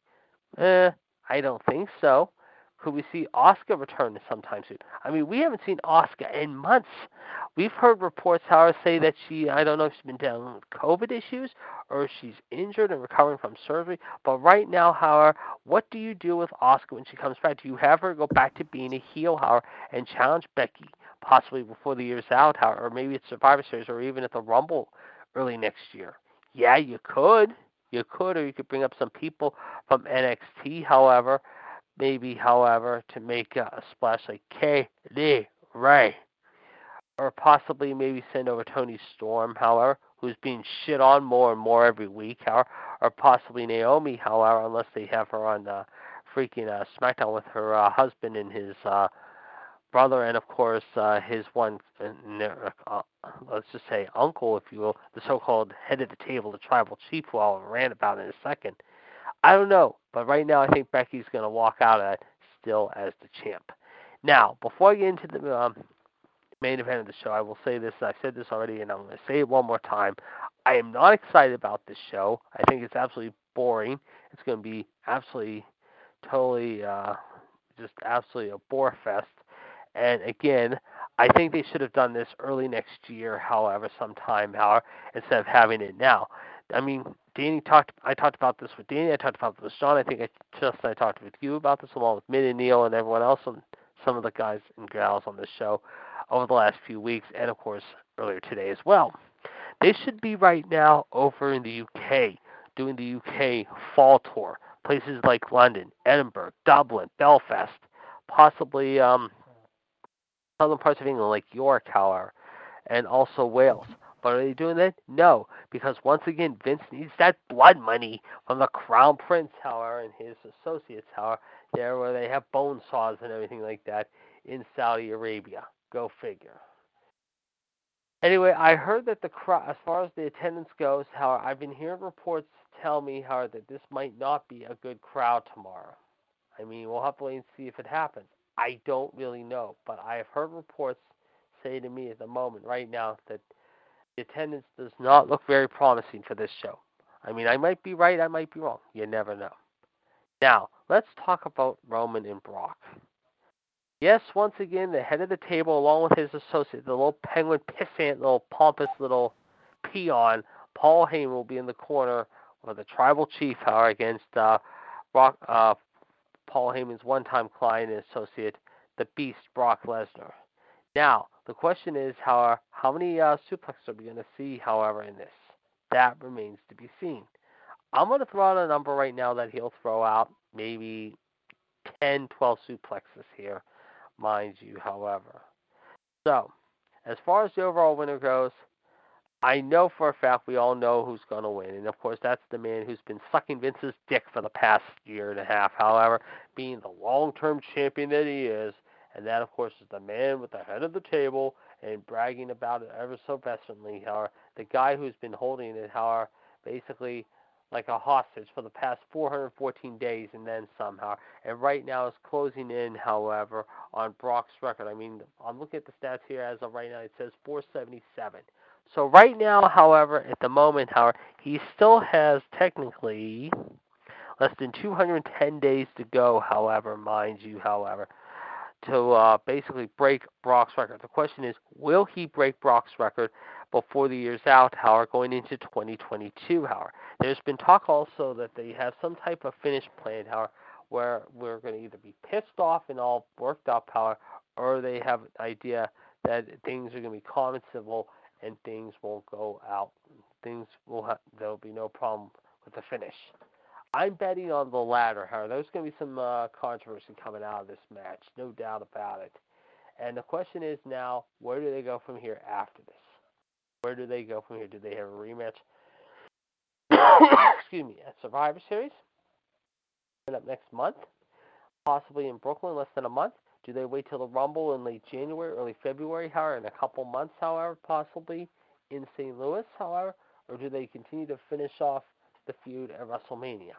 Eh, I don't think so. Could we see Asuka return sometime soon? I mean, we haven't seen Asuka in months. We've heard reports, however, say that she, I don't know if she's been down with COVID issues or she's injured and recovering from surgery. But right now, however, what do you do with Asuka when she comes back? Do you have her go back to being a heel, however, and challenge Becky possibly before the year's out, or maybe it's Survivor Series, or even at the Rumble early next year. Yeah, you could. You could, or you could bring up some people from NXT, however, maybe, however, to make a, splash like Kay Lee Ray. Or possibly maybe send over Toni Storm, however, who's being shit on more and more every week, however, or possibly Naomi, however, unless they have her on uh, freaking uh, SmackDown with her uh, husband and his uh, brother, and of course uh, his one, uh, let's just say uncle, if you will, the so-called head of the table, the tribal chief, who I'll rant about in a second. I don't know, but right now I think Becky's going to walk out it still as the champ. Now, before I get into the um, main event of the show, I will say this. i've said this already, and I'm going to say it one more time. I am not excited about this show. I think it's absolutely boring. It's going to be absolutely, totally, uh, just absolutely a bore fest. And again, I think they should have done this early next year, however, sometime, however, instead of having it now. I mean, Danny talked. I talked about this with Danny. I talked about this with Sean. I think I just I talked with you about this along with Min and Neil and everyone else and some of the guys and gals on this show over the last few weeks, and of course earlier today as well. They should be right now over in the UK doing the UK fall tour. Places like London, Edinburgh, Dublin, Belfast, possibly um, southern parts of England like York, however, and also Wales. But are they doing that? No, because once again, Vince needs that blood money from the Crown Prince, however, and his associates, however, there where they have bone saws and everything like that in Saudi Arabia. Go figure. Anyway, I heard that the as far as the attendance goes, however, I've been hearing reports tell me, however, that this might not be a good crowd tomorrow. I mean, we'll have to wait and see if it happens. I don't really know, but I have heard reports say to me at the moment, right now, that the attendance does not look very promising for this show. I mean, I might be right, I might be wrong. You never know. Now, let's talk about Roman and Brock. Yes, once again, the head of the table, along with his associate, the little penguin pissant, little pompous little peon, Paul Heyman will be in the corner with the tribal chief, however, against uh, Brock, uh, Paul Heyman's one-time client and associate, the Beast Brock Lesnar. Now, the question is, how how many uh, suplexes are we going to see, however, in this? That remains to be seen. I'm going to throw out a number right now that he'll throw out, maybe 10, 12 suplexes here, mind you, however. So, as far as the overall winner goes, I know for a fact we all know who's going to win. And of course, that's the man who's been sucking Vince's dick for the past year and a half, however, being the long term champion that he is. And that, of course, is the man with the head of the table and bragging about it ever so vehemently. However, the guy who's been holding it, however, basically like a hostage for the past 414 days and then somehow. And right now is closing in, however, on Brock's record. I mean, I'm looking at the stats here as of right now. It says 477. So right now, however, at the moment, however, he still has technically less than 210 days to go. However, mind you, however, to uh, basically break Brock's record. The question is, will he break Brock's record before the year's out? However, going into 2022, however, there's been talk also that they have some type of finish plan, however, where we're going to either be pissed off and all worked up, however, or they have an idea that things are going to be and civil and things won't go out. Things will have, there'll be no problem with the finish. I'm betting on the latter, however. There's going to be some uh, controversy coming out of this match, no doubt about it. And the question is now, where do they go from here after this? Where do they go from here? Do they have a rematch? Excuse me, at Survivor Series? Coming up next month, possibly in Brooklyn, less than a month. Do they wait till the Rumble in late January, early February, however, in a couple months, however, possibly in St. Louis, however, or do they continue to finish off the feud at WrestleMania?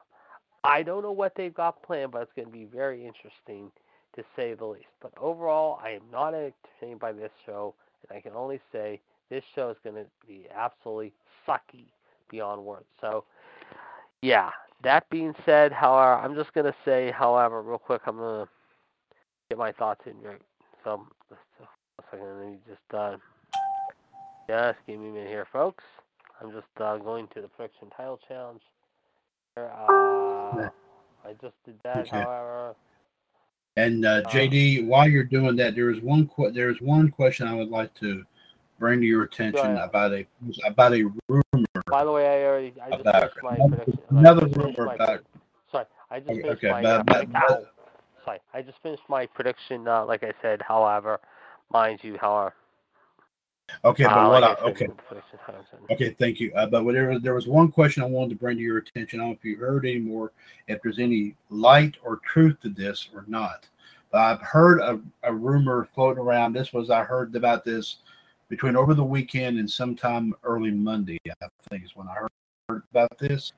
I don't know what they've got planned, but it's going to be very interesting to say the least. But overall, I am not entertained by this show, and I can only say this show is going to be absolutely sucky beyond words. So, yeah. That being said, however, I'm just going to say, however, real quick, I'm going to get my thoughts in right. So, a second, let me just, uh, just give me a minute here, folks. I'm just uh, going to the Prediction Title Challenge. Uh, I just did that, Okay. however. And uh, Uh, JD, while you're doing that, there is one que- there is one question I would like to bring to your attention about a about a rumor. By the way, I already I just About- finished my another- prediction. Another rumor about-. Sorry, I just Okay, finished okay, my. uh, but- prediction- but- sorry, I just finished my prediction. Uh, like I said, however, mind you, however. Okay, but uh, what like I, okay, the prediction, how I said. okay, thank you. Uh, but whatever, there was one question I wanted to bring to your attention. I don't know if you heard any more, if there's any light or truth to this or not. But I've heard a, a rumor floating around. This was I heard about this between over the weekend and sometime early Monday. I think is when I heard about this.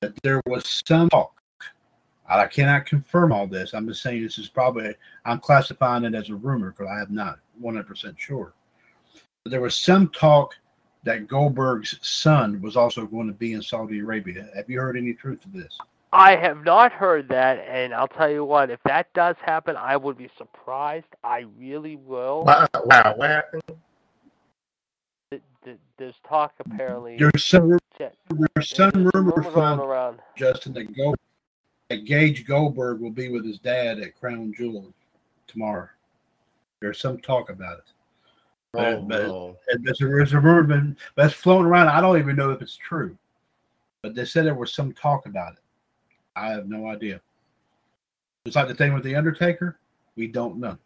That there was some talk. I cannot confirm all this. I'm just saying this is probably I'm classifying it as a rumor because I am not 100% sure. But there was some talk that Goldberg's son was also going to be in Saudi Arabia. Have you heard any truth to this? I have not heard that, and I'll tell you what. If that does happen, I would be surprised. I really will. Wow, wow, what happened? Th- th- There's talk apparently. There's some there's some There's rumor rumor going around. Justin that Gold that Gage Goldberg will be with his dad at Crown Jewel tomorrow. There's some talk about it. Oh, But- but- no. There's a, there's a rumor been, that's floating around. I don't even know if it's true, but they said there was some talk about it. I have no idea. It's like the thing with the Undertaker. We don't know.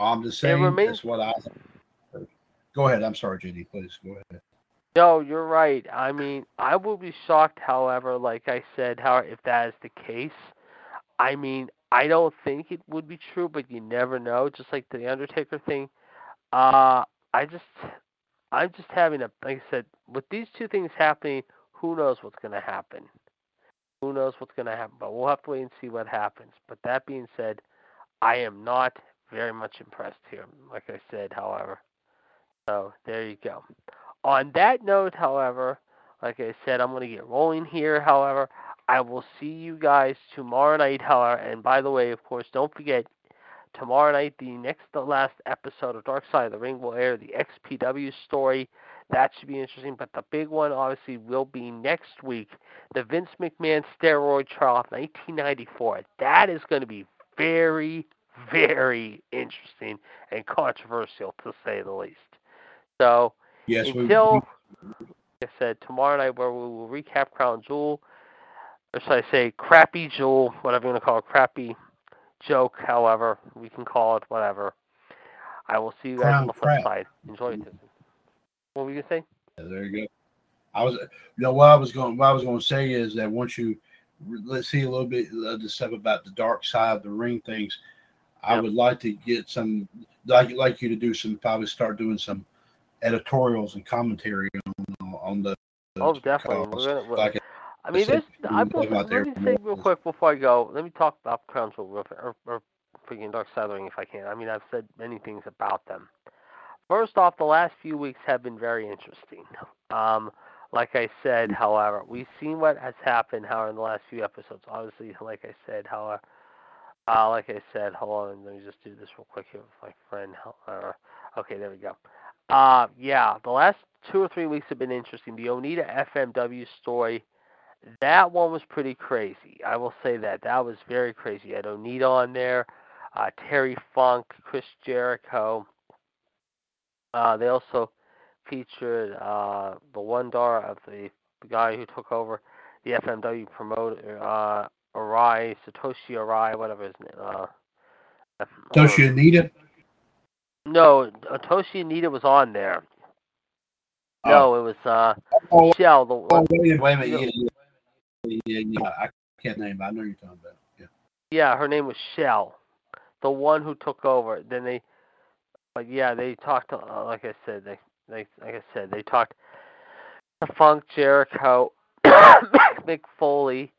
I'm just saying that's what I. heard. Go ahead. I'm sorry, JD. Please go ahead. No, you're right. I mean, I will be shocked, however, like I said, how if that is the case. I mean, I don't think it would be true, but you never know. Just like the Undertaker thing. Uh, I just, I'm just having a, like I said, with these two things happening, who knows what's to happen? Who knows what's to happen? But we'll have to wait and see what happens. But that being said, I am not very much impressed here. Like I said, however. So there you go. On that note, however, like I said, I'm going to get rolling here. However, I will see you guys tomorrow night. However, and by the way, of course, don't forget tomorrow night the next to last episode of Dark Side of the Ring will air the XPW story. That should be interesting. But the big one, obviously, will be next week the Vince McMahon steroid trial of 1994. That is going to be very, very interesting and controversial to say the least. So Yes, we. until, like I said, tomorrow night where we will recap Crown Jewel, or should I say Crappy Jewel, whatever you want to call it, Crappy Joke, however, we can call it whatever. I will see you guys Crown on the flip crap. side. Enjoy it. What were you going to say? Yeah, there you go. I was, you know, what I was going, what I was going to say is that once you let's see a little bit of the stuff about the dark side of the ring things, I Yep. would like to get some, like like you to do some, probably start doing some editorials and commentary on on the. Oh, definitely. gonna, Like I mean, this. I we will, talk about me say real quick before I go. Let me talk about Jewel real, or, or freaking Dark Side of the Ring if I can. I mean, I've said many things about them. First off, the last few weeks have been very interesting. Um, like I said, however, we've seen what has happened, however, in the last few episodes. Obviously, like I said, however, uh, like I said, hold on, let me just do this real quick here with my friend. Uh, okay, there we go. Uh, yeah, the last two or three weeks have been interesting. The Onita FMW story, that one was pretty crazy. I will say that. That was very crazy. You had Onita on there, uh, Terry Funk, Chris Jericho. Uh, they also featured uh, the one dar of the, the guy who took over the FMW promoter, uh, Arai, Satoshi Arai, whatever his name. Uh, Toshi Onita. No, Toshi Onita was on there. Oh. No, it was uh, Oh, Shell. The oh, one, wait, a- wait a minute. Yeah, yeah, yeah, yeah, I can't name. it. I know you're talking about. Yeah. yeah, her name was Shell, the one who took over. Then they, but yeah, they talked. Uh, like I said, they, they, like I said, they talked to Funk, Jericho, Mick Foley.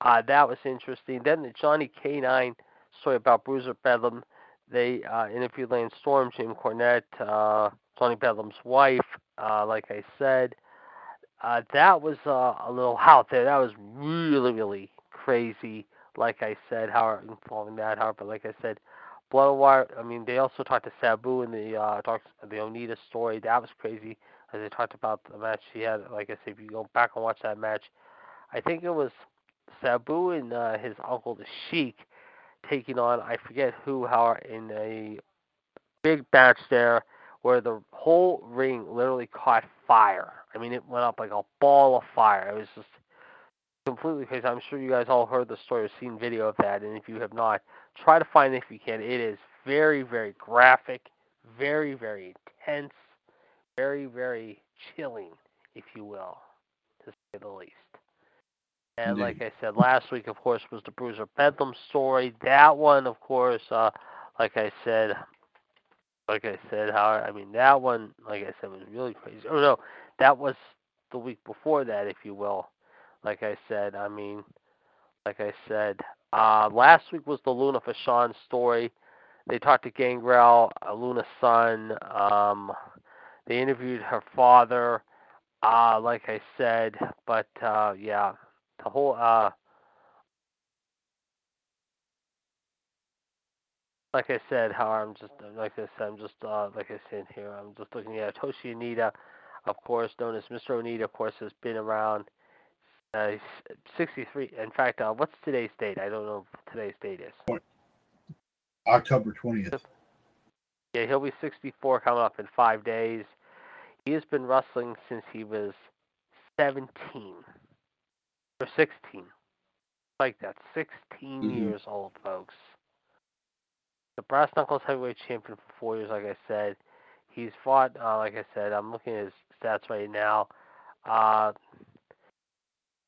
Uh, that was interesting. Then the Johnny K9 story about Bruiser Bedlam. They uh, interviewed Lance Storm, Jim Cornette, uh, Johnny Bedlam's wife. Uh, like I said, uh, that was uh, a little out there. That was really, really crazy. Like I said, how involving that, how, but like I said, Blood Wire. I mean, they also talked to Sabu in the uh, Dark, the Onita story. That was crazy. As they talked about the match he had. Like I said, if you go back and watch that match, I think it was Sabu and uh, his uncle, the Sheik, taking on I forget who, how in a big match there where the whole ring literally caught fire. I mean, it went up like a ball of fire. It was just completely crazy. I'm sure you guys all heard the story or seen video of that, and if you have not, try to find it if you can. It is very, very graphic, very, very intense, very, very chilling, if you will, to say the least. And Indeed. like I said last week, of course, was the Bruiser Bedlam story. That one, of course, uh, like I said, like I said, how I mean that one, like I said, was really crazy. Oh no, that was the week before that, if you will. Like I said, I mean, like I said, uh, last week was the Luna Vachon story. They talked to Gangrel, uh, Luna's son. Um, they interviewed her father. Uh, like I said, but uh, yeah, the whole uh, like I said, how I'm just like I said, I'm just uh, like I said here, I'm just looking at Toshi Onita, of course, known as Mr. Onita, of course, has been around uh, 63. In fact, uh, what's today's date? I don't know today's date is. October 20th. Yeah, he'll be 64 coming up in five days. He has been wrestling since he was 17 or 16. Like that, 16 Mhm. years old, folks. The brass knuckles heavyweight champion for four years, like I said. He's fought, uh, like I said, I'm looking at his stats right now. Uh,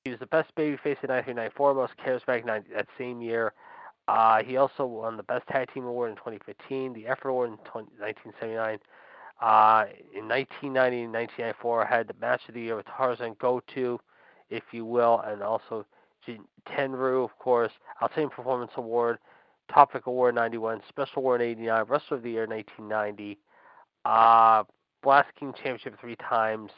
he was the best babyface in 1994, most charismatic nine- that same year. Uh, he also won the Best Tag Team Award in 2015, the Effort Award in 20, 1979. Uh, in 1990 and 1994, had the Match of the Year with Tarzan Goto, if you will, and also Tenryu, of course, Outstanding Performance Award, Topic Award 91, Special Award 89, Wrestler of the Year 1990, uh, Blast King Championship three times,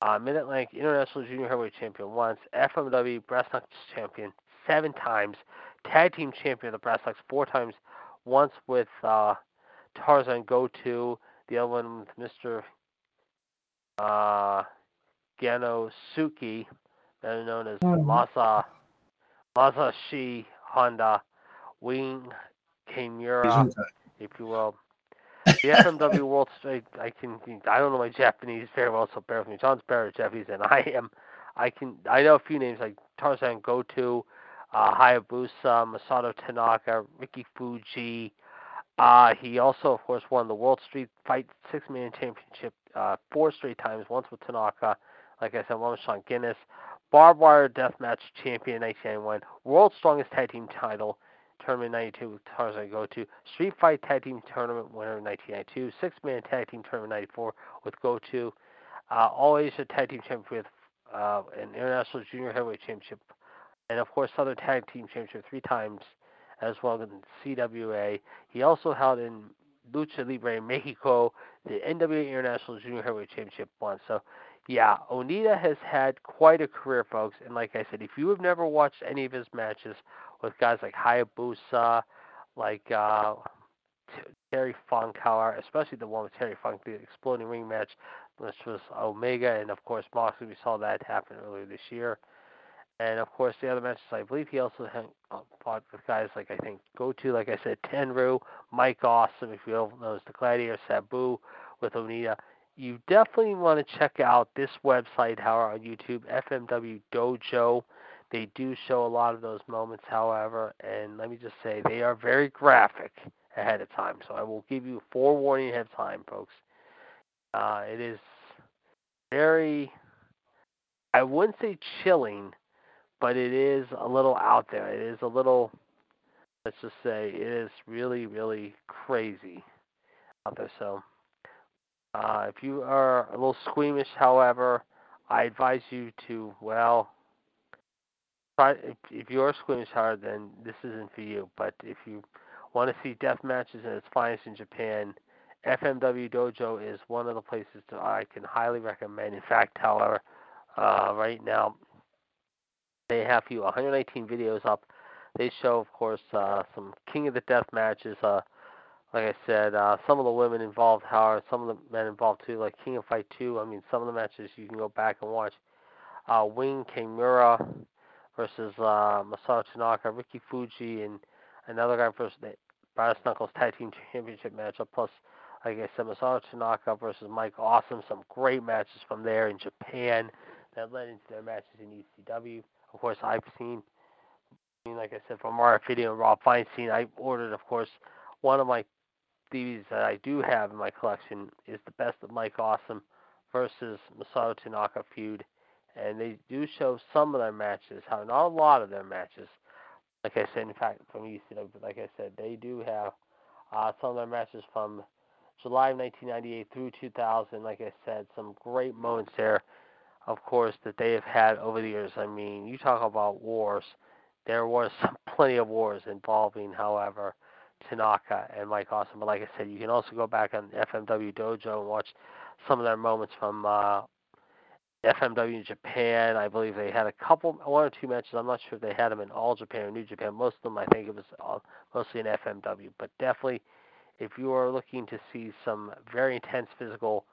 uh, Mid Atlantic International Junior Heavyweight Champion once, FMW Brass Knuckles Champion seven times, Tag Team Champion of the Brass Knuckles four times, once with uh, Tarzan Goto, the other one with Mr. Uh, Gannosuke, better known as Masa Masashi Honda, Wing Kimura, if you will. The FMW World Straight, I can, I don't know my Japanese very well, so bear with me. John's better at Japanese than I am. I can, I know a few names like Tarzan Goto, uh, Hayabusa, Masato Tanaka, Ricky Fuji. Uh, he also, of course, won the World Street Fight Six Man Championship uh, four straight times. Once with Tanaka, like I said, one with Sean Guinness. Barbed Wire Deathmatch Champion 1991. World's Strongest Tag Team Title Tournament 92 with Tarzan Goto. Street Fight Tag Team Tournament winner in 1992. Six Man Tag Team Tournament 94 with Goto. Uh, All Asia Tag Team Champion with uh, an International Junior Heavyweight Championship. And of course, Southern Tag Team Championship three times as well in CWA. He also held in Lucha Libre Mexico the NWA International Junior Heavyweight Championship once. So, yeah, Onita has had quite a career, folks. And like I said, if you have never watched any of his matches with guys like Hayabusa, like uh, Terry Funk, however, especially the one with Terry Funk, the Exploding Ring match, which was Omega, and of course Moxley. We saw that happen earlier this year. And of course, the other matches, I believe he also uh, fought with guys like I think Goto, like I said, Tenryu, Mike Awesome, if you all knows the Gladiator, Sabu with Onita. You definitely want to check out this website, however, on YouTube, FMW Dojo. They do show a lot of those moments, however, and let me just say they are very graphic ahead of time. So I will give you a forewarning ahead of time, folks. Uh, it is very, I wouldn't say chilling, but it is a little out there. It is a little, let's just say, it is really, really crazy out there. So, uh, if you are a little squeamish, however, I advise you to, well, try. If, if you are squeamish, however, then this isn't for you. But if you want to see death matches at its finest in Japan, FMW Dojo is one of the places that I can highly recommend. In fact, however, uh, right now they have you 119 videos up. They show, of course, uh, some King of the Death matches. Uh, like I said, uh, some of the women involved, however, some of the men involved too, like King of Fight 2. I mean, some of the matches you can go back and watch. Uh, Wing Kimura versus uh, Masato Tanaka, Ricky Fuji, and another guy versus the Brass Knuckles Tag Team Championship matchup. Plus, like I said, Masato Tanaka versus Mike Awesome. Some great matches from there in Japan that led into their matches in ECW. Of course, I've seen, like I said, from RF Video and Rob Feinstein, I ordered, of course, one of my DVDs that I do have in my collection is the best of Mike Awesome versus Masato Tanaka feud. And they do show some of their matches, how not a lot of their matches. Like I said, in fact, from ECW, like I said, they do have uh, some of their matches from July of 1998 through 2000. Like I said, some great moments there, of course, that they have had over the years. I mean, you talk about wars. There was some, plenty of wars involving, however, Tanaka and Mike Awesome. But like I said, you can also go back on FMW Dojo and watch some of their moments from uh, FMW in Japan. I believe they had a couple, one or two matches. I'm not sure if they had them in All Japan or New Japan. Most of them, I think it was all, mostly in FMW. But definitely, if you are looking to see some very intense physical,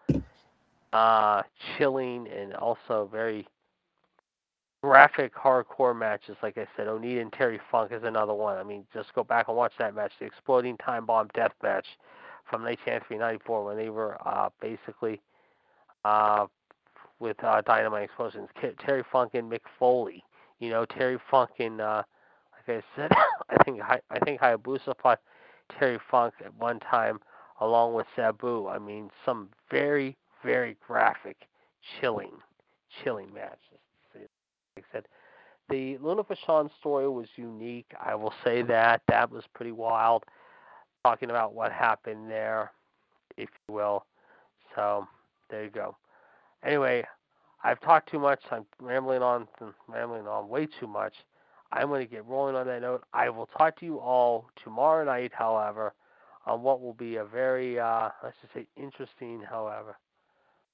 uh, chilling, and also very graphic hardcore matches, like I said, Onita and Terry Funk is another one. I mean, just go back and watch that match, the Exploding Time Bomb Death Match from 1993-94, when they were uh, basically uh, with uh, Dynamite Explosions. Terry Funk and Mick Foley. You know, Terry Funk and uh, like I said, I think I think Hayabusa fought Terry Funk at one time along with Sabu. I mean, some very very graphic, chilling, chilling matches. Like I said, the Luna Vachon story was unique. I will say that that was pretty wild. Talking about what happened there, if you will. So there you go. Anyway, I've talked too much. I'm rambling on, rambling on way too much. I'm going to get rolling on that note. I will talk to you all tomorrow night, however, on what will be a very, uh, let's just say, interesting, however.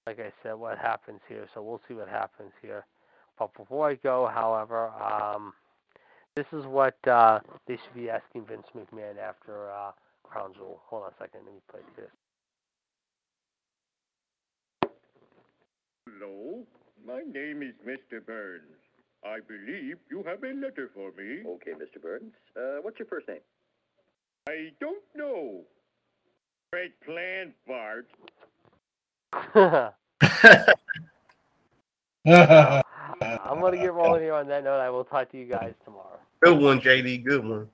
Like I said, what happens here. So we'll see what happens here. But before I go, however, um, this is what uh, they should be asking Vince McMahon after uh, Crown Jewel. Hold on a second. Let me play this. Hello, my name is Mr. Burns. I believe you have a letter for me. Okay, Mr. Burns. Uh, what's your first name? I don't know. Great plan, Bart. I'm going to get rolling here on that note. I will talk to you guys tomorrow. Good one, JD. Good one.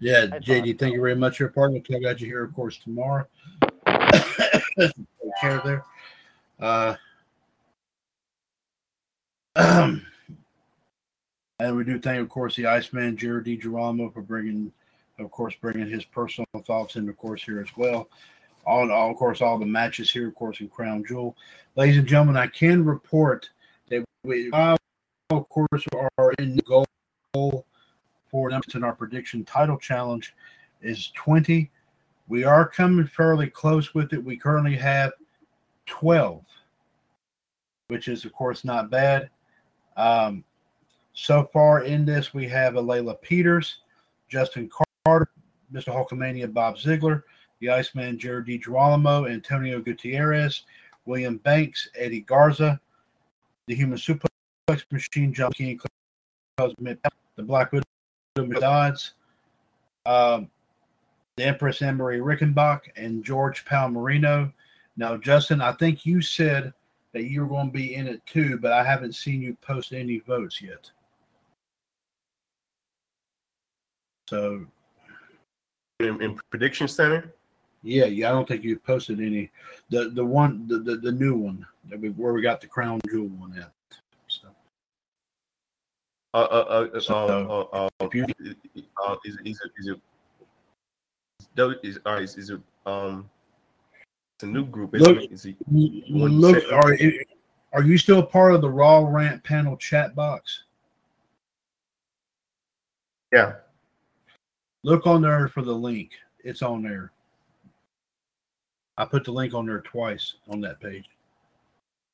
Yeah, Hi, JD, thank you very much for your partner. I got you here, of course, tomorrow. Take care there. Uh, and we do thank, of course, the Iceman, Jared DiGirolamo, for bringing, of course, bringing his personal thoughts in, of course, here as well. All, all, of course, all the matches here, of course, in Crown Jewel. Ladies and gentlemen, I can report that we, uh, of course, are in goal for them in our prediction title challenge is 20. We are coming fairly close with it. We currently have 12, which is, of course, not bad. Um, so far in this, we have Alayla Peters, Justin Carter, Mr. Hulkamania Bob Ziegler, the Iceman Jared DiGirolamo, Antonio Gutierrez, William Banks, Eddie Garza, the Human Suplex Machine, John King, the Black Widow, Dodds, um, the Empress Anne Marie Rickenbach, and George Palmarino. Now, Justin, I think you said that you were going to be in it too, but I haven't seen you post any votes yet. So, In, in prediction center. Yeah, yeah, I don't think you posted any. The the one, the the, the new one that we, where we got the crown jewel one at. So, Uh, uh, uh, So, uh, uh, uh, you- uh, is, is it is it is, is, all right, is, is it um it's a new group Look- it? Is it look, are are you still part of the Raw Rant panel chat box? yeah Look on there for the link. It's on there. I put the link on there twice on that page,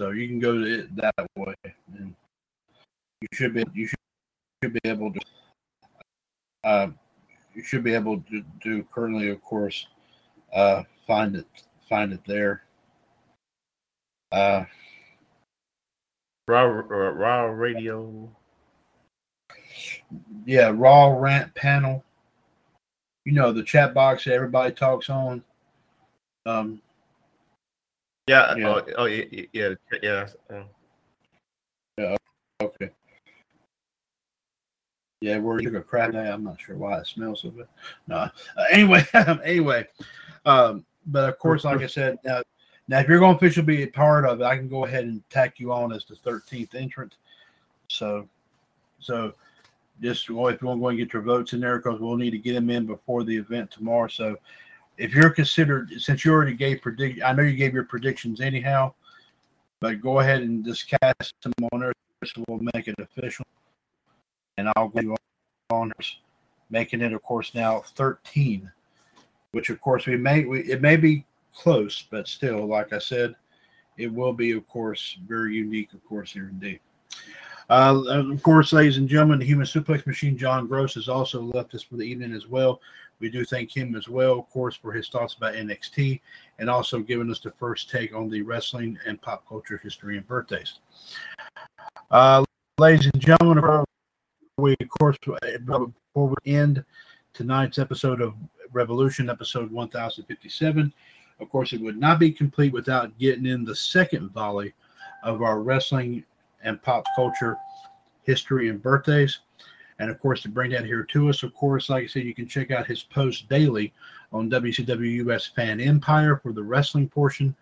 so you can go to it that way, and you should be you should, should be able to. Uh, you should be able to do currently, of course, uh, find it find it there. Uh, raw uh, raw radio yeah, Raw Rant panel. you know, the chat box that everybody talks on. Um, Yeah. Yeah. Oh, oh yeah. Yeah. Yeah. yeah. okay. Yeah, we're took a crap day. I'm not sure why it smells so bad. No. Uh, anyway, anyway, um, but of course, like I said, now, now if you're going to officially be a part of it, I can go ahead and tack you on as the 13th entrant. So, so just go if you want to go and get your votes in there because we'll need to get them in before the event tomorrow. So, if you're considered, since you already gave predict, I know you gave your predictions anyhow, but go ahead and just cast them on there. So we'll make it official, and I'll go on making it, of course, now 13, which of course we may we, it may be close, but still, like I said, it will be, of course, very unique, of course, here indeed. Uh, of course, ladies and gentlemen, the Human Suplex Machine, John Gross, has also left us for the evening as well. We do thank him as well, of course, for his thoughts about NXT and also giving us the first take on the wrestling and pop culture history and birthdays. Uh, ladies and gentlemen, we, of course, before we end tonight's episode of Revolution, episode 1057, of course, it would not be complete without getting in the second volley of our wrestling and pop culture history and birthdays. And of course, to bring that here to us, of course, like I said, you can check out his post daily on WCW US Fan Empire for the wrestling portion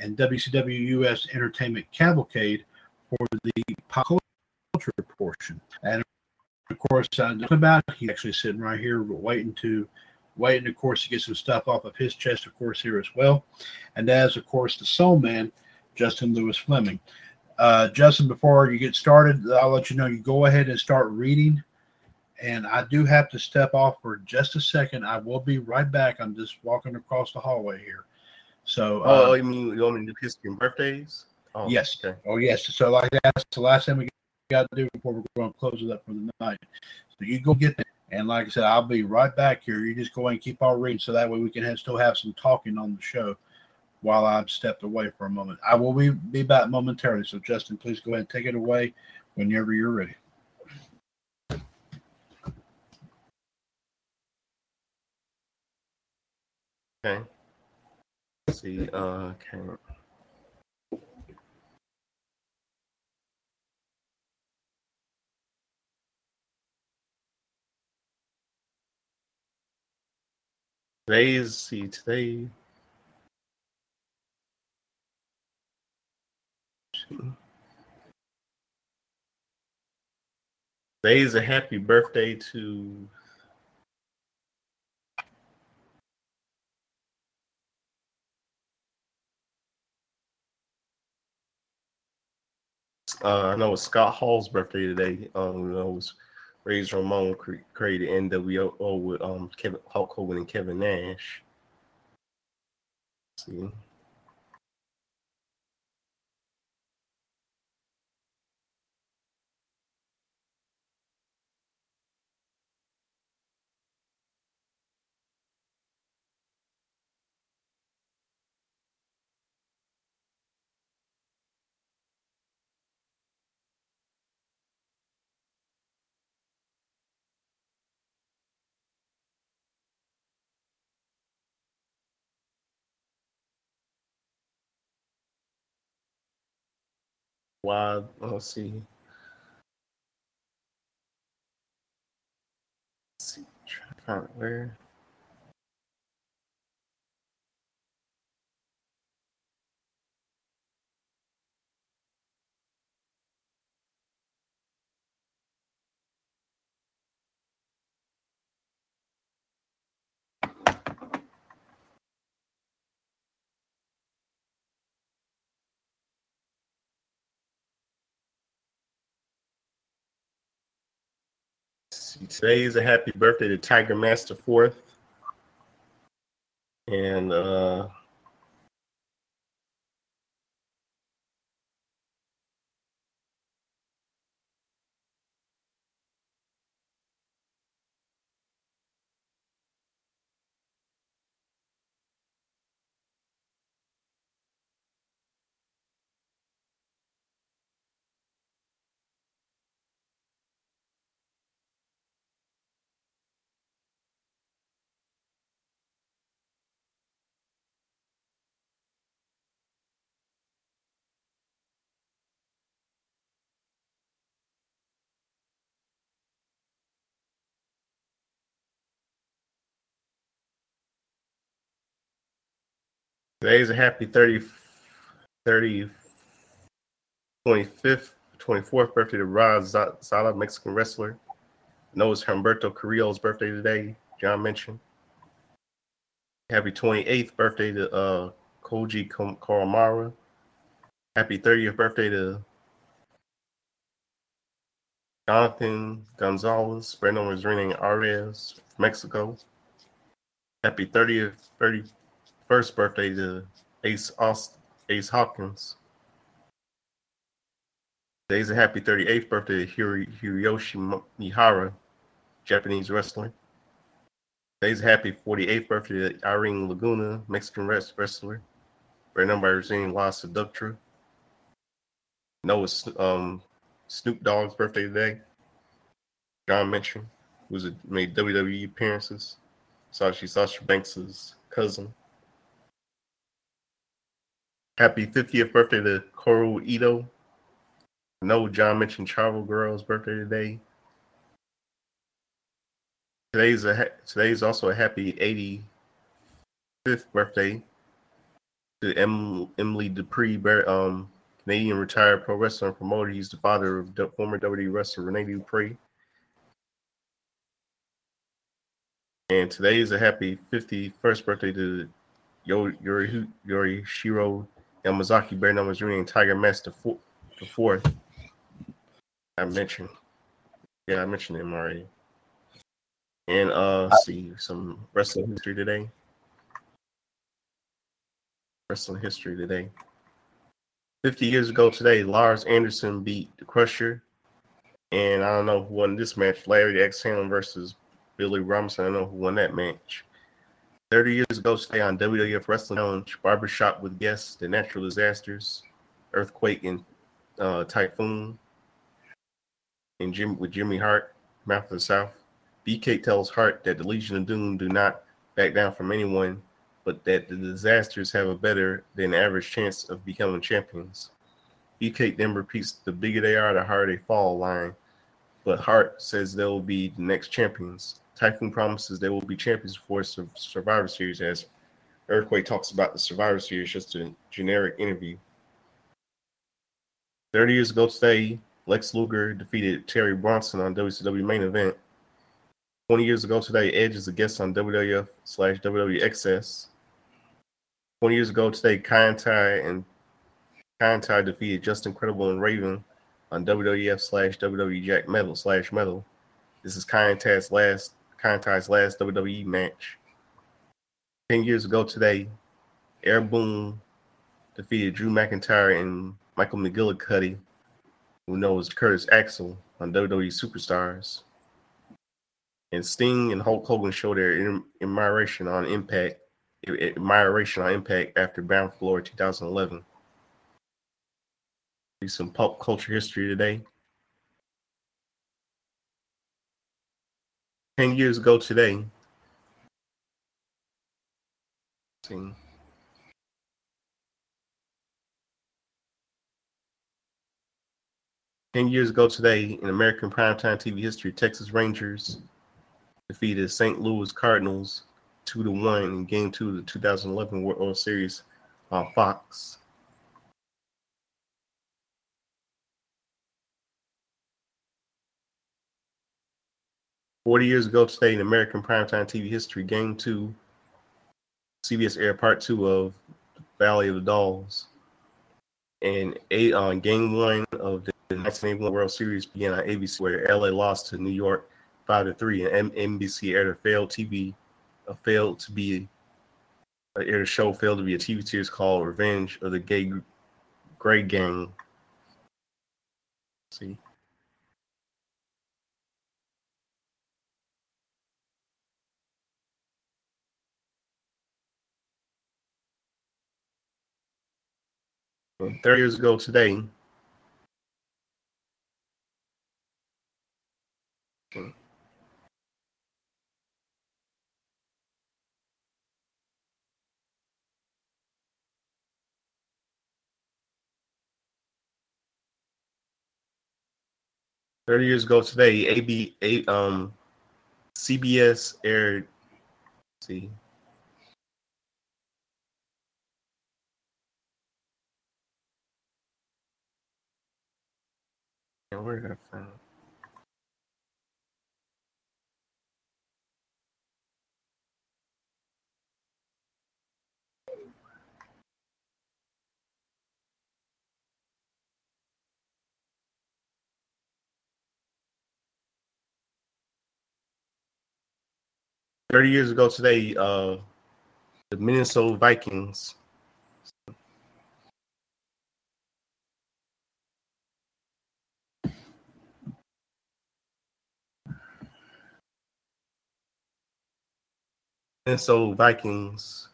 and WCW US Entertainment Cavalcade for the pop culture portion. And of course, uh, about he's actually sitting right here waiting to waiting, of course, to get some stuff off of his chest, of course, here as well. And as, of course, the soul man, Justin Lewis Fleming. Uh, Justin, before you get started, I'll let you know you go ahead and start reading. And I do have to step off for just a second. I will be right back. I'm just walking across the hallway here. So, uh, Oh, you mean you want me to do history and birthdays? Oh, Yes. Okay. Oh, yes. So, like that's the last thing we got to do before we're going to close it up for the night. So, you go get that. And like I said, I'll be right back here. You just go and keep on reading so that way we can have, still have some talking on the show while I'm stepped away for a moment. I will be, be back momentarily. So, Justin, please go ahead and take it away whenever you're ready. Okay. Let's see. Uh, okay. Today's see today. Today's a happy birthday to uh, I know it's Scott Hall's birthday today. Um, you know, it was Razor Ramon cre- created NWO with um Kevin Hulk Hogan and Kevin Nash. Let's see. Why? Let's see. See. Trying find where. see, today is a happy birthday to Tiger Mask Fourth. And uh Today's a happy 30, 30 25th, 24th birthday to Rod Zala, Mexican wrestler. No, it's Humberto Carrillo's birthday today. John mentioned. Happy 28th birthday to uh, Koji Koromara. Happy 30th birthday to Jonathan Gonzalez, Brandon Rosarina Arias, Mexico. Happy 30th, 31st birthday to Ace Aust- Ace Hawkins. Today's a happy 38th birthday to Hiro- Hiroyoshi Mihara, Japanese wrestler. Today's a happy 48th birthday to Irene Laguna, Mexican wrestler. Brandon by Rosine La Seductra. Noah um, Snoop Dogg's birthday today. John mentioned, who's made WWE appearances. Sashi Sasha Banks' cousin. Happy 50th birthday to Koro Ito. No, John mentioned Chavo Girl's birthday today. Today's a today's also a happy 85th birthday to em, Emile Dupree, um, Canadian retired pro wrestler and promoter. He's the father of former WWE wrestler Rene Dupree. And today is a happy 51st birthday to Yori, Yori Shiro Yamazaki, Bear Numbers Jr., and Tiger Mask the fourth. I mentioned. Yeah, I mentioned him already. And uh see some wrestling history today. Wrestling history today. 50 years ago today, Lars Anderson beat the Crusher. And I don't know who won this match. Larry X Hamlin versus Billy Robinson. I know who won that match. 30 years ago today on WWF Wrestling Challenge, Barbershop with guests, the natural disasters, earthquake and uh, typhoon, and Jim with Jimmy Hart, Mouth of the South. BK tells Hart that the Legion of Doom do not back down from anyone, but that the disasters have a better than average chance of becoming champions. BK then repeats the bigger they are, the harder they fall line, but Hart says they will be the next champions. Typhoon promises they will be champions for Survivor Series as Earthquake talks about the Survivor Series, just a generic interview. 30 years ago today, Lex Luger defeated Terry Bronson on WCW main event. 20 years ago today, Edge is a guest on WWF slash WWXS. 20 years ago today, Kaientai and Kaientai defeated Justin Credible and Raven on WWF slash WWE Jack Metal slash Metal. This is Kaientai's last Kaientai's last WWE match. 10 years ago today, Air Boom defeated Drew McIntyre and Michael McGillicutty, who knows Curtis Axel on WWE Superstars. And Sting and Hulk Hogan show their admiration on Impact, admiration on Impact after Bound for Glory 2011. Do some pop culture history today. 10 years ago today, Ten years ago today, in American primetime TV history, Texas Rangers defeated St. Louis Cardinals two to one in Game Two of the 2011 World Series on Fox. Forty years ago today, in American primetime TV history, Game Two, CBS aired Part Two of Valley of the Dolls, and eight on uh, Game One of the 1981 World Series began on ABC, where LA lost to New York five to three, and NBC aired a failed TV, a failed to be, uh, aired a show failed to be a TV series called Revenge of the Gay Gray Gang. See. Thirty years ago today, 30 years ago today, AB, a, um, CBS aired, see, Thirty years ago today, uh, the Minnesota Vikings Minnesota Vikings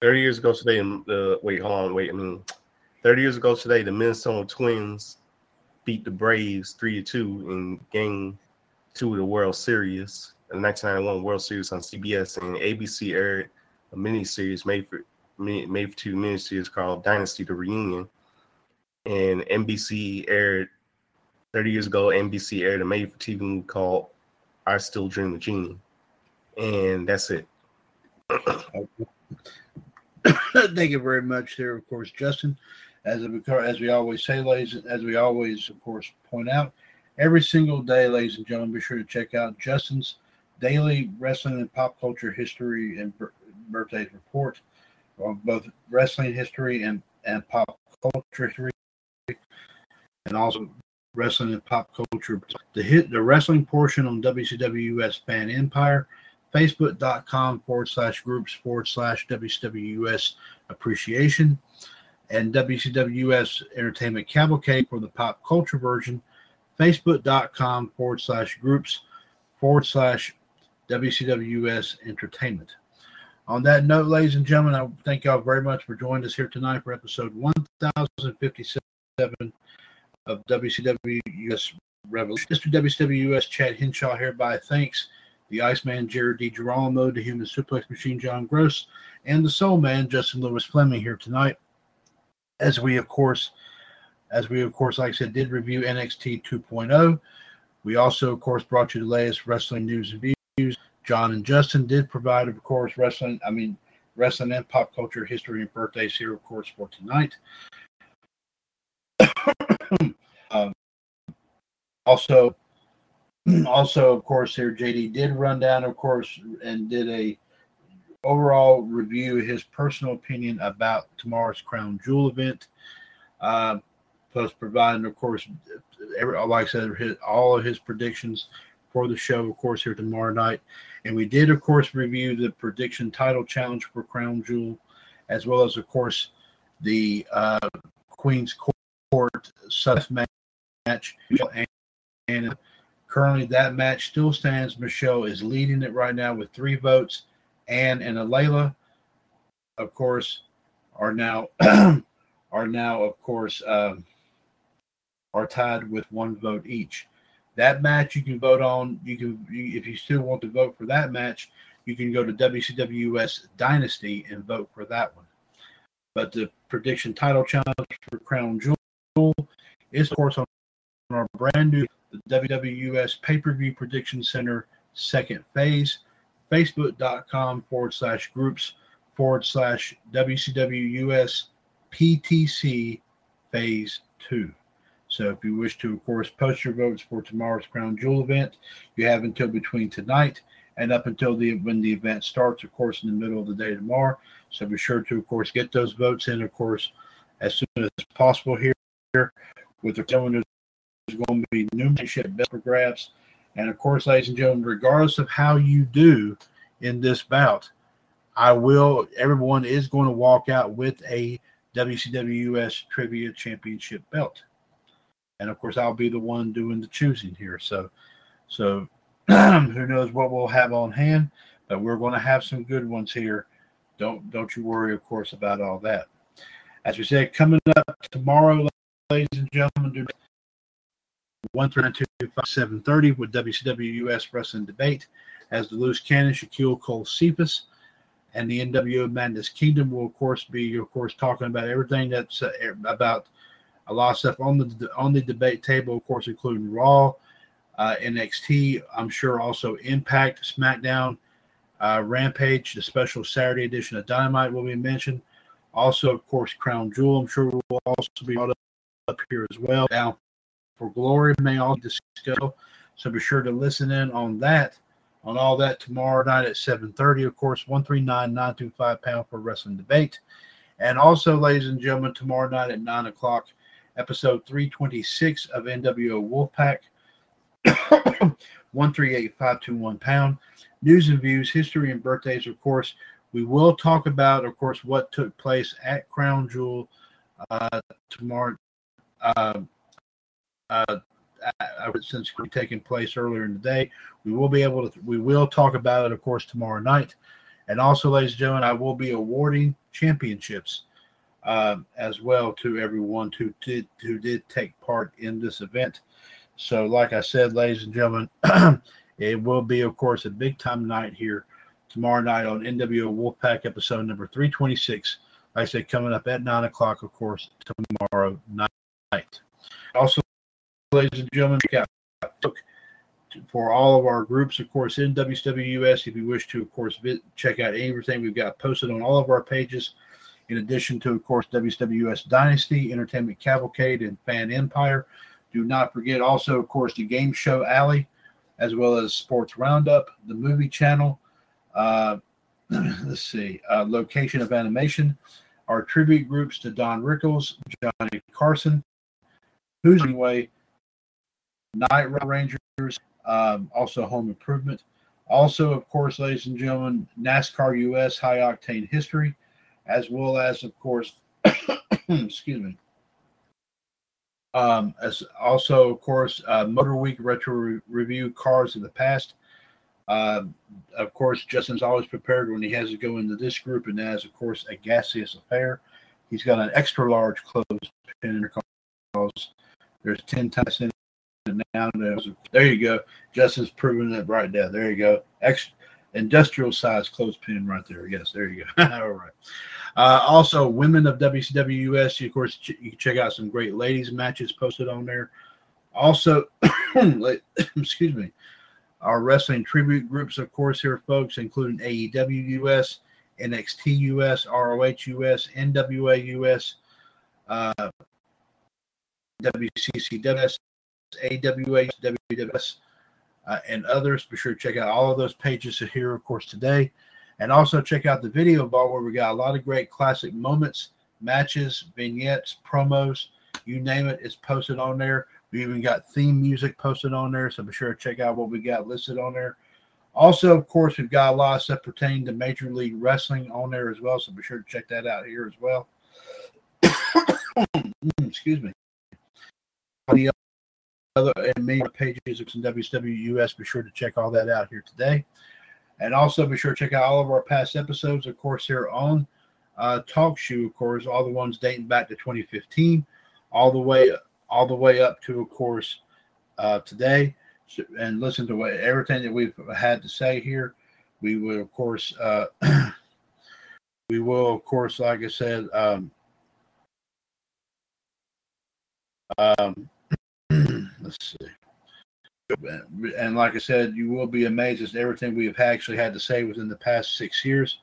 Thirty years ago today, the wait, hold on, wait. I mean, thirty years ago today, the Minnesota Twins beat the Braves three to two in Game Of the World Series, the 1991 World Series on CBS, and ABC aired a mini series made for made for two mini series called Dynasty: The Reunion, and NBC aired thirty years ago. NBC aired a made for TV movie called I Still Dream of Jeannie, and that's it. Thank you very much, there, of course, Justin. As we, as we always say, ladies, as we always, of course, point out, every single day, ladies and gentlemen, be sure to check out Justin's daily wrestling and pop culture history and bir- birthdays report on both wrestling history and, and pop culture history, and also wrestling and pop culture. The hit the wrestling portion on WCW US Fan Empire facebook.com forward slash groups forward slash WCWUS appreciation and WCWUS Entertainment Cavalcade for the pop culture version, facebook.com forward slash groups forward slash WCWUS Entertainment. On that note, ladies and gentlemen, I thank y'all very much for joining us here tonight for episode 1057 of WCWUS Revolution. Mr. WCWUS Chad Henshaw hereby thanks the Iceman Jared D. Girolamo, the Human Suplex Machine John Gross, and the Soul Man Justin Lewis Fleming here tonight. As we, of course, as we, of course, like I said, did review NXT 2.0. We also, of course, brought you the latest wrestling news and views. John and Justin did provide, of course, wrestling, I mean, wrestling and pop culture history and birthdays here, of course, for tonight. um, also, also, of course, here JD did run down, of course, and did a overall review his personal opinion about tomorrow's Crown Jewel event. Uh, plus, providing, of course, every, like I said, his, all of his predictions for the show, of course, here tomorrow night. And we did, of course, review the prediction title challenge for Crown Jewel, as well as, of course, the uh, Queen's Court Seth match. And, and currently, that match still stands. Michelle is leading it right now with three votes. Anne and Alayla, of course, are now are now, of course, um, are tied with one vote each. That match you can vote on. You can, if you still want to vote for that match, you can go to WCWS Dynasty and vote for that one. But the prediction title challenge for Crown Jewel is, of course, on our brand new the WWS Pay Per View Prediction Center second phase. Facebook.com forward slash groups forward slash WCWUS PTC phase two. So if you wish to, of course, post your votes for tomorrow's Crown Jewel event, you have until between tonight and up until the when the event starts, of course, in the middle of the day tomorrow. So be sure to, of course, get those votes in, of course, as soon as possible here. With the gentlemen, there's going to be numerous for grabs. And of course, ladies and gentlemen, regardless of how you do in this bout, I will, everyone is going to walk out with a WCWUS Trivia Championship belt. And of course, I'll be the one doing the choosing here. So, so who knows what we'll have on hand, but we're going to have some good ones here. Don't don't you worry, of course, about all that. As we said, coming up tomorrow, ladies and gentlemen, do one nine two five seven thirty with WCW US Wrestling Debate as the loose cannon Shaquille Cole Cephas and the NWO Madness Kingdom will of course be of course talking about everything that's uh, about A lot of stuff on the on the debate table, of course, including Raw, uh, NXT. I'm sure also Impact, SmackDown, uh, Rampage, the special Saturday edition of Dynamite will be mentioned. Also, of course, Crown Jewel. I'm sure will also be brought up, here as well. Now, for Glory may also discuss. So be sure to listen in on that, on all that tomorrow night at 7:30. Of course, 139-925 pound for wrestling debate. And also, ladies and gentlemen, tomorrow night at 9 o'clock, episode 326 of NWO Wolfpack. 138521 pound. News and views, history and birthdays, of course. We will talk about, of course, what took place at Crown Jewel uh, tomorrow. Uh, uh, since taking place earlier in the day, we will be able to. We will talk about it, of course, tomorrow night. And also, ladies and gentlemen, I will be awarding championships um, as well to everyone who did who did take part in this event. So, like I said, ladies and gentlemen, it will be, of course, a big time night here tomorrow night on NWO Wolfpack episode number 326. Like I said, coming up at nine o'clock, of course, tomorrow night. Also, ladies and gentlemen, got for all of our groups, of course, in WCWUS. If you wish to, of course, check out everything we've got posted on all of our pages, in addition to, of course, WWS Dynasty, Entertainment Cavalcade, and Fan Empire. Do not forget also, of course, the Game Show Alley, as well as Sports Roundup, the Movie Channel. Uh, let's see, uh, location of animation, our tribute groups to Don Rickles, Johnny Carson, Who's Anyway, Night Rangers, um, also Home Improvement. Also, of course, ladies and gentlemen, NASCAR US High Octane History, as well as, of course, excuse me, um, as also, of course, uh, Motor Week Retro Re- Review Cars of the Past. Um, of course, Justin's always prepared when he has to go into this group, and as, of course, a gaseous affair. He's got an extra large clothespin because there's 10 times in it now. There you go. Justin's proving it right there. There you go. Extra industrial size clothespin right there. Yes, there you go. All right. Uh, also, women of WCW US. Of course, you can check out some great ladies matches posted on there. Also, excuse me, our wrestling tribute groups, of course, here, folks, including AEW US, NXT US, ROH US, NWA US, uh, WCCWS, AWA, WWS, uh, and others. Be sure to check out all of those pages here, of course, today. And also check out the video bar where we got a lot of great classic moments, matches, vignettes, promos, you name it, it's posted on there. We even got theme music posted on there, so be sure to check out what we got listed on there. Also, of course, we've got a lot of stuff pertaining to Major League Wrestling on there as well, so be sure to check that out here as well. Excuse me. The other and many pages of WWUS, be sure to check all that out here today. And also be sure to check out all of our past episodes, of course, here on uh, TalkShoe, of course, all the ones dating back to 2015, all the way all the way up to, of course, uh, today, and listen to what everything that we've had to say here. We will, of course, uh, we will, of course, like I said, um, um, let's see and like I said, you will be amazed at everything we have actually had to say within the past six years.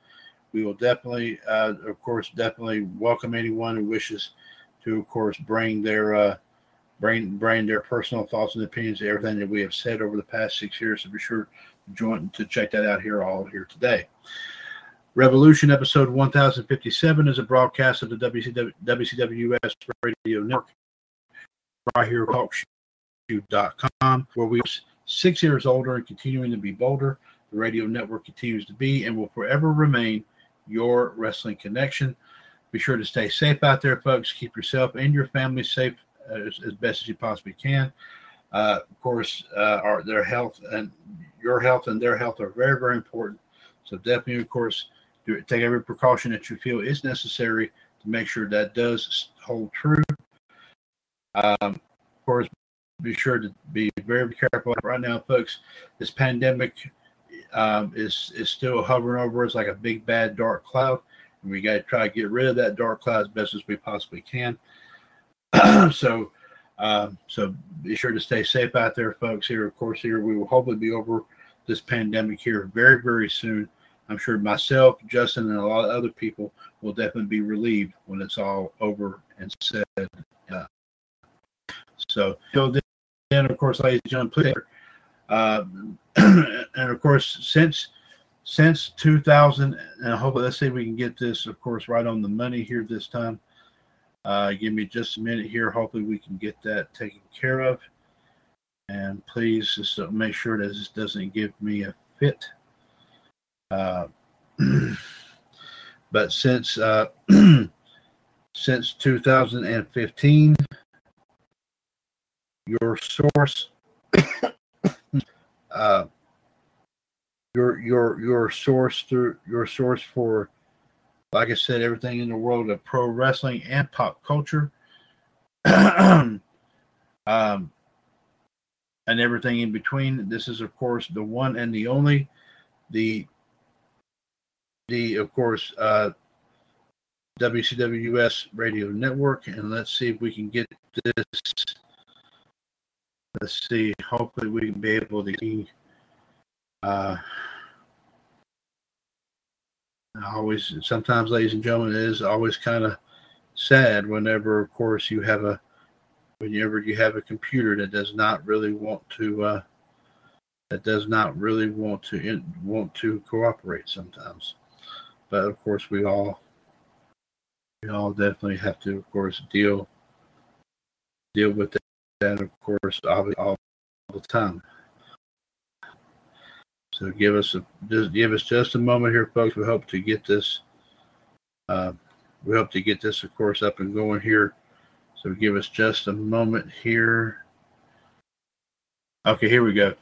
We will definitely, uh, of course, definitely welcome anyone who wishes to, of course, bring their uh, bring bring their personal thoughts and opinions everything that we have said over the past six years. So be sure to join to check that out here all here today. Revolution episode 1057 is a broadcast of the WCW, WCWS radio network right here talk com, where we are six years older and continuing to be bolder. The radio network continues to be and will forever remain your wrestling connection. Be sure to stay safe out there, folks. Keep yourself and your family safe as, as best as you possibly can. Uh, of course, uh, our their health and your health and their health are very, very important. So definitely, of course, do take every precaution that you feel is necessary to make sure that does hold true. Um, of course, be sure to be very careful right now, folks. This pandemic um, is is still hovering over us like a big bad dark cloud, and we got to try to get rid of that dark cloud as best as we possibly can. so, uh, so be sure to stay safe out there, folks. Here, of course, here we will hopefully be over this pandemic here very, very soon. I'm sure myself, Justin, and a lot of other people will definitely be relieved when it's all over and said. So, then, of course, ladies and gentlemen. Uh, and of course, since since 2000, and hopefully, let's see if we can get this, of course, right on the money here this time. Uh, give me just a minute here. Hopefully, we can get that taken care of. And please just make sure that this doesn't give me a fit. Uh, but since uh, since 2015, your source, uh, your your your source through your source for, like I said, everything in the world of pro wrestling and pop culture. um, and everything in between. This is, of course, the one and the only, the the of course uh, WCWS Radio Network, and let's see if we can get this. Let's see. Hopefully, we can be able to. See, uh, always, sometimes, ladies and gentlemen, it is always kind of sad whenever, of course, you have a whenever you have a computer that does not really want to uh, that does not really want to in, want to cooperate sometimes but of course we all we all definitely have to of course deal deal with that of course all, all the time so give us a just give us just a moment here folks we hope to get this uh, we hope to get this of course up and going here so give us just a moment here. Okay, here we go.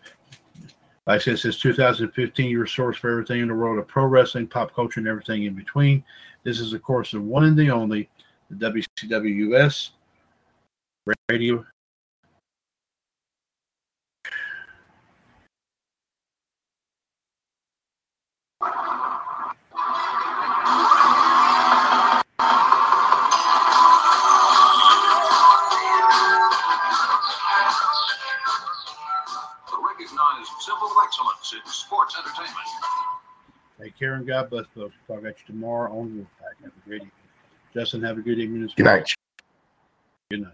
Like I said, since 2015, your source for everything in the world of pro wrestling, pop culture, and everything in between. This is, of course, the one and the only, the WCWS radio excellence in sports entertainment. Take care and God bless, folks. Talk at you tomorrow on Wolfpack. Have a great evening. Justin, have a good evening. Good night. Good night.